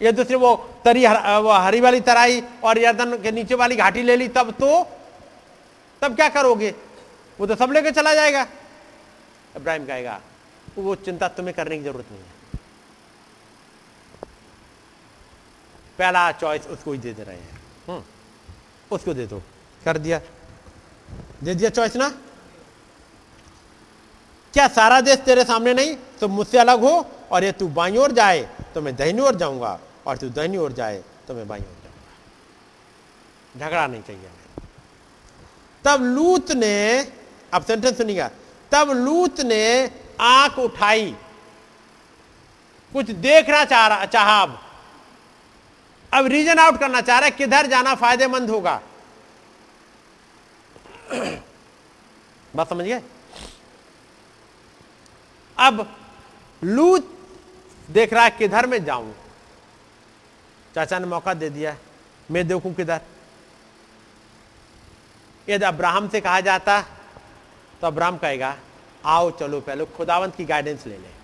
ये दूसरे वो तरी हर, वो हरी वाली तराई और यर्दन के नीचे वाली घाटी ले ली तब तो तब क्या करोगे? वो तो सब लेके चला जाएगा। इब्राहिम कहेगा वो चिंता तुम्हें करने की ज़रूरत नहीं है। पहला चॉइस उसको ही दे दे रहे हैं। हम्म, उसको दे दो। कर दिया। दे दिया चॉइस ना? क्या सारा देश तेरे सामने नहीं? तो मुझसे अलग हो और ये तू बाई ओर जाए तो मैं दहनी ओर जाऊँगा और तू दहनी ओर जाए तो मैं बाई ओर जाऊँगा। झगड़ा नहीं चाहिए तब लूत ने, अब सेंटेंस सुनिएगा, तब लूत ने आँख उठाई। कुछ देखना चाह रहा चाह अब अब रीजन आउट करना चाह रहा है, किधर जाना फ़ायदेमंद होगा? बात समझ गए? अब लूत देख रहा है किधर में जाऊँ? चाचा ने मौका दे दिया मैं देखूँ किधर। यदि अब्राहम से कहा जाता तो अब्राहम कहेगा, आओ चलो पहले खुदावंत की गाइडेंस ले लें।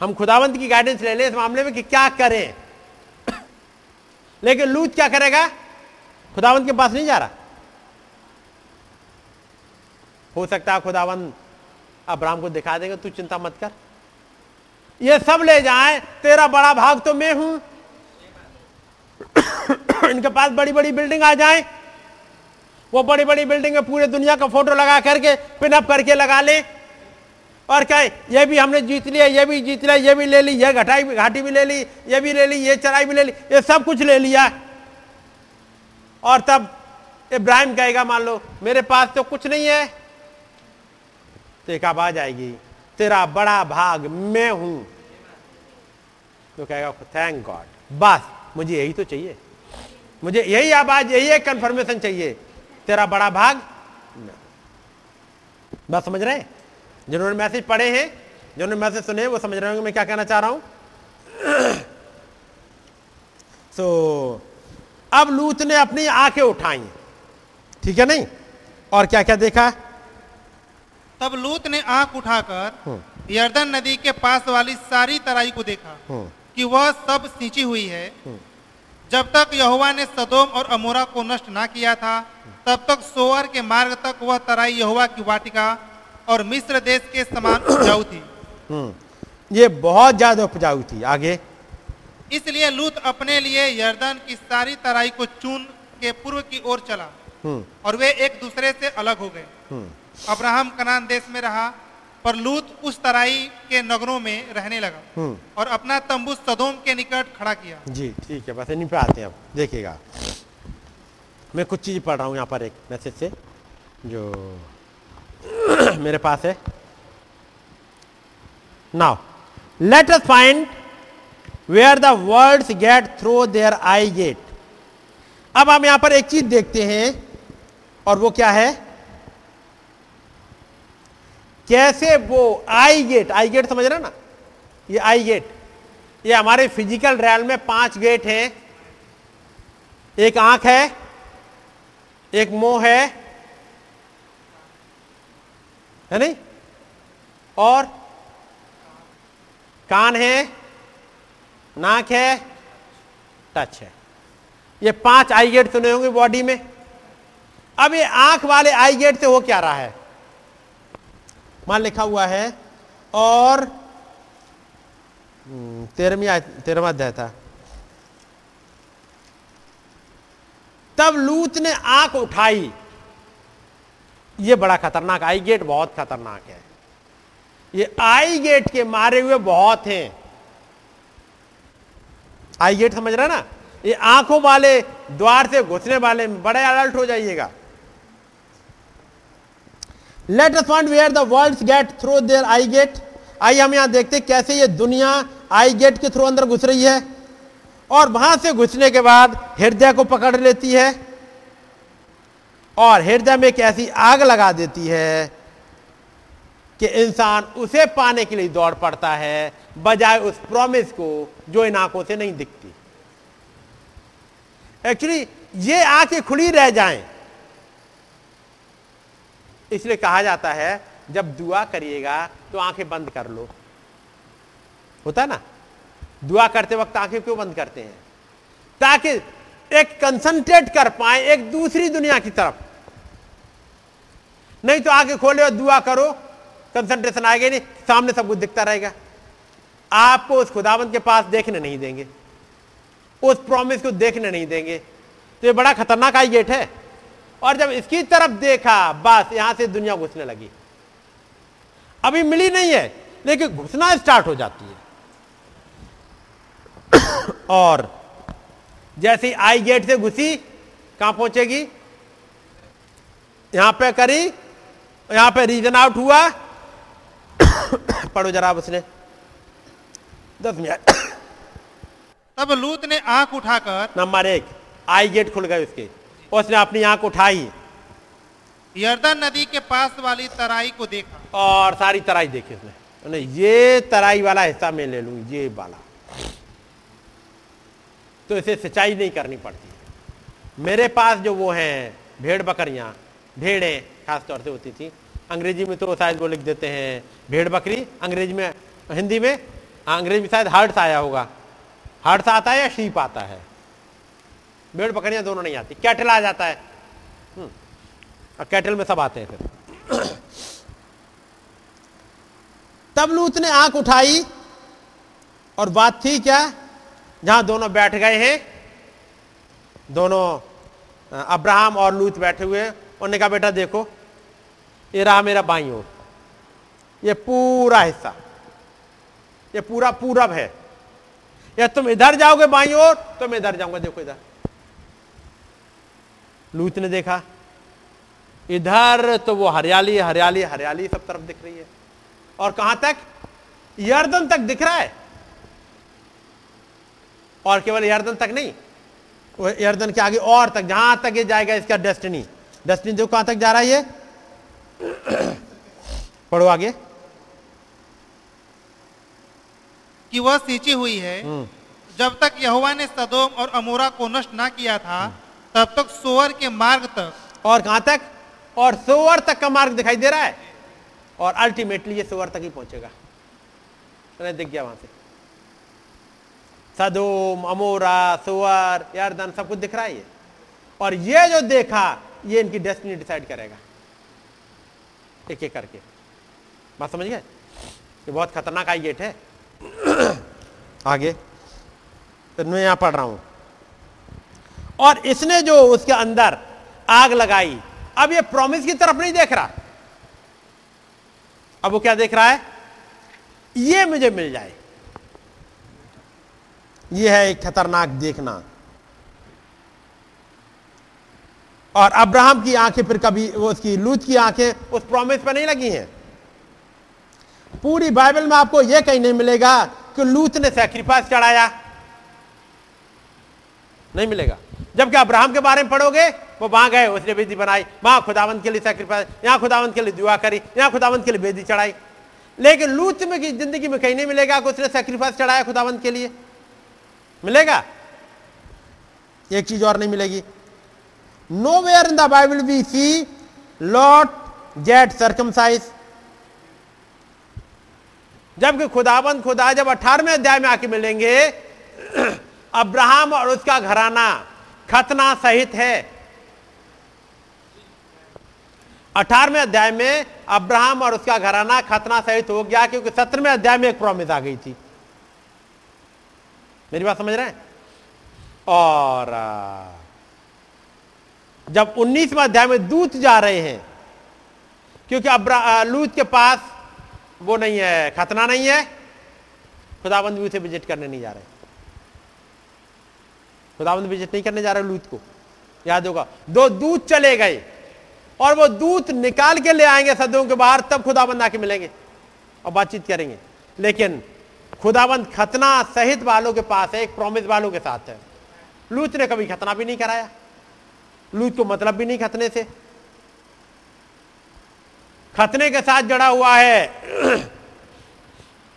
हम खुदावंत की गाइडेंस ले लें इस मामले में कि क्या करें। लेकिन लूत क्या करेगा? खुदावंत के पास नहीं जा रहा। हो सकता है खुदावंत अब्राहम को दिखा देगा, तू चिंता मत कर। ये सब ले जाए, तेरा बड़ा भाग तो मैं हूँ। इनके पास बड़ी बड़ी बिल्डिंग आ जाए। वो बड़ी बड़ी बिल्डिंग में पूरे दुनिया का फ़ोटो लगा करके पिनअप करके लगा ले। और क्या, ये भी हमने जीत लिया, ये भी जीत लिया, ये भी ले ली, ये घटाई घाटी भी ले ली, ये भी ले ली, ये चराई भी ले ली, ये सब कुछ ले लिया। और तब इब्राहिम कहेगा, मान लो, मेरे पास तो कुछ नहीं है। तो एक आवाज़ आएगी तेरा बड़ा भाग मैं हूँ। तो कहेगा थैंक गॉड बस मुझे यही तो चाहिए। मुझे यही आवाज़ यही एक कंफर्मेशन चाहिए। तेरा बड़ा भाग बस समझ रहे जिन्होंने मैसेज पढ़े हैं जिन्होंने मैसेज सुने वो समझ रहे होंगे मैं क्या कहना चाह रहा हूँ। सो so, अब लूत ने अपनी आँखें उठाई। ठीक है नहीं? और क्या क्या देखा? तब लूत ने आँख उठाकर यर्दन नदी के पास वाली सारी तराई को देखा कि वह सब सिंची हुई है। जब तक यहुआ ने सदोम और अमोरा को नष्ट ना किया था तब तक सोअर के मार्ग तक वह तराई यहुआ की वाटिका और मिस्र देश के समान उपजाऊ थी। ये बहुत ज़्यादा उपजाऊ थी। आगे। इसलिए लूत अपने लिए यर्दन की सारी तराई को चुन के पूर्व की ओर चला और वे एक दूसरे से अलग हो गए। अब्राहम कनान देश में रहा पर लूत उस तराई के नगरों में रहने लगा और अपना तंबू सदोम के निकट खड़ा किया। जी ठीक है बस इन्हीं पे आते हैं अब देखिएगा। मैं कुछ चीज़ पढ़ रहा हूँ यहाँ पर एक मैसेज से जो मेरे पास है। Now let us find where the words get through there I get अब हम यहाँ पर एक चीज़ देखते हैं और वो क्या है? कैसे वो आई गेट आई गेट समझ रहे ना? ये आई गेट, ये हमारे फ़िज़िकल रैल में पाँच गेट हैं। एक आँख है, एक मुँह है है नहीं? और कान है, नाक है, टच है। ये पाँच आई गेट सुने होंगे बॉडी में। अब ये आँख वाले आई गेट से हो क्या रहा है? मान लिखा हुआ है। और हम्म, तेरहवीं तेरहवा अध्याय था। तब लूत ने आँख उठाई। ये बड़ा खतरनाक आई गेट बहुत खतरनाक है। ये आई गेट के मारे हुए बहुत हैं। आई गेट समझ रहा ना? ये आँखों वाले द्वार से घुसने वाले बड़े अलर्ट हो जाइएगा। Let us find where the world get through there I get आइए हम यहाँ देखते कैसे ये दुनिया आई गेट के थ्रू अंदर घुस रही है। और वहाँ से घुसने के बाद हृदय को पकड़ लेती है। और हृदय में एक ऐसी आग लगा देती है कि इंसान उसे पाने के लिए दौड़ पड़ता है, बजाय उस प्रॉमिस को जो इन आँखों से नहीं दिखती। एक्चुअली ये आँखें खुली रह जाएँ। इसलिए कहा जाता है, जब दुआ करिएगा तो आँखें बंद कर लो। होता है ना? दुआ करते वक्त आँखें क्यों बंद करते हैं? ताकि एक कंसंट्रेट कर पाए एक दूसरी दुनिया की तरफ़। नहीं तो आँखें खोले और दुआ करो कंसंट्रेशन आएगा नहीं, सामने सब कुछ दिखता रहेगा। आपको उस खुदावंत के पास देखने नहीं देंगे। उस प्रॉमिस को देखने नहीं देंगे। तो ये बड़ा खतरनाक आई गेट है। और जब इसकी तरफ़ देखा बस यहाँ से दुनिया घुसने लगी। अभी मिली नहीं है लेकिन घुसना स्टार्ट हो जाती है। और जैसी आई गेट से घुसी कहाँ पहुंचेगी? यहाँ पे करी यहाँ पे रीजन आउट हुआ। पढ़ो जरा उसने। दस मिनट। तब लूत ने आँख उठाकर नंबर एक आई गेट खुल गए उसके। उसने अपनी आँख उठाई। यर्दन नदी के पास वाली तराई को देखा। और सारी तराई देखी उसने। ये तराई वाला हिस्सा मैं ले लूँ ये वाला। तो इसे सिंचाई नहीं करनी पड़ती। मेरे पास जो वो हैं भेड़ बकरियाँ भेड़ें खास तौर से होती थी। अंग्रेज़ी में तो शायद वो लिख देते हैं भेड़ बकरी अंग्रेज़ी में हिंदी में? हाँ, अंग्रेज़ी में शायद हर्ट्स आया होगा। हर्ट्स आता है या शीप आता है? भेड़ बकरियाँ दोनों नहीं आती। कैटल आ जाता है। हम्म, और कैटल में सब आते हैं फिर। तब लूत ने आँख उठाई और बात थी क्या? जहाँ दोनों बैठ गए हैं दोनों अब्राहम और लूत बैठे हुए हैं। उन्होंने कहा बेटा देखो ये रहा मेरा बाई ओर। ये पूरा हिस्सा। ये पूरा पूरब है। या तुम इधर जाओगे बाई ओर तो मैं इधर जाऊँगा। देखो इधर। लूत ने देखा इधर तो वो हरियाली हरियाली हरियाली सब तरफ़ दिख रही है। और कहाँ तक? यर्दन तक दिख रहा है। और केवल यर्दन तक नहीं वो यर्दन के आगे और तक जहाँ तक ये जाएगा इसका डेस्टिनी। डेस्टिनी देखो कहाँ तक जा रहा है ये। पढ़ो आगे। कि वह सींची हुई है जब तक यहोवा ने सदोम और अमोरा को नष्ट ना किया था तब तक सोअर के मार्ग तक। और कहाँ तक? और सोवर तक का मार्ग दिखाई दे रहा है? और अल्टीमेटली ये सोवर तक ही पहुंचेगा। मैंने दिख गया वहाँ से। सदोम, अमोरा सोवर यारदान, सब कुछ दिख रहा है ये। और ये जो देखा, ये इनकी डेस्टिनी डिसाइड करेगा। एक एक करके। बात समझ गए? ये बहुत खतरनाक आई गेट है। आगे। फिर मैं यहाँ पढ़ रहा हूँ। और इसने जो उसके अंदर आग लगाई, अब ये प्रॉमिस की तरफ़ नहीं देख रहा। अब वो क्या देख रहा है? ये मुझे मिल जाए। ये है एक खतरनाक देखना। और अब्राहम की आँखें फिर कभी, वो उसकी लूत की आँखें उस प्रॉमिस पर नहीं लगी हैं। पूरी बाइबल में आपको यह कहीं नहीं मिलेगा कि लूत ने सैक्रिफाइस चढ़ाया। नहीं मिलेगा। जबकि अब्राहम के बारे में पढ़ोगे, वो वहाँ गए, उसने बेदी बनाई। वहाँ खुदावंत के लिए सैक्रिफाइस यहाँ खुदावंत के लिए दुआ करी, यहाँ खुदावंत के लिए बेदी चढ़ाई। लेकिन लूत में की ज़िंदगी में कहीं नहीं मिलेगा, कि उसने सैक्रिफाइस चढ़ाया खुदावंत के लिए। मिलेगा? एक चीज़ और नहीं मिलेगी। Nowhere in the Bible we see Lot get circumcise जबकि खुदाबंद खुदा जब अठारहवें अध्याय में आके मिलेंगे, अब्राहम और उसका घराना खतना सहित है। अठारहवें अध्याय में अब्राहम और उसका घराना खतना सहित हो गया क्योंकि सत्रहवें अध्याय में एक प्रॉमिस आ गई थी। मेरी बात समझ रहे हैं? और जब उन्नीसवें अध्याय में दूत जा रहे हैं, क्योंकि लूत के पास वो नहीं है, खतना नहीं है, खुदाबंद भी उसे विज़िट करने नहीं जा रहे। खुदाबंद विज़िट नहीं करने जा रहे लूत को। याद होगा, दो दूत चले गए और वो दूत निकाल के ले आएँगे सदियों के बाहर, तब खुदाबंद आके मिलेंगे और बातचीत करेंगे। लेकिन खुदाबंद खतना सहित वालों के पास है, एक प्रॉमिस वालों के साथ है। लूत ने कभी खतना भी नहीं कराया। लूत को मतलब भी नहीं खतने से। खतने के साथ जड़ा हुआ है।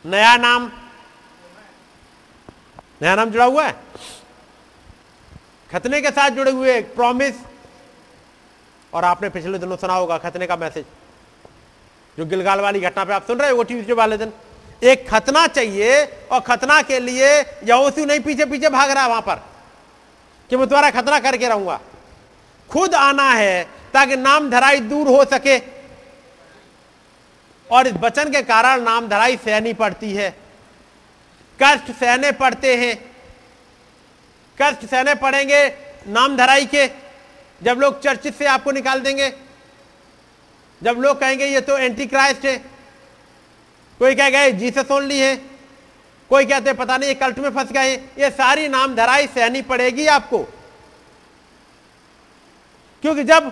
नया नाम नया नाम जुड़ा हुआ है? खतने के साथ जुड़े हुए, एक प्रॉमिस और आपने पिछले दिनों सुना होगा खतने का मैसेज जो गिलगाल वाली घटना पे आप सुन रहे हो ट्यूजडे वाले दिन। एक खतना चाहिए, और खतना के लिए यहोशू नहीं पीछे पीछे भाग रहा वहाँ पर। कि मैं तुम्हारा खतना करके रहूँगा। खुद आना है, ताकि नाम धराई दूर हो सके। और इस वचन के कारण नाम धराई सहनी पड़ती है। कष्ट सहने पड़ते हैं। कष्ट सहने पड़ेंगे नाम धराई के। जब लोग चर्च से आपको निकाल देंगे। जब लोग कहेंगे, ये तो एंटी क्राइस्ट है। कोई कह गए जीसस ओनली है। कोई कहते, पता नहीं, ये कल्ट में फंस गए ये सारी नाम धराई सहनी पड़ेगी आपको। क्योंकि जब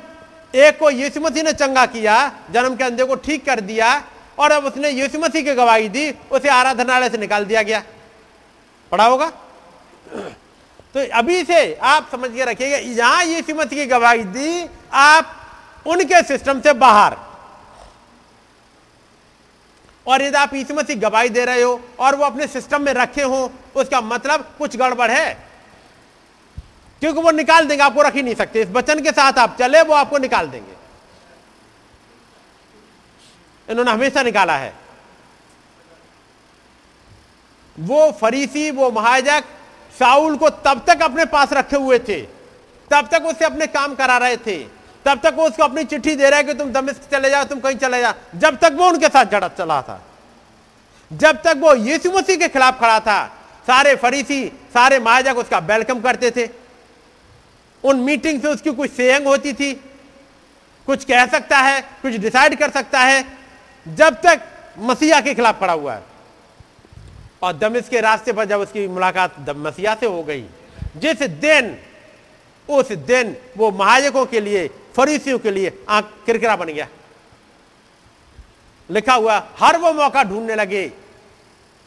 एक को यीशु मसीह ने चंगा किया, जन्म के अंधे को ठीक कर दिया, और अब उसने यीशु मसीह की गवाही दी, उसे आराधनालय से निकाल दिया गया। पढ़ा होगा? तो अभी से आप समझ के रखिएगा, यहाँ यीशु मसीह की गवाही दी, आप उनके सिस्टम से बाहर। और यदि आप यीशु मसीह गवाही दे रहे हो और वो अपने सिस्टम में रखे हो, उसका मतलब कुछ गड़बड़ है। क्योंकि वो निकाल देंगे, आपको रख ही नहीं सकते। इस वचन के साथ आप चले, वो आपको निकाल देंगे। इन्होंने हमेशा निकाला है। वो फरीसी, वो महाजक साउल को तब तक अपने पास रखे हुए थे। तब तक उससे अपने काम करा रहे थे। तब तक वो उसको अपनी चिट्ठी दे रहा है कि तुम दमिश्क चले जाओ, तुम कहीं चले जाओ। जब तक वो उनके साथ जड़ा चला था। जब तक वो यीशु मसीह के खिलाफ खड़ा था, सारे फरीसी, सारे महाजक उसका वेलकम करते थे। उन मीटिंग से उसकी कुछ सेयंग होती थी। कुछ कह सकता है, कुछ डिसाइड कर सकता है। जब तक मसीहा के खिलाफ खड़ा हुआ है। और दमिश के रास्ते पर जब उसकी मुलाकात मसीहा से हो गई, जिस दिन, उस दिन वो महाजकों के लिए, फरीसियों के लिए आँख किरकिरा बन गया। लिखा हुआ, हर वो मौका ढूँढने लगे।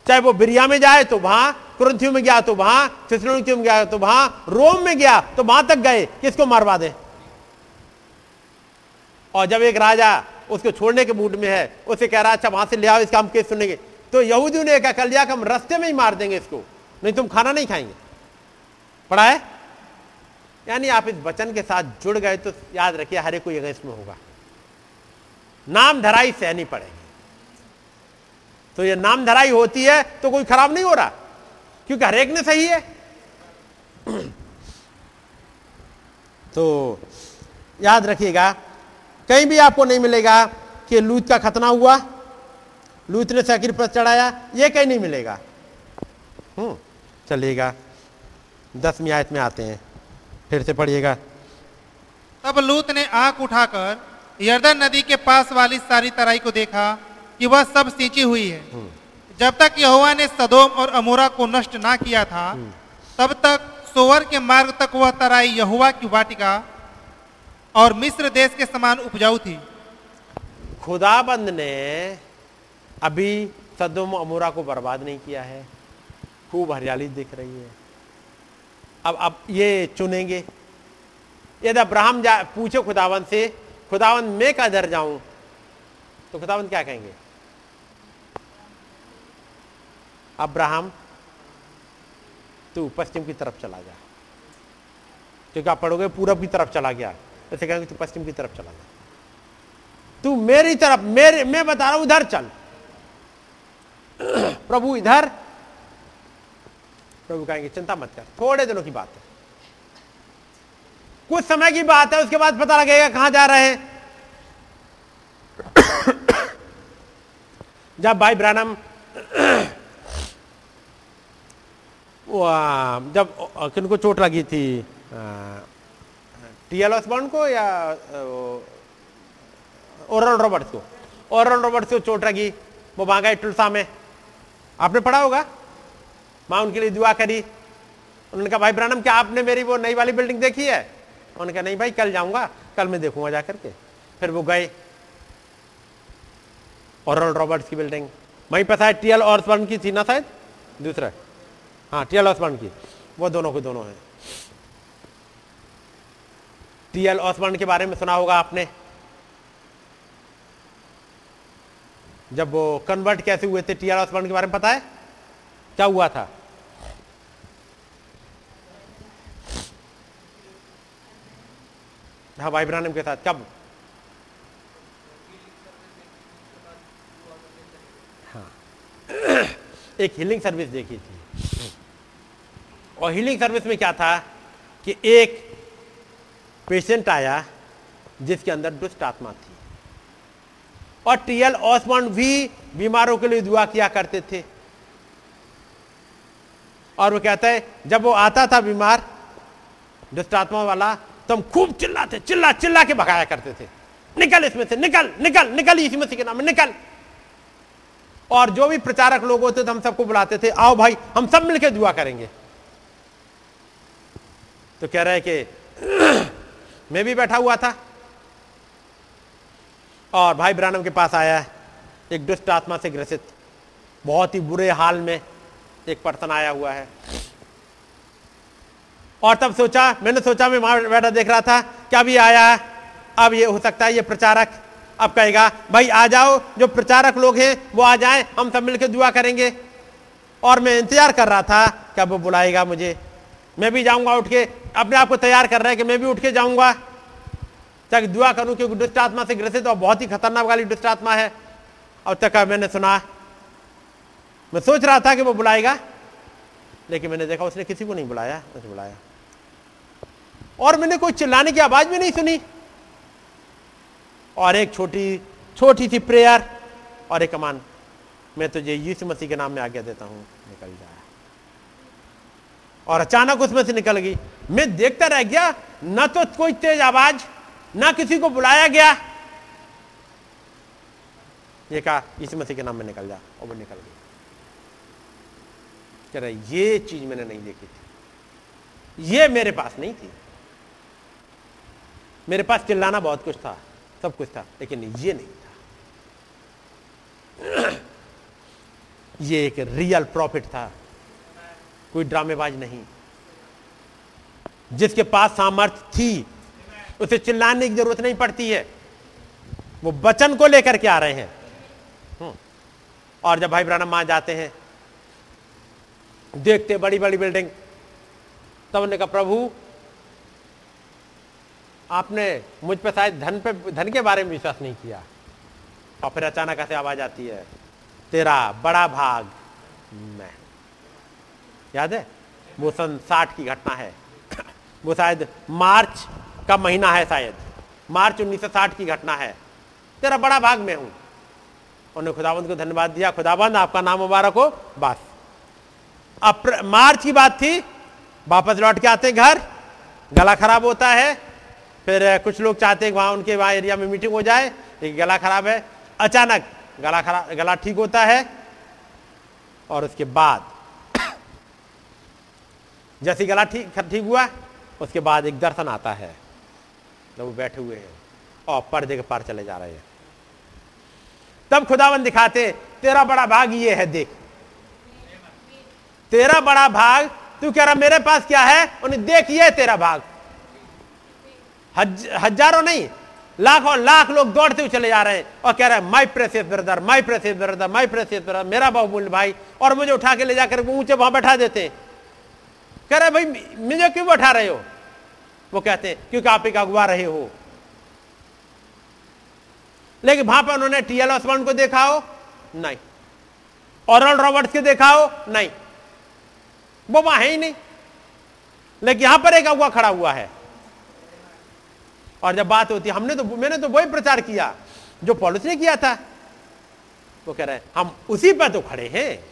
चाहे वो बिरिया में जाए तो वहाँ, कुरंथियों में गया तो वहाँ थिसलोनिकियों में गया तो वहाँ, रोम में गया तो वहाँ तक गए, किसको मारवा दे? और जब एक राजा उसको छोड़ने के मूड में है, उसे कह रहा अच्छा वहाँ से ले आओ, इसका हम केस सुनेंगे। तो यहूदियों ने कहा, कल हम रस्ते में ही मार देंगे इसको, नहीं तुम खाना नहीं खाएँगे। पढ़ा है? यानी आप इस वचन के साथ जुड़ गए तो याद रखिए, हर को जगह इसमें होगा। नाम धराई सहनी पड़ेगी। तो ये नाम धराई होती है तो कोई खराब नहीं हो रहा, क्योंकि हर एक ने सही है। तो याद रखिएगा, कहीं भी आपको नहीं मिलेगा कि लूत का खतना हुआ। लूत ने सैकिर पर चढ़ाया ये कहीं नहीं मिलेगा। हम्म चलिएगा। दसवीं आयत में आते हैं। फिर से पढ़िएगा। तब लूत ने आँख उठाकर यर्दन नदी के पास वाली सारी तराई को देखा कि वह सब सींची हुई है। जब तक यहोवा ने सदोम और अमोरा को नष्ट ना किया था तब तक सोवर के मार्ग तक वह तराई यहोवा की वाटिका और मिस्र देश के समान उपजाऊ थी। खुदाबंद ने अभी सदम अमूरा को बर्बाद नहीं किया है। खूब हरियाली दिख रही है। अब अब ये चुनेंगे। यदि अब्राहम जा, पूछो खुदावन से खुदावन मैं दर जाऊँ तो खुदावन क्या कहेंगे? अब्राहम, तू पश्चिम की तरफ़ चला जा। क्योंकि आप पढ़ोगे, पूरब की तरफ़ चला गया। ऐसे कहेंगे, तू पश्चिम की तरफ़ चला जा। तू मेरी तरफ़, मेरे, मैं बता रहा हूँ, उधर चल। प्रभु इधर। प्रभु कहेंगे, चिंता मत कर, थोड़े दिनों की बात है। कुछ समय की बात है, उसके बाद पता लगेगा कहाँ जा रहे हैं। जब भाई ब्रानम जब किनको चोट लगी थी टीएल ऑसबॉर्न को या ओरल रॉबर्ट्स को? ओरल रॉबर्ट्स को चोट लगी, वो वहाँ गए टुलसा में। आपने पढ़ा होगा? माँ उनके लिए दुआ करी। उन्होंने कहा, भाई ब्रानम क्या आपने मेरी वो नई वाली बिल्डिंग देखी है? उन्होंने कहा, नहीं भाई, कल जाऊँगा। कल मैं देखूँगा जाकर के। फिर वो गए। ओरल रॉबर्ट्स की बिल्डिंग वहीं पता है टीएल ऑसबर्न की, थी ना शायद? दूसरा। हाँ टीएल ऑसबर्न की। वो दोनों के दोनों हैं। टीएल ऑसबर्न के बारे में सुना होगा आपने। जब वो कन्वर्ट कैसे हुए थे टीआर ऑसबर्न के बारे में पता है? क्या हुआ था? हाँ भाई ब्रानम के साथ, कब? हाँ। एक हीलिंग सर्विस देखी थी। और हीलिंग सर्विस में क्या था? कि एक पेशेंट आया जिसके अंदर दुष्ट आत्मा थी। और टीएल ऑसमंड भी बीमारों के लिए दुआ किया करते थे। और वो कहता है, जब वो आता था बीमार, दुष्ट आत्मा वाला तो हम खूब चिल्लाते, चिल्ला चिल्ला के भगाया करते थे। निकल इसमें से, निकल निकल निकल इसी मसीह के नाम निकल। और जो भी प्रचारक लोग होते थे, हम सबको बुलाते थे, आओ भाई, हम सब मिलकर दुआ करेंगे। तो कह रहे कि, मैं भी बैठा हुआ था। और भाई ब्रानम के पास आया है। एक दुष्ट आत्मा से ग्रसित। बहुत ही बुरे हाल में एक पर्सन आया हुआ है। और तब सोचा, मैंने सोचा, मैं बैठा देख रहा था कि अब ये आया है। अब ये हो सकता है ये प्रचारक। अब कहेगा, भाई आ जाओ, जो प्रचारक लोग हैं, वो आ जाएँ, हम सब मिलकर दुआ करेंगे। और मैं इंतज़ार कर रहा था कि अब वो बुलाएगा मुझे। मैं भी जाऊँगा उठ के, अपने आप को तैयार कर रहा है कि मैं भी उठ के जाऊँगा। ताकि दुआ करूँ क्योंकि दुष्ट आत्मा से ग्रसित और बहुत ही खतरनाक वाली दुष्ट आत्मा है। अब तक मैंने सुना मैं सोच रहा था कि वो बुलाएगा, लेकिन मैंने देखा उसने किसी को नहीं बुलाया मुझे बुलाया। और मैंने कोई चिल्लाने की आवाज़ भी नहीं सुनी। और एक छोटी छोटी सी प्रेयर और एक कमान। मैं तुझे यीशु मसीह के नाम में आज्ञा देता हूँ, निकल जा। और अचानक उसमें से निकल गई। मैं देखता रह गया, न तो कोई तेज आवाज़ ना किसी को बुलाया गया। ये कहा यीशु मसीह के नाम में निकल जा, और वो निकल गया। कह रहा, ये चीज़ मैंने नहीं देखी थी। ये मेरे पास नहीं थी। मेरे पास चिल्लाना बहुत कुछ था, सब कुछ था, लेकिन ये नहीं था। ये एक रियल प्रॉफिट था। कोई ड्रामेबाज नहीं। जिसके पास सामर्थ्य थी उसे चिल्लाने की ज़रूरत नहीं पड़ती है। वो बचन को लेकर के आ रहे हैं। हम्म। और जब भाई ब्रानम माँ जाते हैं, देखते बड़ी बड़ी बिल्डिंग, तब उन्होंने कहा, प्रभु, आपने मुझ पर शायद धन पे, धन के बारे में विश्वास नहीं किया। और फिर अचानक ऐसे आवाज़ आती है, तेरा बड़ा भाग मैं। याद है? वो सन साठ की घटना है। वो शायद मार्च का महीना है शायद। मार्च 1960 की घटना है। तेरा बड़ा भाग में हूँ। उन्होंने खुदाबंद को धन्यवाद दिया। खुदाबंद आपका नाम मुबारक हो। बस। अब मार्च की बात थी। वापस लौट के आते घर। गला खराब होता है। फिर कुछ लोग चाहते हैं वहाँ उनके वहाँ एरिया में मीटिंग हो जाए, लेकिन गला खराब है। अचानक गला खराब, गला ठीक होता है। और उसके बाद जैसे गला ठीक ठीक हुआ, उसके बाद एक दर्शन आता है। जब वो बैठे हुए हैं और पर्दे के पार चले जा रहे हैं। तब खुदावन दिखाते तेरा बड़ा भाग ये है देख। तेरा बड़ा भाग तू कह रहा मेरे पास क्या है? उन्हें देख ये तेरा भाग। हज, हज़ारों नहीं लाखों लाख लोग दौड़ते हुए चले जा रहे हैं और कह रहे हैं my precious brother my precious brother my precious brother मेरा बहुमूल्य भाई। और मुझे उठा के ले जाकर ऊँचे वहाँ बैठा देते कह रहे भाई मुझे क्यों बैठा रहे हो? वो कहते हैं, क्योंकि आप एक अगवा रहे हो। लेकिन वहाँ पर उन्होंने टीएल ऑसबॉन्ड को देखा हो? नहीं। ऑरल रॉबर्ट्स के देखा हो? नहीं। वो वहाँ है ही नहीं। लेकिन यहाँ पर एक अगुआ खड़ा हुआ है। और जब बात होती, हमने तो मैंने तो वही प्रचार किया, जो पॉलिस ने किया था। वो कह रहे हैं, हम उसी पर तो खड़े हैं।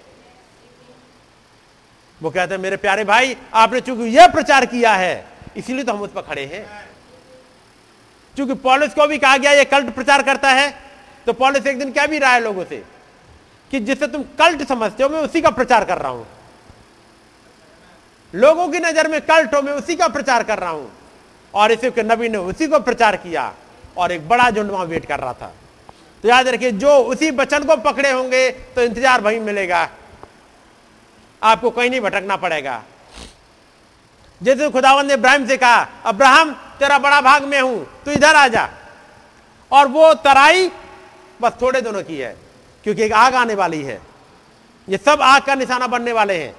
वो कहते हैं, मेरे प्यारे भाई, आपने चूँकि यह प्रचार किया है इसीलिए तो हम उस पर खड़े हैं। क्योंकि पॉलिस को भी कहा गया, ये कल्ट प्रचार करता है तो पॉलिस एक दिन क्या भी रहा है लोगों से, कि जिससे तुम कल्ट समझते हो, मैं उसी का प्रचार कर रहा हूँ। लोगों की नज़र में कल्ट हो, मैं उसी का प्रचार कर रहा हूँ। और इसी के नबी ने उसी को प्रचार किया, और एक बड़ा झुंड वहाँ वेट कर रहा था। तो याद रखिए, जो उसी बचन को पकड़े होंगे तो इंतज़ार वहीं मिलेगा। आपको कहीं नहीं भटकना पड़ेगा। जैसे खुदावन ने इब्राहिम से कहा, अब्राहम, तेरा बड़ा भाग में हूँ, तू इधर आ जा। और वो तराई बस थोड़े दोनों की है, क्योंकि एक आग आने वाली है। ये सब आग का निशाना बनने वाले हैं।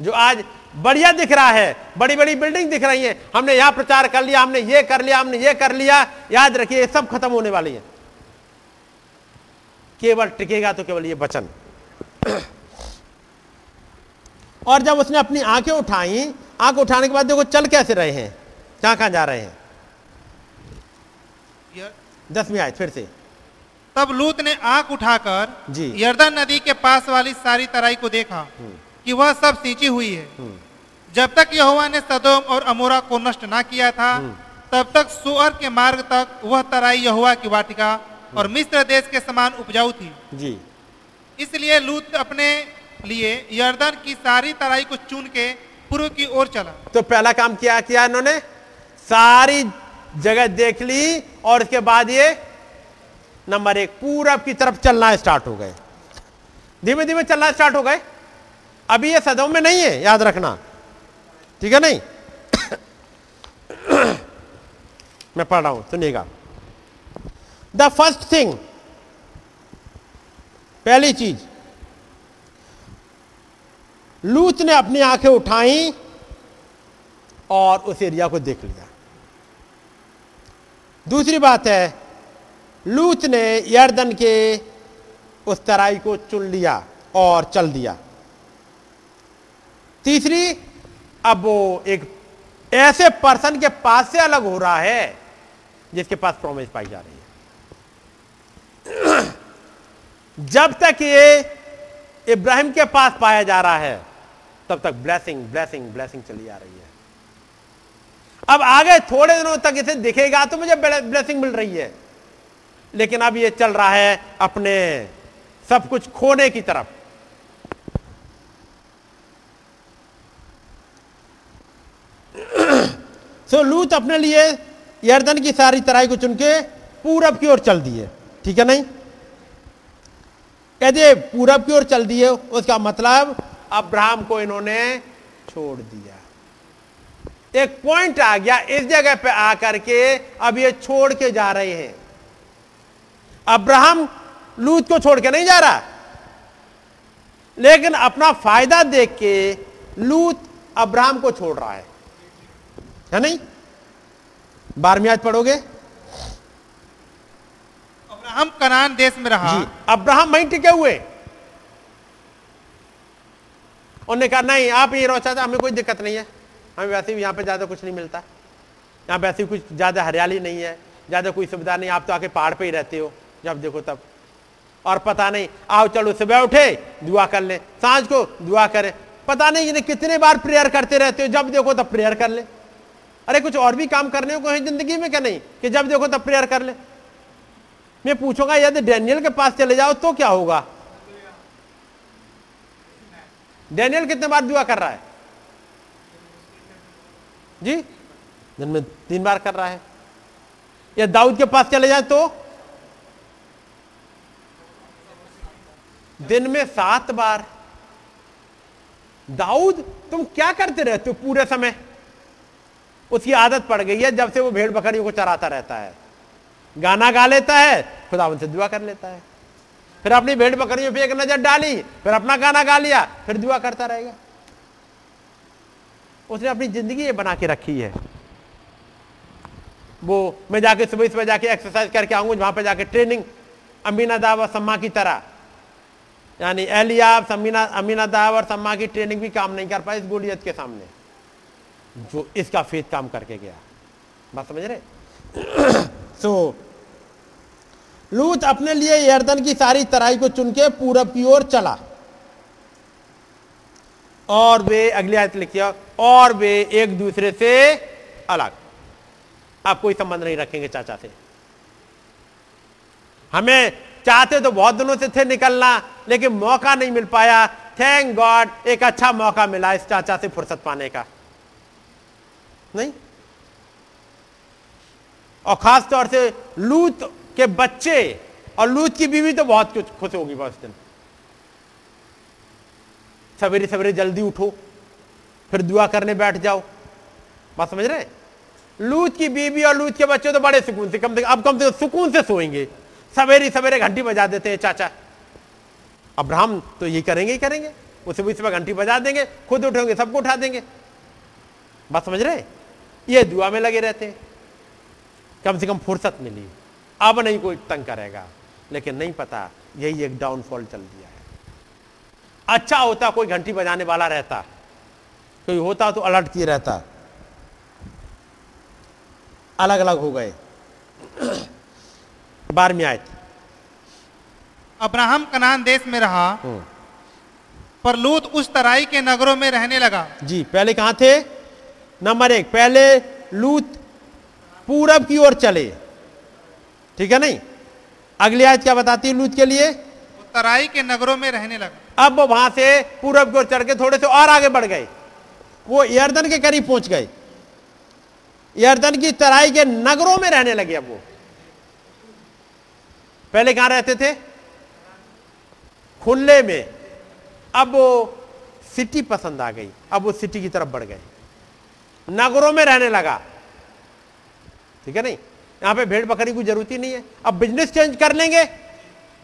जो आज बढ़िया दिख रहा है बड़ी बड़ी बिल्डिंग दिख रही है, हमने यहाँ प्रचार कर लिया, हमने ये कर लिया, हमने ये कर लिया, याद रखिए सब खत्म होने वाली है। केवल टिकेगा तो केवल ये वचन। और जब उसने अपनी आँखें उठाई आँख उठाने के बाद देखो चल कैसे रहे हैं कहाँ कहाँ जा रहे हैं। दसवीं आयत फिर से। तब लूत ने आँख उठाकर जी। यर्दन नदी के पास वाली सारी तराई को देखा कि वह सब सींची हुई है। जब तक यहोवा ने सदोम और अमोरा को नष्ट ना किया था तब तक सुअर के मार्ग तक वह तराई यहोवा की वाटिका और मिस्र देश के समान उपजाऊ थी। जी। इसलिए लूत अपने लिए यर्दन की सारी तराई को चुन के पूर्व की ओर चला। तो पहला काम क्या किया इन्होंने? सारी जगह देख ली और उसके बाद ये नंबर एक, पूरब की तरफ़ चलना स्टार्ट हो गए। धीमे धीमे चलना स्टार्ट हो गए। अभी ये सदों में नहीं है, याद रखना। ठीक है नहीं? मैं पढ़ रहा हूँ, सुनिएगा। द फ़र्स्ट थिंग, पहली चीज़ लूत ने अपनी आँखें उठाई और उस एरिया को देख लिया। दूसरी बात है, लूत ने यर्दन के उस तराई को चुन लिया और चल दिया। तीसरी, अब वो एक ऐसे पर्सन के पास से अलग हो रहा है जिसके पास प्रॉमिस पाई जा रही है। जब तक ये इब्राहिम के पास पाया जा रहा है तब तक ब्लैसिंग ब्लैसिंग ब्लैसिंग चली आ रही है। अब आगे थोड़े दिनों तक इसे दिखेगा तो मुझे ब्लेसिंग मिल रही है। लेकिन अब ये चल रहा है अपने सब कुछ खोने की तरफ़। सो लूत अपने लिए यर्दन की सारी तराई को चुन के पूरब की ओर चल दिए। ठीक है नहीं? कहते पूरब की ओर चल दिए, उसका मतलब अब्राहम को इन्होंने छोड़ दिया। एक पॉइंट आ गया इस जगह पे आकर के अब ये छोड़ के जा रहे हैं। अब्राहम लूत को छोड़ के नहीं जा रहा। लेकिन अपना फ़ायदा देख के लूत अब्राहम को छोड़ रहा है। है नहीं? बारहवीं आज पढ़ोगे? अब्राहम कनान देश में रहा। अब्राहम वहीं टिके हुए। उन्होंने कहा, नहीं, आप ये रहो चाहते हमें कोई दिक्कत नहीं है। हमें वैसे भी यहाँ पे ज़्यादा कुछ नहीं मिलता। यहाँ ऐसी कुछ ज़्यादा हरियाली नहीं है, ज़्यादा कोई सुविधा नहीं, आप तो आके पहाड़ पे ही रहते हो, जब देखो तब। और पता नहीं, आओ चलो, सुबह उठे, दुआ कर ले, साँझ को दुआ करें। पता नहीं इन्हें कितने बार प्रेयर करते रहते हो, जब देखो तब प्रेयर कर ले। अरे, कुछ और भी काम करने को है ज़िंदगी में क्या नहीं, कि जब देखो तब प्रेयर कर ले। मैं पूछूँगा, यदि डैनियल के पास चले जाओ तो क्या होगा? डैनियल कितने बार दुआ कर रहा है? जी? दिन में तीन बार कर रहा है। या दाऊद के पास चले जाए तो? दिन में सात बार। दाऊद, तुम क्या करते रहते हो पूरे समय? उसकी आदत पड़ गई है, जब से वो भेड़ बकरियों को चराता रहता है। गाना गा लेता है, खुदा उनसे दुआ कर लेता है। फिर अपनी भेड़ बकरियों पे एक नज़र डाली, फिर अपना गाना गा लिया, फिर दुआ करता रहेगा। उसने अपनी ज़िंदगी ये बना के रखी है। वो मैं जाके सुबह सुबह जाके एक्सरसाइज करके आऊँगा, वहाँ पे जाके ट्रेनिंग अमीना दाव और सम्मा की तरह। यानी एलियाब, समीना, अमीना दाव और सम्मा की ट्रेनिंग भी काम नहीं कर पाई इस गोलियत के सामने, जो इसका फेत काम करके गया। बात समझ रहे? सो लूत अपने लिए यर्दन की सारी तराई को चुन के पूरब की ओर चला। और वे अगली आयत लिखिए और वे एक दूसरे से अलग। आप कोई संबंध नहीं रखेंगे चाचा से। हमें चाहते तो बहुत दिनों से थे निकलना, लेकिन मौका नहीं मिल पाया। थैंक गॉड एक अच्छा मौका मिला इस चाचा से फुर्सत पाने का। नहीं? और खास तौर से लूत के बच्चे और लूत की बीवी तो बहुत कुछ खुश होगी बस दिन। सवेरे सवेरे जल्दी उठो, फिर दुआ करने बैठ जाओ। बात समझ रहे लूत की बीवी और लूत के बच्चे तो बड़े सुकून से, कम से अब कम से सुकून से सोएँगे। सवेरे सवेरे घंटी बजा देते हैं, चाचा। अब्राहम तो ये करेंगे ही करेंगे। वो सुबह सुबह घंटी बजा देंगे, खुद उठेंगे, सबको उठा देंगे। बात समझ रहे ये दुआ में लगे रहते हैं। कम से कम फुर्सत मिली। अब नहीं कोई तंग करेगा। लेकिन नहीं पता यही एक डाउनफॉल चल दिया है। अच्छा होता कोई घंटी बजाने वाला रहता। कोई होता तो अलर्ट किए रहता। अलग अलग हो गए। बारहवीं आयत अब्राहम कनान देश में रहा। हम्म। पर लूत उस तराई के नगरों में रहने लगा। जी पहले कहाँ थे? नंबर एक पहले लूत पूरब की ओर चले। ठीक है नहीं? अगली आयत क्या बताती है लूत के लिए? तराई के नगरों में रहने लगा। अब वो वहाँ से पूरब की ओर चढ़ के थोड़े से और आगे बढ़ गए। वो यर्दन के करीब पहुँच गए। यर्दन की तराई के नगरों में रहने लगे अब वो। पहले कहाँ रहते थे? खुले में। अब वो सिटी पसंद आ गई। अब वो सिटी की तरफ़ बढ़ गए। नगरों में रहने लगा। ठीक है नहीं? यहाँ पे भेड़ बकरी की ज़रूरत ही नहीं है। अब बिज़नेस चेंज कर लेंगे।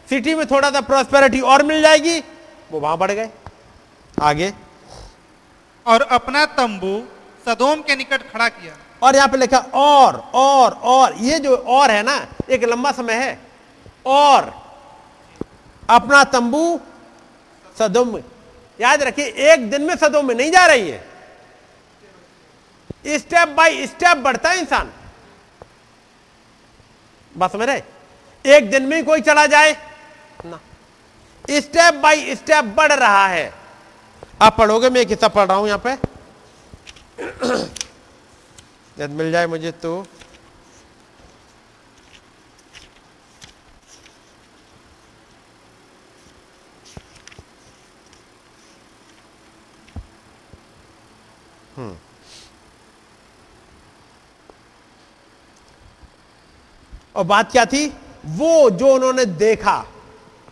सिटी में थोड़ा सा प्रॉस्पेरिटी और मिल जाएगी। वो वहाँ बढ़ गए। आगे। और अपना तंबू सदोम के निकट खड़ा किया। और यहाँ पे लिखा और और और। ये जो और है ना एक लंबा समय है। और अपना तंबू सदोम याद रखिए एक दिन में सदोम में नहीं जा रही है। स्टेप बाय स्टेप बढ़ता है इंसान। बस समझ रहे? एक दिन में कोई चला जाए। ना। स्टेप बाय स्टेप बढ़ रहा है। आप पढ़ोगे? मैं एक हिस्सा पढ़ रहा हूँ यहाँ पे। यदि मिल जाए मुझे तो। हम्म। और बात क्या थी? वो जो उन्होंने देखा,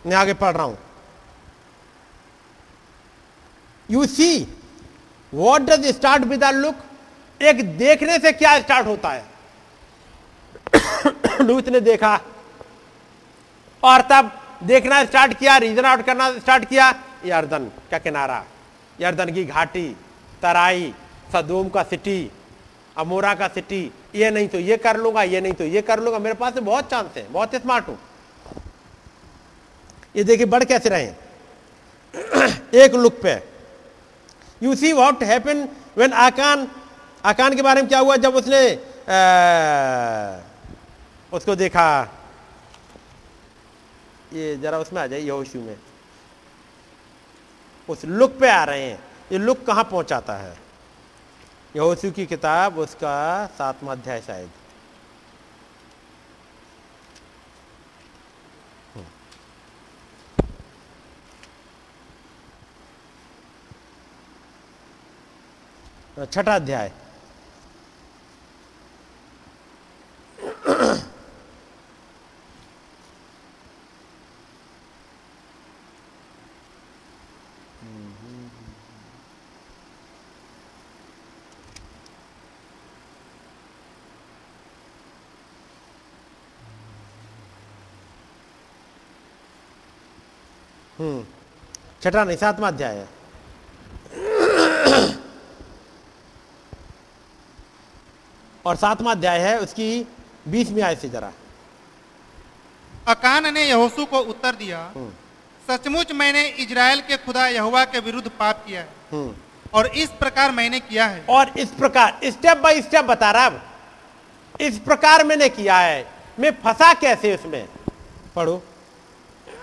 मैं आगे पढ़ रहा हूँ। You see what does start with look एक देखने से क्या स्टार्ट होता है? लूत ने देखा, और तब देखना स्टार्ट किया रीजन आउट करना स्टार्ट किया, यर्दन का किनारा, यर्दन की घाटी, तराई, सदूम का सिटी अमोरा का सिटी ये नहीं तो ये कर लूँगा ये नहीं तो ये कर लूँगा। मेरे पास बहुत चांस है बहुत स्मार्ट हूँ। ये देखिए बढ़ कैसे रहे एक लुक पे। You see what happen when Achan Achan के बारे में क्या हुआ? जब उसने आ, उसको देखा। ये जरा उसमें आ जाए यहोशू में। उस लुक पे आ रहे हैं। ये लुक कहाँ पहुंचाता है? यहोशू की किताब उसका सातवां अध्याय शायद। छठा अध्याय। छठा नहीं सातवां अध्याय है। और सातवां अध्याय है उसकी बीसवीं आय से जरा। अकान ने यहोशू को उत्तर दिया हम्म, सचमुच मैंने इजराइल के खुदा यहोवा के विरुद्ध पाप किया है। हम्म। और इस प्रकार मैंने किया है। और इस प्रकार स्टेप बाय स्टेप बता रहा अब इस प्रकार मैंने किया है मैं फंसा कैसे उसमें? पढ़ो।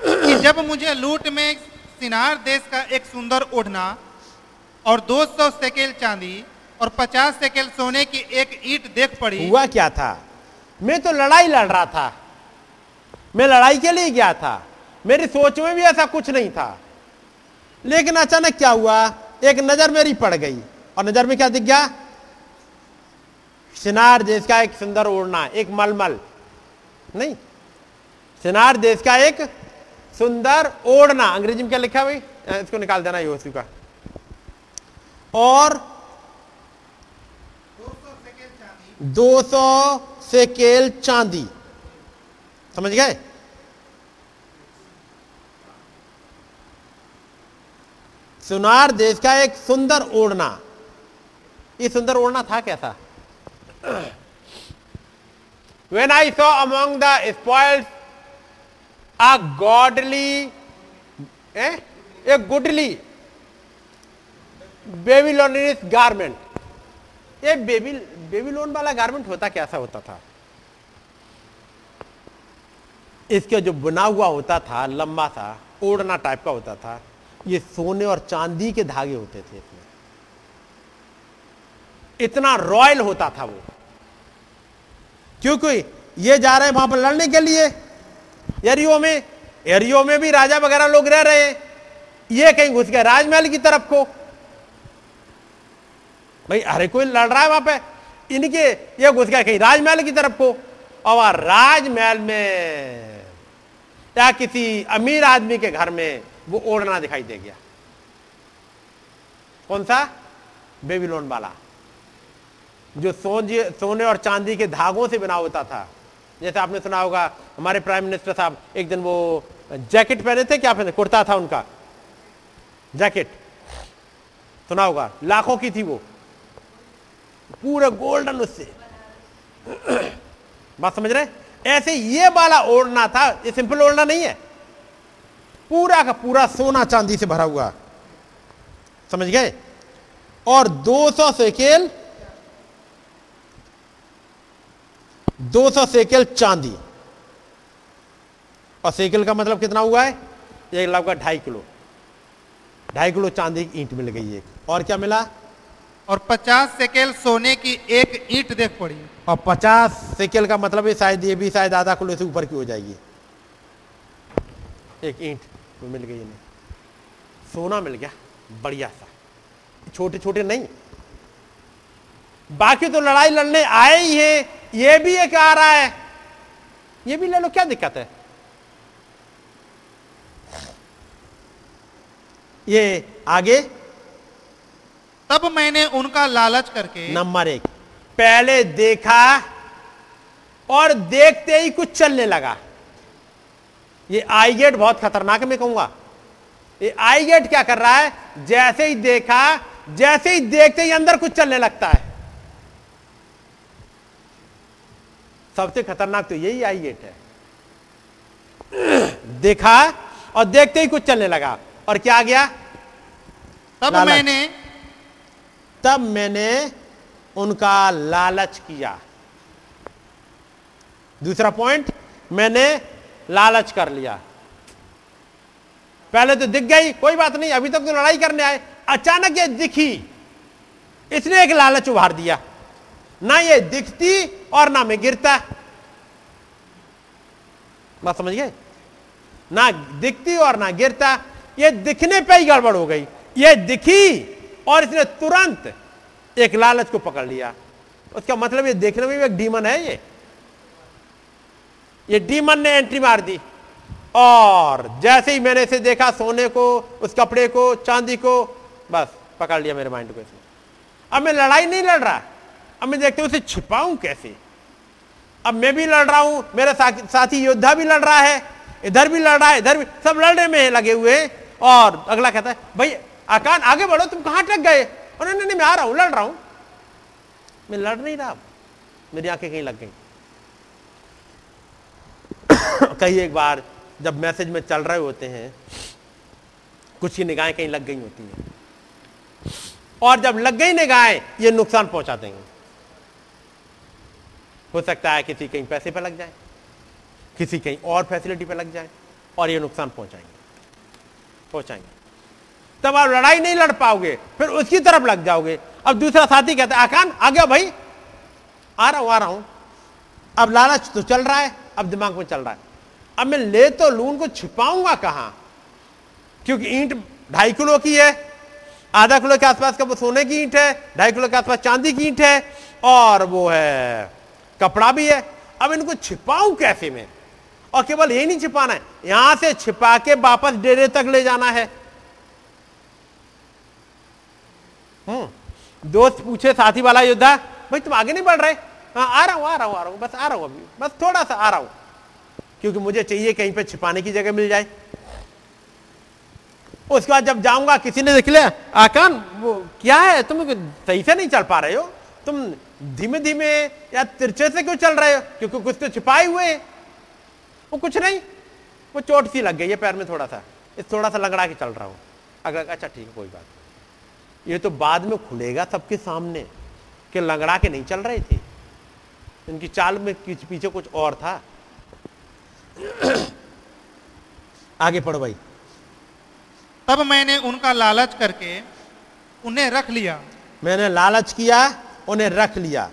कि जब मुझे लूट में सिनार देश का एक सुंदर ओढ़ना और 200 सेकेल चांदी और 50 सेकेल सोने की एक ईंट देख पड़ी। हुआ क्या था? मैं तो लड़ाई लड़ रहा था। मैं लड़ाई के लिए गया था। मेरी सोच में भी ऐसा कुछ नहीं था। लेकिन अचानक क्या हुआ? एक नज़र मेरी पड़ गई। और नज़र में क्या दिख गया? सिनार देश का एक सुंदर ओढ़ना, एक मलमल। नहीं, सिनार देश का एक सुंदर ओढ़ना। अंग्रेज़ी में क्या लिखा भाई? इसको निकाल देना योसू का। और 200 सेकेल चांदी। समझ गए? सुनार देश का एक सुंदर ओढ़ना। ये सुंदर ओढ़ना था कैसा? When I saw among the spoils a godly eh, a goodly garment ये बेबी बेबीलोन वाला गारमेंट होता कैसा होता था? इसके जो बुना हुआ होता था लंबा था ओढ़ना टाइप का होता था ये सोने और चांदी के धागे होते थे इसमें। इतना रॉयल होता था वो। क्योंकि ये जा रहे हैं वहाँ पर लड़ने के लिए। एरियो में एरियो में भी राजा वगैरह लोग रह रहे हैं। ये कहीं घुस गया राजमहल की तरफ़ को। भाई हरे कोई लड़ रहा है वहाँ पे? इनके, ये घुस गया कहीं राजमहल की तरफ़ को। और वहाँ राजमहल में, या किसी अमीर आदमी के घर में वो ओढ़ना दिखाई दे गया। कौन सा? बेबीलोन वाला। जो सोने सोने और चांदी के धागों से बना होता था। जैसे आपने सुना होगा, हमारे प्राइम मिनिस्टर साहब एक दिन वो जैकेट पहने थे, क्या पहने? कुर्ता था उनका। जैकेट। सुना होगा, लाखों की थी वो। पूरा गोल्डन उससे। बात समझ रहे ऐसे ये वाला ओढ़ना था, ये सिंपल ओढ़ना नहीं है। पूरा का पूरा सोना चांदी से भरा हुआ। समझ गए? और 200 सौ सेकेल 200 सेकेल चांदी। और सेकेल का मतलब कितना हुआ है? एक लगभग ढाई किलो। ढाई किलो चांदी की ईंट मिल गई एक। और क्या मिला? और पचास सेकेल सोने की एक ईंट देख पड़ी। और पचास सेकेल का मतलब है शायद ये भी शायद आधा किलो से ऊपर की हो जाएगी। एक ईंट मिल गई इन्हें। सोना मिल गया बढ़िया सा। छोटे छोटे नहीं बाकी तो लड़ाई लड़ने आए ही हैं ये भी एक आ रहा है। ये भी ले लो क्या दिक्कत है? ये आगे। तब मैंने उनका लालच करके नंबर एक पहले देखा और देखते ही कुछ चलने लगा। ये आई गेट बहुत खतरनाक मैं कहूँगा। ये आई गेट क्या कर रहा है? जैसे ही देखा जैसे ही देखते ही अंदर कुछ चलने लगता है। सबसे खतरनाक तो यही आई गेट है। देखा और देखते ही कुछ चलने लगा। और क्या आ गया? तब। मैंने तब मैंने उनका लालच किया। दूसरा पॉइंट मैंने लालच कर लिया। पहले तो दिख गई कोई बात नहीं अभी तक तो लड़ाई करने आए। अचानक ये दिखी इसने एक लालच उभार दिया। ना ये दिखती और ना मैं गिरता। बात समझ गए? ना दिखती और ना गिरता, ये दिखने पे ही गड़बड़ हो गई। ये दिखी और इसने तुरंत एक लालच को पकड़ लिया। उसका मतलब ये देखने में भी एक डीमन है ये। ये डीमन ने एंट्री मार दी। और जैसे ही मैंने इसे देखा सोने को, उस कपड़े को, चांदी को, बस पकड़ लिया मेरे माइंड को इसने। अब मैं लड़ाई नहीं लड़ रहा। अब मैं देखते उसे छिपाऊं कैसे? अब मैं भी लड़ रहा हूँ, मेरा साथी योद्धा भी लड़ रहा है, इधर भी लड़ रहा है, इधर भी, सब लड़ने में लगे हुए हैं। और अगला कहता है, भाई, आकान, आगे बढ़ो, तुम कहाँ अटक गए? और नहीं नहीं, मैं आ रहा हूँ, लड़ रहा हूँ। मैं लड़ नहीं रहा, मेरी आँखें कहीं लग गई। कई एक बार जब मैसेज में चल रहे होते हैं, कुछ की निगाहें कहीं लग गई होती हैं। और जब लग गई निगाहें, ये नुकसान पहुँचा देंगे हो सकता है किसी कहीं पैसे पर लग जाए, किसी कहीं और फैसिलिटी पर लग जाए, और ये नुकसान पहुंचाएँगे पहुंचाएँगे। तब आप लड़ाई नहीं लड़ पाओगे, फिर उसकी तरफ़ लग जाओगे। अब दूसरा साथी कहता है, आकान, आ गया भाई, आ रहा हूँ, आ रहा हूँ। अब लालच तो चल रहा है, अब दिमाग में चल रहा है। अब मैं ले तो लू उनको छिपाऊँगा कहाँ? क्योंकि ईंट ढाई किलो की है, आधा किलो के आसपास का वो सोने की ईंट है, ढाई किलो के आसपास चांदी की ईंट है, और वो है कपड़ा भी है, अब इनको छिपाऊं कैसे मैं? और केवल यही नहीं छिपाना है, यहाँ से छिपा के वापस डेरे तक ले जाना है। हम्म दोस्त पूछे साथी वाला योद्धा, भाई, तुम आगे नहीं बढ़ रहे? हाँ आ रहा हूँ, आ रहा हूँ, आ रहा हूँ, बस आ रहा हूँ अभी, बस थोड़ा सा आ रहा हूँ, क्योंकि मुझे चाहिए कहीं पे छिपाने की जगह मिल जाए। उसके बाद जब जाऊँगा, किसी ने देख लिया, आकान, वो क्या है? तुम सही से नहीं चल पा रहे हो, तुम धीमे धीमे या तिरछे से क्यों चल रहे हो? क्योंकि कुछ तो छिपाए हुए हैं। वो कुछ नहीं। वो चोट सी लग गई है पैर में थोड़ा सा। इस थोड़ा सा लंगड़ा के चल रहा हूँ। अगर अच्छा ठीक है कोई बात नहीं। ये तो बाद में खुलेगा सबके सामने कि लंगड़ा के नहीं चल रहे थे। इनकी चाल में पीछे कुछ और था। आगे पढ़ो भाई। तब मैंने उनका लालच करके उन्हें रख लिया। मैंने लालच किया। उन्हें रख लिया।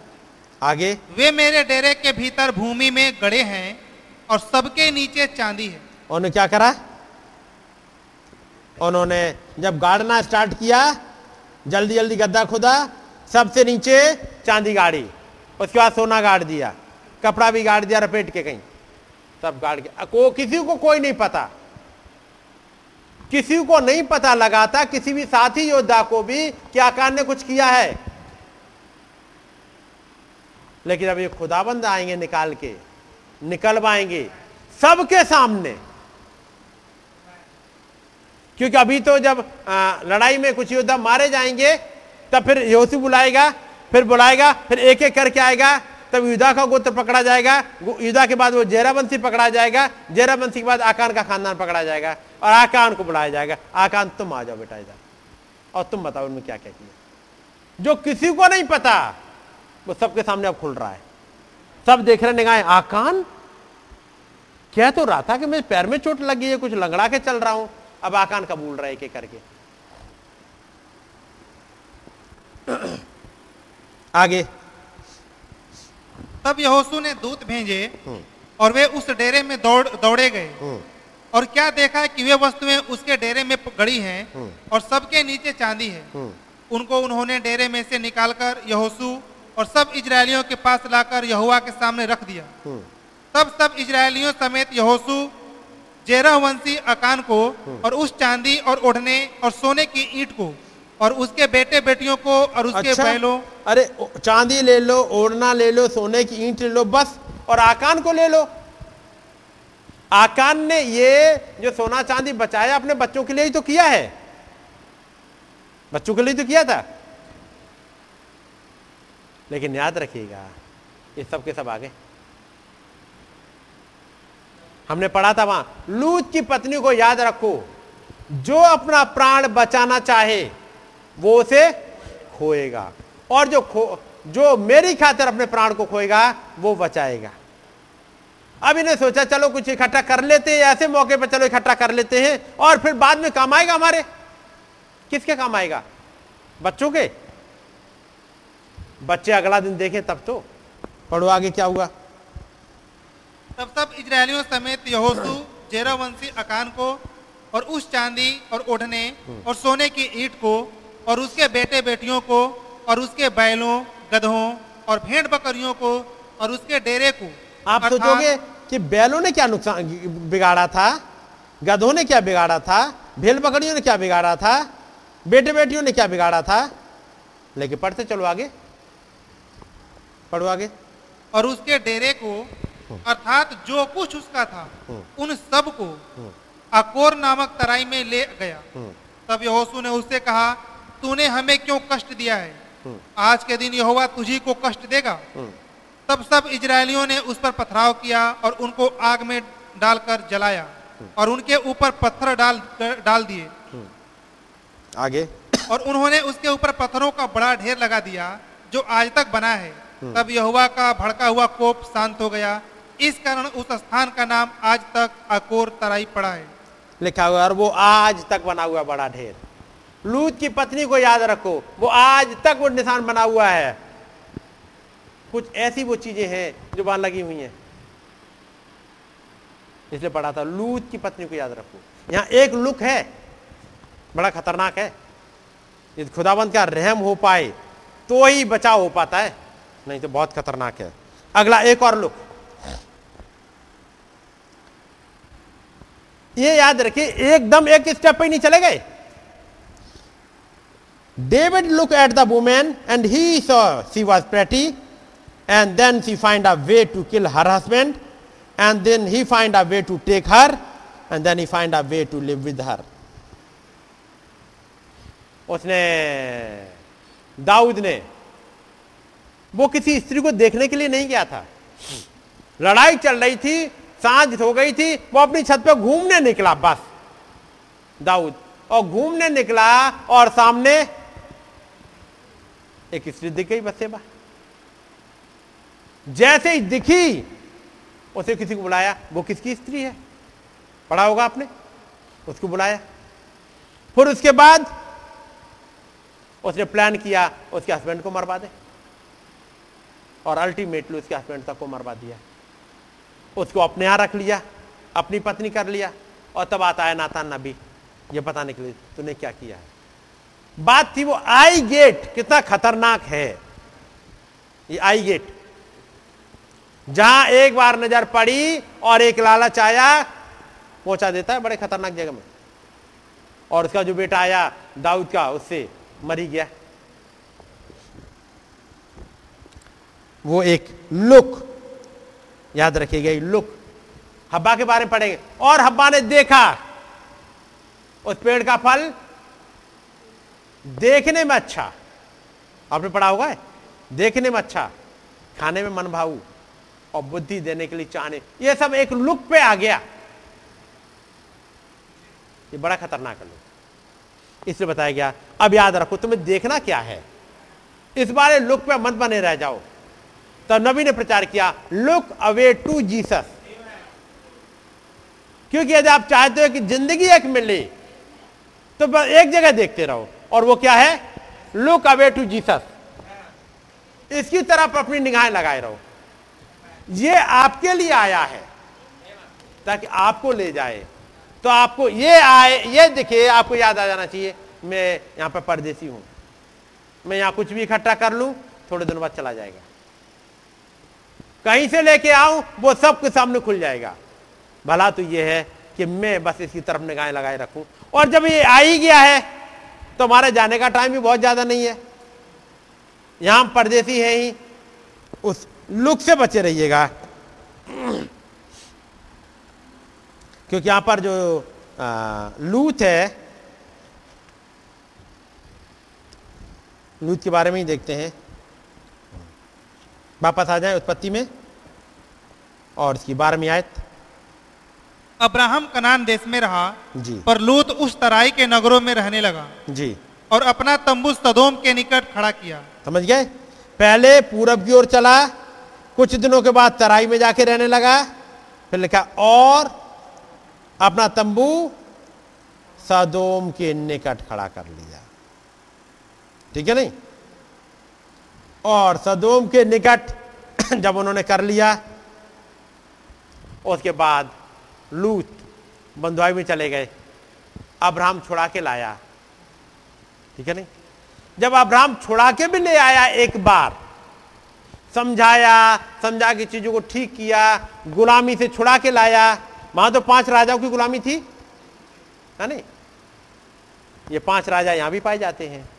आगे वे मेरे डेरे के भीतर भूमि में गड़े हैं और सबके नीचे चांदी है। उन्होंने क्या करा? उन्होंने जब गाड़ना स्टार्ट किया जल्दी जल्दी गद्दा खुदा सबसे नीचे चांदी गाड़ी उसके बाद सोना गाड़ दिया कपड़ा भी गाड़ दिया रपेट के कहीं। सब गाड़ के को किसी को कोई नहीं पता। किसी को नहीं पता लगा था किसी भी साथी योद्धा को भी कि आकार ने कुछ किया है। लेकिन अब ये खुदाबंद आएँगे निकाल के निकलवाएँगे सबके सामने। क्योंकि अभी तो जब आ, लड़ाई में कुछ योद्धा मारे जाएँगे तब फिर योसी बुलाएगा फिर बुलाएगा फिर एक एक करके आएगा तब युदा का गोत्र पकड़ा जाएगा युदा के बाद वो जेरावंशी पकड़ा जाएगा जेरावंशी के बाद आकान का खानदान पकड़ा जाएगा और आकान को बुलाया जाएगा आकान तुम आ जाओ बेटा इधर और तुम बताओ उनमें क्या क्या किया जो किसी को नहीं पता वो सबके सामने अब खुल रहा है। सब देख रहे निगाहें आकान? क्या तो रहा था कि मेरे पैर में चोट लगी है कुछ लंगड़ा के चल रहा हूँ अब आकान कबूल रहे एक एक करके। आगे। तब यहोशू ने दूत भेजे और वे उस डेरे में दौड़ दौड़े गए। और क्या देखा कि वे वस्तुएँ उसके डेरे में गड़ी हैं और सबके नीचे चांदी है। उनको उन्होंने डेरे में से निकालकर यहोशू और सब इजरायलियों के पास लाकर यहुआ के सामने रख दिया। तब सब इजरायलियों समेत यहोशू जेरह वंशी अकान को और उस चांदी और ओढ़ने और सोने की ईंट को और उसके बेटे बेटियों को और उसके अच्छा? बैलों। अरे चांदी ले लो ओढ़ना ले लो सोने की ईंट ले लो बस और आकान को ले लो। आकान ने ये जो सोना चांदी बचाया अपने बच्चों के लिए ही तो किया है। बच्चों के लिए तो किया था। लेकिन याद रखिएगा, ये सब के सब आगे। हमने पढ़ा था वहाँ, लूत की पत्नी को याद रखो, जो अपना प्राण बचाना चाहे, वो उसे खोएगा। और जो खो, जो मेरी खातिर अपने प्राण को खोएगा, वो बचाएगा। अब इन्हें सोचा, चलो कुछ इकट्ठा कर लेते हैं, ऐसे मौके पर चलो इकट्ठा कर लेते हैं, और फिर बाद में काम आएगा हमारे। किसके काम आएगा? बच्चों के? बच्चे अगला दिन देखे तब तो। पढ़ो आगे क्या हुआ। तब सब इजरायलियों समेत यहोशू जेरावंशी अकान को और उस चांदी और ओढ़ने और सोने की ईट को और उसके बेटे बेटियों को और उसके बैलों गधों और भेड़ बकरियों को और उसके डेरे को। आप सोचोगे कि बैलों ने क्या नुकसान बिगाड़ा था? गधों ने क्या बिगाड़ा था? भेड़ बकरियों ने क्या बिगाड़ा था? बेटे बेटियों ने क्या बिगाड़ा था? लेकिन पढ़ते चलो आगे। पढ़ो आगे। और उसके डेरे को अर्थात जो कुछ उसका था उन सबको अकोर नामक तराई में ले गया। तब यहोशू ने उससे कहा तूने हमें क्यों कष्ट दिया है? आज के दिन यहोवा तुझी को कष्ट देगा। तब सब इजरायलियों ने उस पर पथराव किया और उनको आग में डालकर जलाया और उनके ऊपर पत्थर डाल डाल दिए। आगे। और उन्होंने उसके ऊपर पत्थरों का बड़ा ढेर लगा दिया जो आज तक बना है। तब यहुआ का भड़का हुआ कोप शांत हो गया। इस कारण उस स्थान का नाम आज तक अकोर तराई पड़ा है। लिखा हुआ और वो आज तक बना हुआ बड़ा ढेर। लूत की पत्नी को याद रखो, वो आज तक वो निशान बना हुआ है। कुछ ऐसी वो चीज़ें हैं जो वहाँ लगी हुई हैं। इसलिए पढ़ा था, लूत की पत्नी को याद रखो। यहाँ एक लुक है, बड़ा खतरनाक है। यदि खुदाबंद का रहम हो पाए तो ही बचाव हो पाता है। नहीं तो बहुत खतरनाक है। अगला, एक और लुक। ये याद रखिए, एकदम एक स्टेप पे नहीं चले गए। David look at the women and he saw she was pretty and then she find a way to kill her husband and then he find a way to take her and then he find a way to live with her उसने, दाऊद ने वो किसी स्त्री को देखने के लिए नहीं गया था। लड़ाई चल रही थी, साँझ हो गई थी, वो अपनी छत पर घूमने निकला बस। दाऊद, और घूमने निकला और सामने एक स्त्री दिख गई बस बा। जैसे ही दिखी, उसे किसी को बुलाया, वो किसकी स्त्री है? पढ़ा होगा आपने? उसको बुलाया। फिर उसके बाद उसने प्लान किया, उसके हस्बैंड को मरवा दे। और अल्टीमेटली उसके हस्बैंड तक को मरवा दिया। उसको अपने यहाँ रख लिया, अपनी पत्नी कर लिया और तब आता है नातान नबी। ये बताने के लिए, तूने क्या किया है? बात थी वो आई गेट, कितना खतरनाक है। ये आई गेट। जहाँ एक बार नज़र पड़ी और एक लालच आया पहुँचा देता है, बड़े खतरनाक जगह में। और उसका जो बेटा आया, दाऊद का, उससे मरी गया। वो एक लुक, याद रखी गई लुक। हब्बा के बारे में पढ़ेंगे। और हब्बा ने देखा, उस पेड़ का फल देखने में अच्छा। आपने पढ़ा होगा? देखने में अच्छा खाने में मन भाऊ और बुद्धि देने के लिए चाहने। ये सब एक लुक पे आ गया। ये बड़ा खतरनाक लुक। इसलिए बताया गया, अब याद रखो, तुम्हें देखना क्या है? इस बारे लुक पे मत बने रह जाओ। तो नबी ने प्रचार किया लुक अवे टू जीसस क्योंकि यदि आप चाहते हो कि ज़िंदगी एक मिले तो एक जगह देखते रहो, और वो क्या है? लुक अवे टू जीसस इसकी तरफ़ अपनी निगाहें लगाए रहो। ये आपके लिए आया है, ताकि आपको ले जाए। तो आपको ये आए, ये दिखे, आपको याद आ जाना चाहिए, मैं यहाँ पर परदेसी हूँ। मैं यहाँ कुछ भी इकट्ठा कर लूँ, थोड़े दिनों बाद चला जाएगा। कहीं से लेके आऊँ, वो सबके सामने खुल जाएगा। भला तो ये है कि मैं बस इसकी तरफ़ निगाहें लगाए रखूँ। और जब ये आ ही गया है तो हमारे जाने का टाइम भी बहुत ज़्यादा नहीं है। यहाँ परदेसी है ही, उस लुक से बचे रहिएगा। क्योंकि यहाँ पर जो लूथ है लूथ के बारे में ही देखते हैं। वापस आ जाए उत्पत्ति में। और इसकी बारहवीं आयत। अब्राहम कनान देश में रहा जी। पर लूत उस तराई के नगरों में रहने लगा। जी। और अपना तंबू सदोम के निकट खड़ा किया। समझ गए? पहले पूरब की ओर चला कुछ दिनों के बाद तराई में जाके रहने लगा। फिर लिखा और अपना तंबू सदोम के निकट खड़ा कर लिया। ठीक है नहीं? और सदोम के निकट जब उन्होंने कर लिया, उसके बाद लूत बंधुआई में चले गए। अब्राहम छुड़ा के लाया। ठीक है नहीं? जब अब्राहम छुड़ा के भी ले आया एक बार, समझाया, समझा के चीज़ों को ठीक किया, गुलामी से छुड़ा के लाया, वहाँ तो पाँच राजाओं की गुलामी थी। है नहीं? ये पाँच राजा यहाँ भी पाए जाते हैं,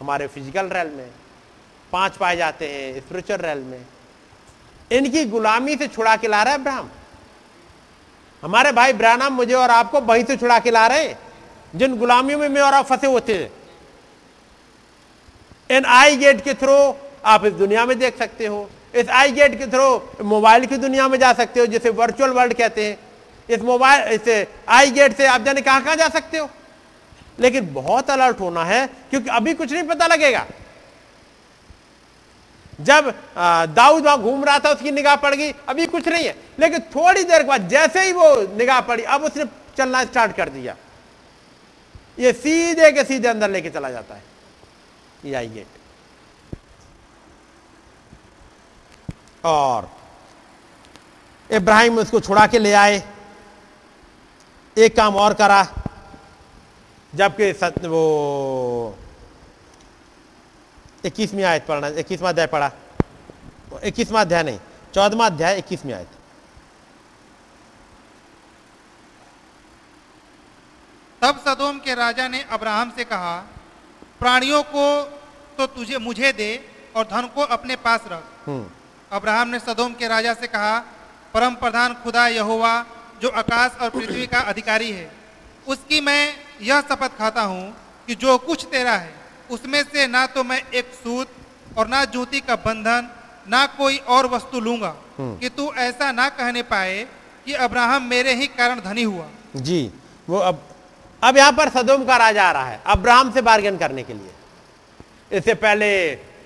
हमारे फ़िज़िकल रेल में। पाँच पाए जाते हैं स्पिरिचुअल रेल में। इनकी गुलामी से छुड़ा के ला रहा है अब्राहम हमारे भाई ब्रानाम मुझे और आपको वहीं से छुड़ा के ला रहे हैं, जिन गुलामियों में मैं और आप फंसे होते हैं इन आई गेट के थ्रू आप इस दुनिया में देख सकते हो, इस आई गेट के थ्रू मोबाइल की दुनिया में जा सकते हो, जिसे वर्चुअल वर्ल्ड कहते हैं। इस मोबाइल, इस आई गेट से आप जाने कहाँ कहाँ जा सकते हो। लेकिन बहुत अलर्ट होना है, क्योंकि अभी कुछ नहीं पता लगेगा। जब दाऊद वहाँ घूम रहा था, उसकी निगाह पड़ गई। अभी कुछ नहीं है। लेकिन थोड़ी देर के बाद, जैसे ही वो निगाह पड़ी, अब उसने चलना स्टार्ट कर दिया। ये सीधे के सीधे अंदर लेके चला जाता है। ये आई गेट। और इब्राहिम उसको छुड़ा के ले आए। एक काम और करा। जबकि वो इक्कीसवीं आयत पढ़ना इक्कीसवा अध्याय पढ़ा। इक्कीसवा अध्याय नहीं चौदवा अध्याय इक्कीसवीं आयत। तब सदोम के राजा ने अब्राहम से कहा प्राणियों को तो तुझे मुझे दे और धन को अपने पास रख। अब्राहम ने सदोम के राजा से कहा परम प्रधान खुदा यहोवा जो आकाश और पृथ्वी का अधिकारी है उसकी मैं यह शपथ खाता हूँ कि जो कुछ तेरा है उसमें से ना तो मैं एक सूत और ना जूती का बंधन ना कोई और वस्तु लूँगा। कि तू ऐसा ना कहने पाए कि अब्राहम मेरे ही कारण धनी हुआ। जी वो अब अब यहाँ पर सदोम का राजा आ रहा है अब्राहम से बार्गेन करने के लिए। इससे पहले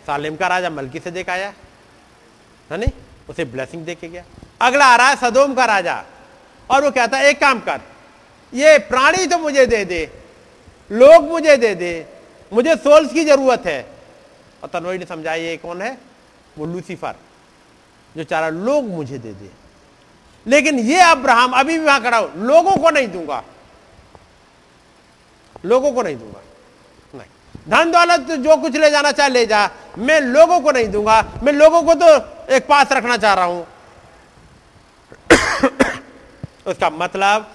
सालिम का राजा मलकी से देखा आया है नहीं? उसे ब्लेसिंग दे के गया। अगला आ रहा है सदोम का राजा और वो कहता है एक काम कर ये प्राणी तो मुझे दे दे लोग मुझे दे दे मुझे सोल्स की ज़रूरत है। और तनोई ने समझाया, ये कौन है? वो लूसीफर, जो चारा लोग मुझे दे दे लेकिन ये अब्राहम, अभी भी वहाँ खड़ा हो, लोगों को नहीं दूँगा। लोगों को नहीं दूँगा। नहीं। धन दौलत तो जो कुछ ले जाना चाहे ले जा। मैं लोगों को नहीं दूँगा। मैं लोगों को तो एक पास रखना चाह रहा हूँ। उसका मतलब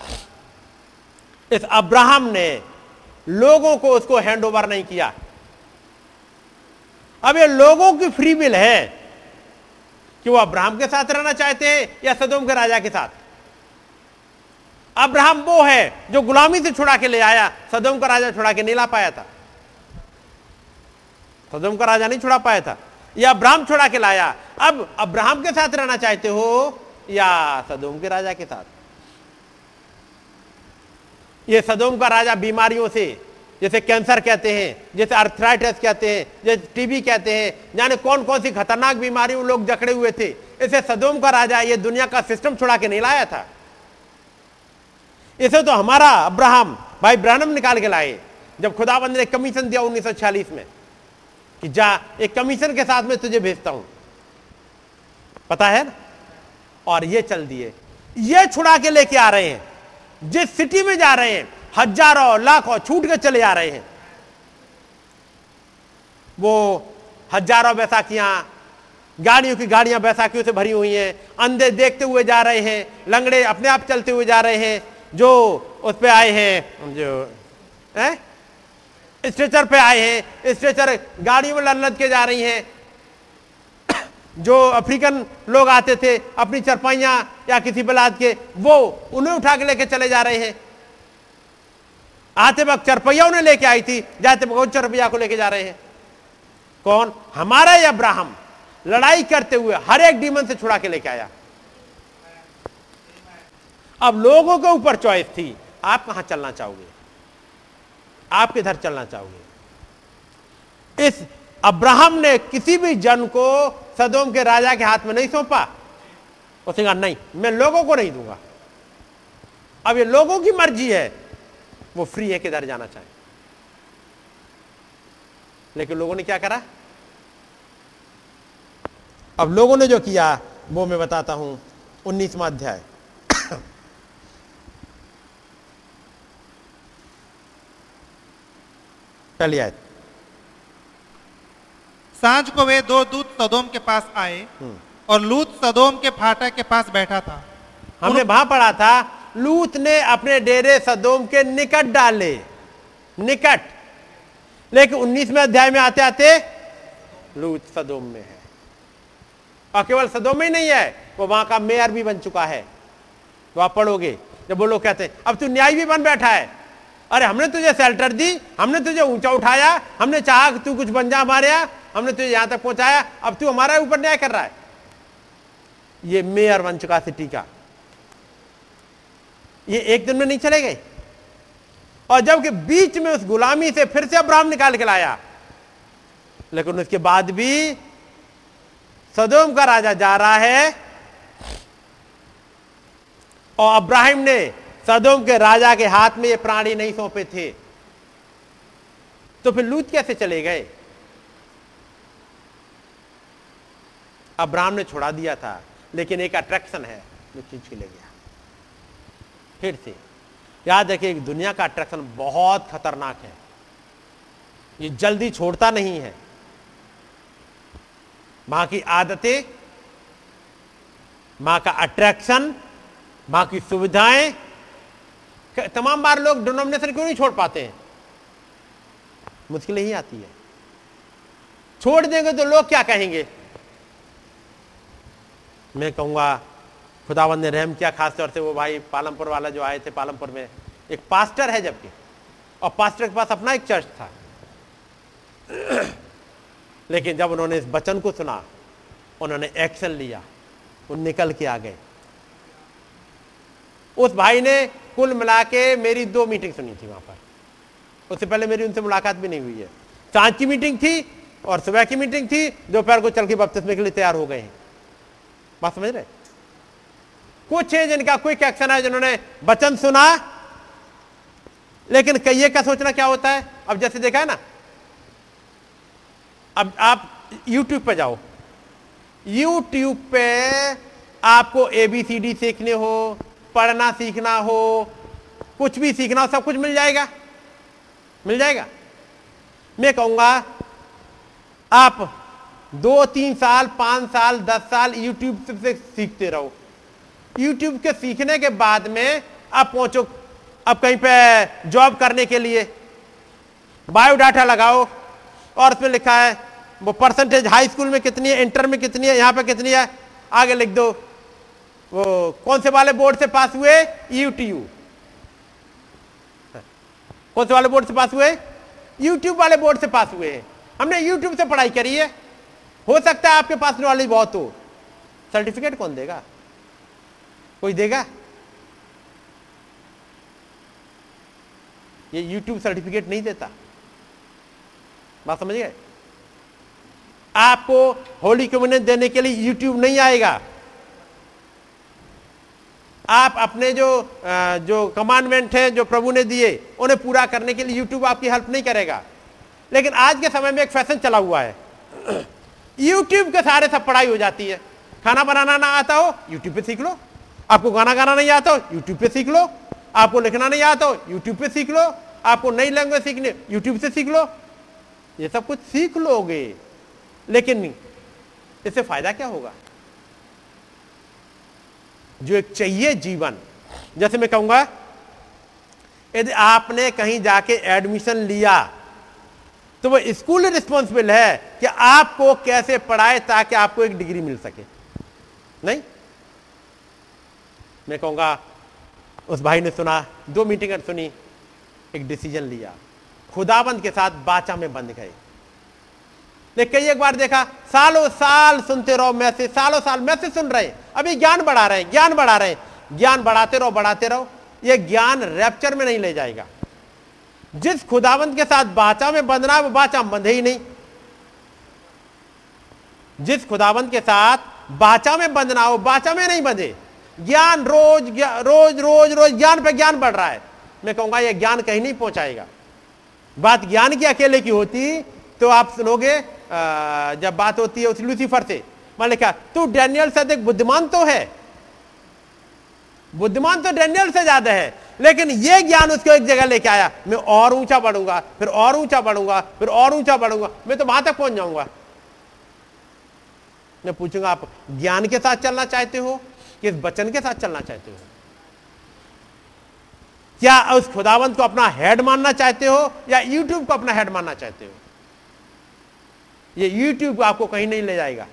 इस अब्राहम ने लोगों को उसको हैंड ओवर नहीं किया। अब ये लोगों की फ्री विल है कि वो अब्राहम के साथ रहना चाहते हैं या सदोम के राजा के साथ। अब्राहम वो है जो गुलामी से छुड़ा के ले आया, सदोम का राजा छुड़ा के नहीं ला पाया था। सदोम का राजा नहीं छुड़ा पाया था, या अब्राहम छुड़ा के लाया। अब अब्राहम के साथ रहना चाहते हो या सदोम के राजा के साथ? ये सदोम का राजा बीमारियों से, जैसे कैंसर कहते हैं, जैसे अर्थराइटिस कहते हैं, जैसे टीबी कहते हैं जाने कौन कौन सी खतरनाक बीमारियों लोग जकड़े हुए थे, इसे सदोम का राजा ये दुनिया का सिस्टम छुड़ा के नहीं लाया था। इसे तो हमारा अब्राहम, भाई ब्रानम निकाल के लाए, जब खुदाबंद ने कमीशन दिया उन्नीस में, कि जा, एक कमीशन के साथ में तुझे भेजता हूँ। पता है? ना और ये चल दिए। ये छुड़ा के लेके आ रहे हैं। जिस सिटी में जा रहे हैं, हज़ारों, लाखों छूट के चले जा रहे हैं। वो हज़ारों बैसाखियाँ, गाड़ियों की गाड़ियाँ बैसाखियों से भरी हुई हैं, अंधे देखते हुए जा रहे हैं, लंगड़े अपने आप चलते हुए जा रहे हैं, जो उस पर आए हैं, जो, है? स्ट्रेचर पे आए हैं, स्ट्रेचर गाड़ियों में लद के जा रही हैं जो अफ्रीकन लोग आते थे, अपनी चरपाइयाँ या किसी बलाद के, वो उन्हें उठा के लेके चले जा रहे हैं। आते वक्त चरपैया उन्हें लेके आई थी, जाते वक्त चरपैया को लेके जा रहे हैं। कौन? हमारा अब्राहम, लड़ाई करते हुए हर एक डीमन से छुड़ा के लेके आया। अब लोगों के ऊपर चॉइस थी, आप कहाँ चलना चाहोगे? आप किधर चलना चाहोगे? इस अब्राहम ने किसी भी जन को सदोम के राजा के हाथ में नहीं सौंपा। उसने कहा नहीं, मैं लोगों को नहीं दूँगा। अब ये लोगों की मर्ज़ी है, वो फ्री है, किधर जाना चाहे? लेकिन लोगों ने क्या करा? अब लोगों ने जो किया, वो मैं बताता हूँ, उन्नीसवा अध्याय। पहली आयत। साँझ को वे दो दूत सदोम के पास आए और लूत सदोम के फाटक के पास बैठा था। हमने वहाँ पढ़ा था लूत ने अपने डेरे सदोम के निकट डाले। निकट। लेकिन उन्नीसवें अध्याय में आते आते लूत सदोम में है। और केवल सदोम में ही नहीं है वो वहाँ का मेयर भी बन चुका है। तो आप पढ़ोगे जब वो लोग कहते हैं अब तू न्याय भी बन बैठा है। अरे हमने तुझे सेल्टर दी, हमने तुझे ऊँचा उठाया, हमने चाहा कि तू कुछ बन जा हमने तुझे यहाँ तक पहुँचाया, अब तू हमारा ऊपर न्याय कर रहा है। ये मेयर बन चुका सिटी का। ये एक दिन में नहीं चले गए। और जबकि बीच में उस गुलामी से फिर से अब्राहम निकाल के लाया। लेकिन उसके बाद भी सदोम का राजा जा रहा है और अब्राहिम ने सदोम के राजा के हाथ में ये प्राणी नहीं सौंपे थे। तो फिर लूत कैसे चले गए? अब्राहम ने छोड़ा दिया था, लेकिन एक अट्रैक्शन है जो चीज़ के ले गया। फिर से, याद रखिए दुनिया का अट्रैक्शन बहुत खतरनाक है। ये जल्दी छोड़ता नहीं है। माँ की आदतें, माँ का अट्रैक्शन माँ की सुविधाएँ तमाम बार लोग डिनोमिनेशन क्यों नहीं छोड़ पाते? हैं मुश्किल ही आती है। छोड़ देंगे तो लोग क्या कहेंगे? मैं कहूँगा, खुदावंद ने रहम किया खास तौर से वो भाई पालमपुर वाला जो आए थे पालमपुर में, एक पास्टर है जबकि, और पास्टर के पास अपना एक चर्च था। लेकिन जब उन्होंने इस वचन को सुना, उन्होंने एक्शन लिया, वो निकल के आ गए। उस भाई ने कुल मिला के मेरी दो मीटिंग सुनी थी वहाँ पर। उससे पहले मेरी उनसे मुलाकात भी नहीं हुई है। साँझ की मीटिंग थी और सुबह की मीटिंग थी, दोपहर को चल के बपतिस्मे के लिए तैयार हो गए हैं। बात समझ रहे कुछ है जिनका क्विक एक्शन है, जिन्होंने वचन सुना, लेकिन कहिए का सोचना क्या होता है? अब जैसे देखा है ना, अब आप YouTube पे जाओ। YouTube पे आपको एबीसीडी सीखने हो पढ़ना सीखना हो, कुछ भी सीखना हो, सब कुछ मिल जाएगा। मिल जाएगा? मैं कहूँगा, आप दो, तीन साल, पाँच साल, दस साल यूट्यूब से सीखते रहो। यूट्यूब के सीखने के बाद में आप पहुंचो अब कहीं पे जॉब करने के लिए। बायोडाटा लगाओ, और उसमें लिखा है, वो परसेंटेज हाई स्कूल में कितनी है इंटर में कितनी है, यहाँ पे कितनी है, आगे लिख दो। वो कौन से वाले बोर्ड से पास हुए? यूटीयू कौन से वाले बोर्ड से पास हुए? यूट्यूब वाले बोर्ड से पास हुए। हमने यूट्यूब से पढ़ाई करी है। हो सकता है आपके पास नॉलेज बहुत हो। सर्टिफिकेट कौन देगा? कोई देगा? ये यूट्यूब सर्टिफिकेट नहीं देता। बात समझ गए? आपको होली कम्युनियन देने के लिए यूट्यूब नहीं आएगा। आप अपने जो जो कमांडमेंट है, जो प्रभु ने दिए, उन्हें पूरा करने के लिए यूट्यूब आपकी हेल्प नहीं करेगा। लेकिन आज के समय में एक फ़ैशन चला हुआ है। यूट्यूब के सारे सब पढ़ाई हो जाती है। खाना बनाना ना आता हो यूट्यूब पे सीख लो। आपको गाना गाना नहीं आता हो यूट्यूब पे सीख लो। आपको लिखना नहीं आता हो यूट्यूब पे सीख लो। आपको नई लैंग्वेज सीखनी यूट्यूब से सीख लो। ये सब कुछ सीख लोगे। लेकिन इससे फ़ायदा क्या होगा? जो एक चाहिए जीवन। जैसे मैं कहूँगा, यदि आपने कहीं जाके एडमिशन लिया तो वो स्कूल रिस्पॉन्सिबल है कि आपको कैसे पढ़ाए ताकि आपको एक डिग्री मिल सके। नहीं? मैं कहूँगा, उस भाई ने सुना, दो मीटिंग सुनी, एक डिसीज़न लिया। खुदाबंद के साथ बाचा में बंद गए। कई एक बार देखा, सालों साल सुनते रहो मैसेज, सालों साल मैसेज सुन रहे। अभी ज्ञान बढ़ा रहे, ज्ञान बढ़ा रहे। ज्ञान बढ़ाते रहो बढ़ाते रहो। ये ज्ञान रैप्चर में नहीं ले जाएगा। जिस खुदावंत के साथ बाचा में बंधना है, वो बाचा बंधे ही नहीं। जिस खुदावंत के साथ बाचा में बंधना हो, बाचा में नहीं बंधे। ज्ञान रोज रोज रोज रोज ज्ञान पे ज्ञान बढ़ रहा है। मैं कहूँगा, ये ज्ञान कहीं नहीं पहुंचाएगा। बात ज्ञान की अकेले की होती तो आप सुनोगे जब बात होती है, उस लूसीफर से। मैंने कहा तू डैनियल से अधिक बुद्धिमान तो है। बुद्धिमान तो डैनियल से ज़्यादा है। लेकिन यह ज्ञान उसको एक जगह लेके आया, मैं और ऊँचा बढ़ूँगा, फिर और ऊँचा बढ़ूँगा, फिर और ऊँचा बढ़ूँगा, मैं तो वहाँ तक पहुँच जाऊँगा। मैं पूछूँगा, आप ज्ञान के साथ चलना चाहते हो किस वचन के साथ चलना चाहते हो? क्या उस खुदावंत को अपना हेड मानना चाहते हो, या यूट्यूब को अपना हेड मानना चाहते हो? ये यूट्यूब आपको कहीं नहीं ले जाएगा।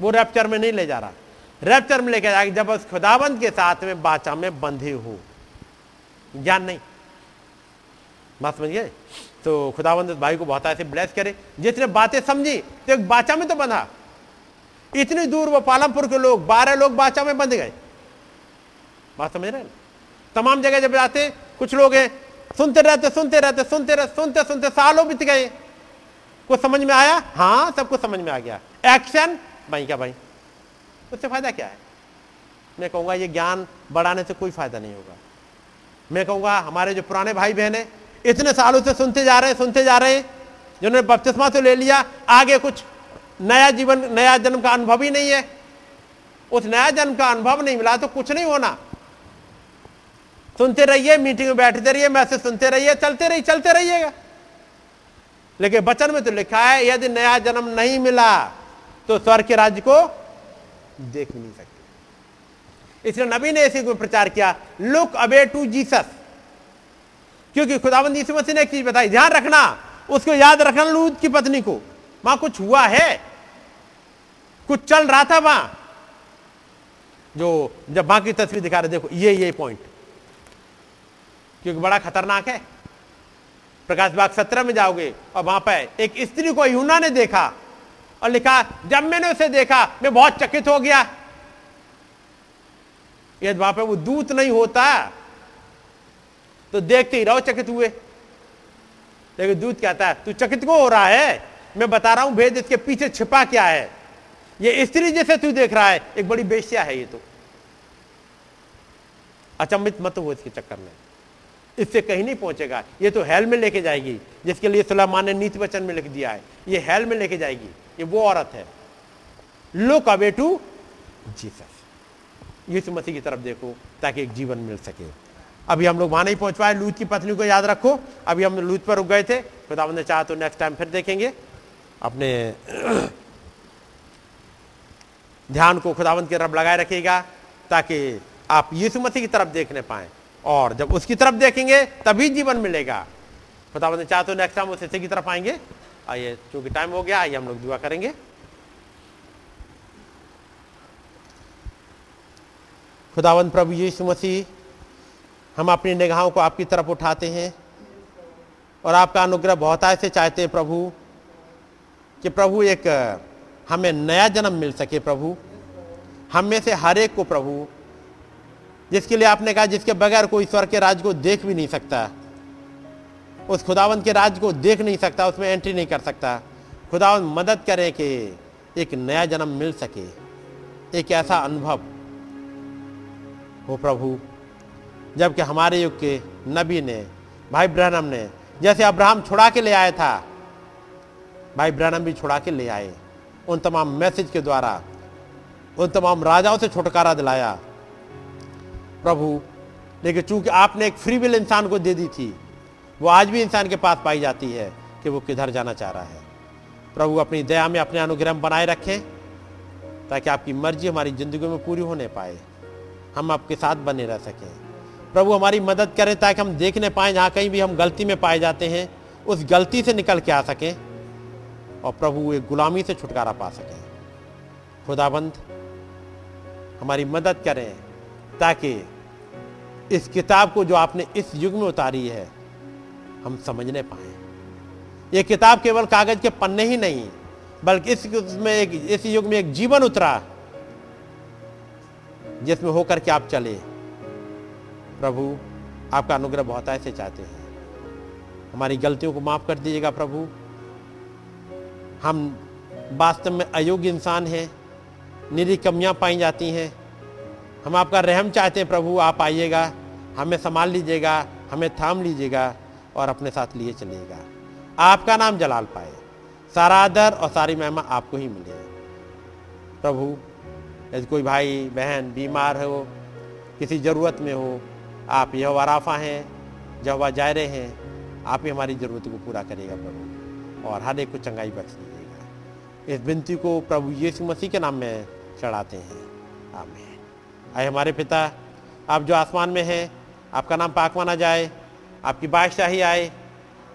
वो रैप्चर में नहीं ले जा रहा। रैप्चर में लेके जाएगा जब उस खुदाबंद के साथ में बाचा में बंधे हो। ज्ञान नहीं। बात समझ गए? तो खुदाबंद भाई को बहुत ऐसे ब्लेस करे। जितने बातें समझी तो एक बाचा में तो बंधा। इतनी दूर वो पालमपुर के लोग, बारह लोग बाचा में बंध गए। बात समझ रहे तमाम जगह जब जाते, कुछ लोग हैं, सुनते रहते सुनते रहते सुनते रहते, सुनते सुनते सालों बीत गए। कुछ समझ में आया? हाँ सब कुछ समझ में आ गया। एक्शन भाई, क्या भाई? उससे फ़ायदा क्या है? मैं कहूँगा, ये ज्ञान बढ़ाने से कोई फ़ायदा नहीं होगा। मैं कहूँगा, हमारे जो पुराने भाई बहन है, इतने सालों से सुनते जा रहे हैं, सुनते जा रहे हैं, जिन्होंने बपतिस्मा तो ले लिया, आगे कुछ नया जीवन, नया जन्म का अनुभव ही नहीं है। उस नया जन्म का अनुभव नहीं मिला तो कुछ नहीं होना। सुनते रहिए, मीटिंग में बैठते रहिए, मैसेज सुनते रहिए, चलते रहिए, चलते रहिएगा। लेकिन बचन में तो लिखा है, यदि नया जन्म नहीं मिला तो स्वर्ग के राज्य को देख नहीं सकते। इसलिए नबी ने इसी को प्रचार किया, लुक अवे टू जीसस। क्योंकि खुदाबंद यीशु मसीह ने एक चीज़ बताई, ध्यान रखना, उसको याद रखना लूत की पत्नी को। वहाँ कुछ हुआ है, कुछ चल रहा था वहाँ। जो जब बाकी तस्वीर दिखा रहे, देखो, ये ये पॉइंट। क्योंकि बड़ा खतरनाक है। प्रकाश बाग सत्रह में जाओगे और वहाँ पर एक स्त्री को यूना ने देखा और लिखा, जब मैंने उसे देखा, मैं बहुत चकित हो गया। यदि वहाँ पर वो दूत नहीं होता तो देखते ही रहो चकित हुए। लेकिन दूत कहता है, तू चकित को हो रहा है? मैं बता रहा हूँ, भेद इसके पीछे छिपा क्या है? ये स्त्री जैसे तू देख रहा है, एक बड़ी बेश्या है ये तो। अचंबित मत हो इसके चक्कर में। इससे कहीं नहीं पहुंचेगा। ये तो हेल में लेके जाएगी, जिसके लिए सुलेमान ने नीति वचन में लिख दिया है। ये हेल में लेके जाएगी। ये वो औरत है। Look away to Jesus Yeshu Masih की तरफ़ देखो, ताकि एक जीवन मिल सके। अभी हम लोग वहाँ नहीं पहुँच पाए। लूत की पत्नी को याद रखो। अभी हम लूत पर रुक गए थे। खुदा ने चाहा तो नेक्स्ट टाइम फिर देखेंगे। अपने ध्यान को खुदावंत की तरफ़ लगाए रखिएगा, ताकि आप यीशु मसीह की तरफ़ देखने पाए। और। जब उसकी तरफ़ देखेंगे, तभी जीवन मिलेगा। खुदावंत चाह तो नेक्स्ट टाइम उस हिस्से की तरफ़ आएँगे। आइए, चूँकि टाइम हो गया, आइए हम लोग दुआ करेंगे। खुदावंत प्रभु यीशु मसीह, हम अपनी निगाहों को आपकी तरफ़ उठाते हैं और आपका अनुग्रह बहुत से चाहते हैं प्रभु, कि प्रभु एक, हमें नया जन्म मिल सके प्रभु। हम में से हर एक को प्रभु जिसके लिए आपने कहा, जिसके बगैर कोई स्वर के राज को देख भी नहीं सकता। उस खुदावंत के राज को देख नहीं सकता, उसमें एंट्री नहीं कर सकता। खुदावंत मदद करें कि एक नया जन्म मिल सके, एक ऐसा अनुभव हो प्रभु। जबकि हमारे युग के नबी ने, भाई ब्रहणम ने, जैसे अब्राहम छुड़ा के ले आया था, भाई ब्रहणम भी छुड़ा के ले आए। उन तमाम मैसेज के द्वारा, उन तमाम राजाओं से छुटकारा दिलाया। प्रभु। लेकिन चूँकि आपने एक फ्री विल इंसान को दे दी थी, वो आज भी इंसान के पास पाई जाती है कि वो किधर जाना चाह रहा है। प्रभु, अपनी दया में अपने अनुग्रह बनाए रखें, ताकि आपकी मर्ज़ी हमारी ज़िंदगी में पूरी होने पाए। हम आपके साथ बने रह सकें। प्रभु, हमारी मदद करें ताकि हम देखने पाए जहाँ कहीं भी हम गलती में पाए जाते हैं, उस गलती से निकल के आ सकें और प्रभु, एक गुलामी से छुटकारा पा सकें। खुदाबंद, हमारी मदद करें। ताकि इस किताब को जो आपने इस युग में उतारी है, हम समझने पाए। ये किताब केवल कागज़ के पन्ने ही नहीं, बल्कि इस एक, इस युग में एक जीवन उतरा, जिसमें होकर के आप चले। प्रभु, आपका अनुग्रह बहुत ऐसे चाहते हैं। हमारी गलतियों को माफ़ कर दीजिएगा प्रभु। हम वास्तव में अयोग्य इंसान हैं, निरी कमियाँ पाई जाती हैं। हम आपका रहम चाहते हैं, प्रभु, आप आइएगा, हमें संभाल लीजिएगा, हमें थाम लीजिएगा और अपने साथ लिए चलिएगा। आपका नाम जलाल पाए। सारा आदर और सारी महिमा आपको ही मिले। प्रभु, यदि कोई भाई, बहन बीमार हो, किसी ज़रूरत में हो, आप यह वाराफा हैं जब जा रहे हैं, आप ही हमारी ज़रूरत को पूरा करेगा प्रभु, और हर एक को चंगाई बख्श दीजिएगा। इस बिनती को प्रभु यीशु मसीह के नाम में चढ़ाते हैं। आमीन। आए हमारे पिता, आप जो आसमान में हैं, आपका नाम पाक माना जाए, आपकी बादशाही आए,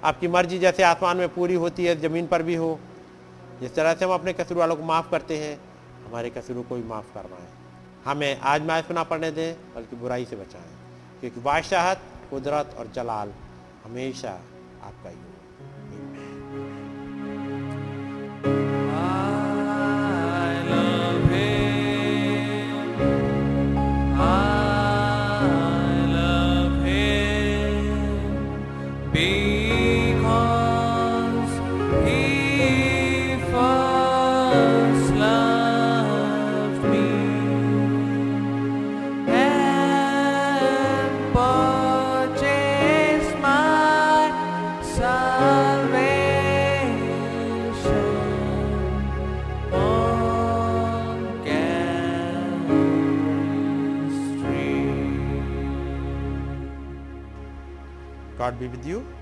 आपकी मर्ज़ी जैसे आसमान में पूरी होती है, ज़मीन पर भी हो, जिस तरह से हम अपने कसूर वालों को माफ़ करते हैं, हमारे कसूरों को भी माफ़ करवाएँ। हमें आज में ना पढ़ने दें, बल्कि बुराई से बचाएँ, क्योंकि बादशाहत, कुदरत और जलाल हमेशा आपका ही हो Ah. God be with you.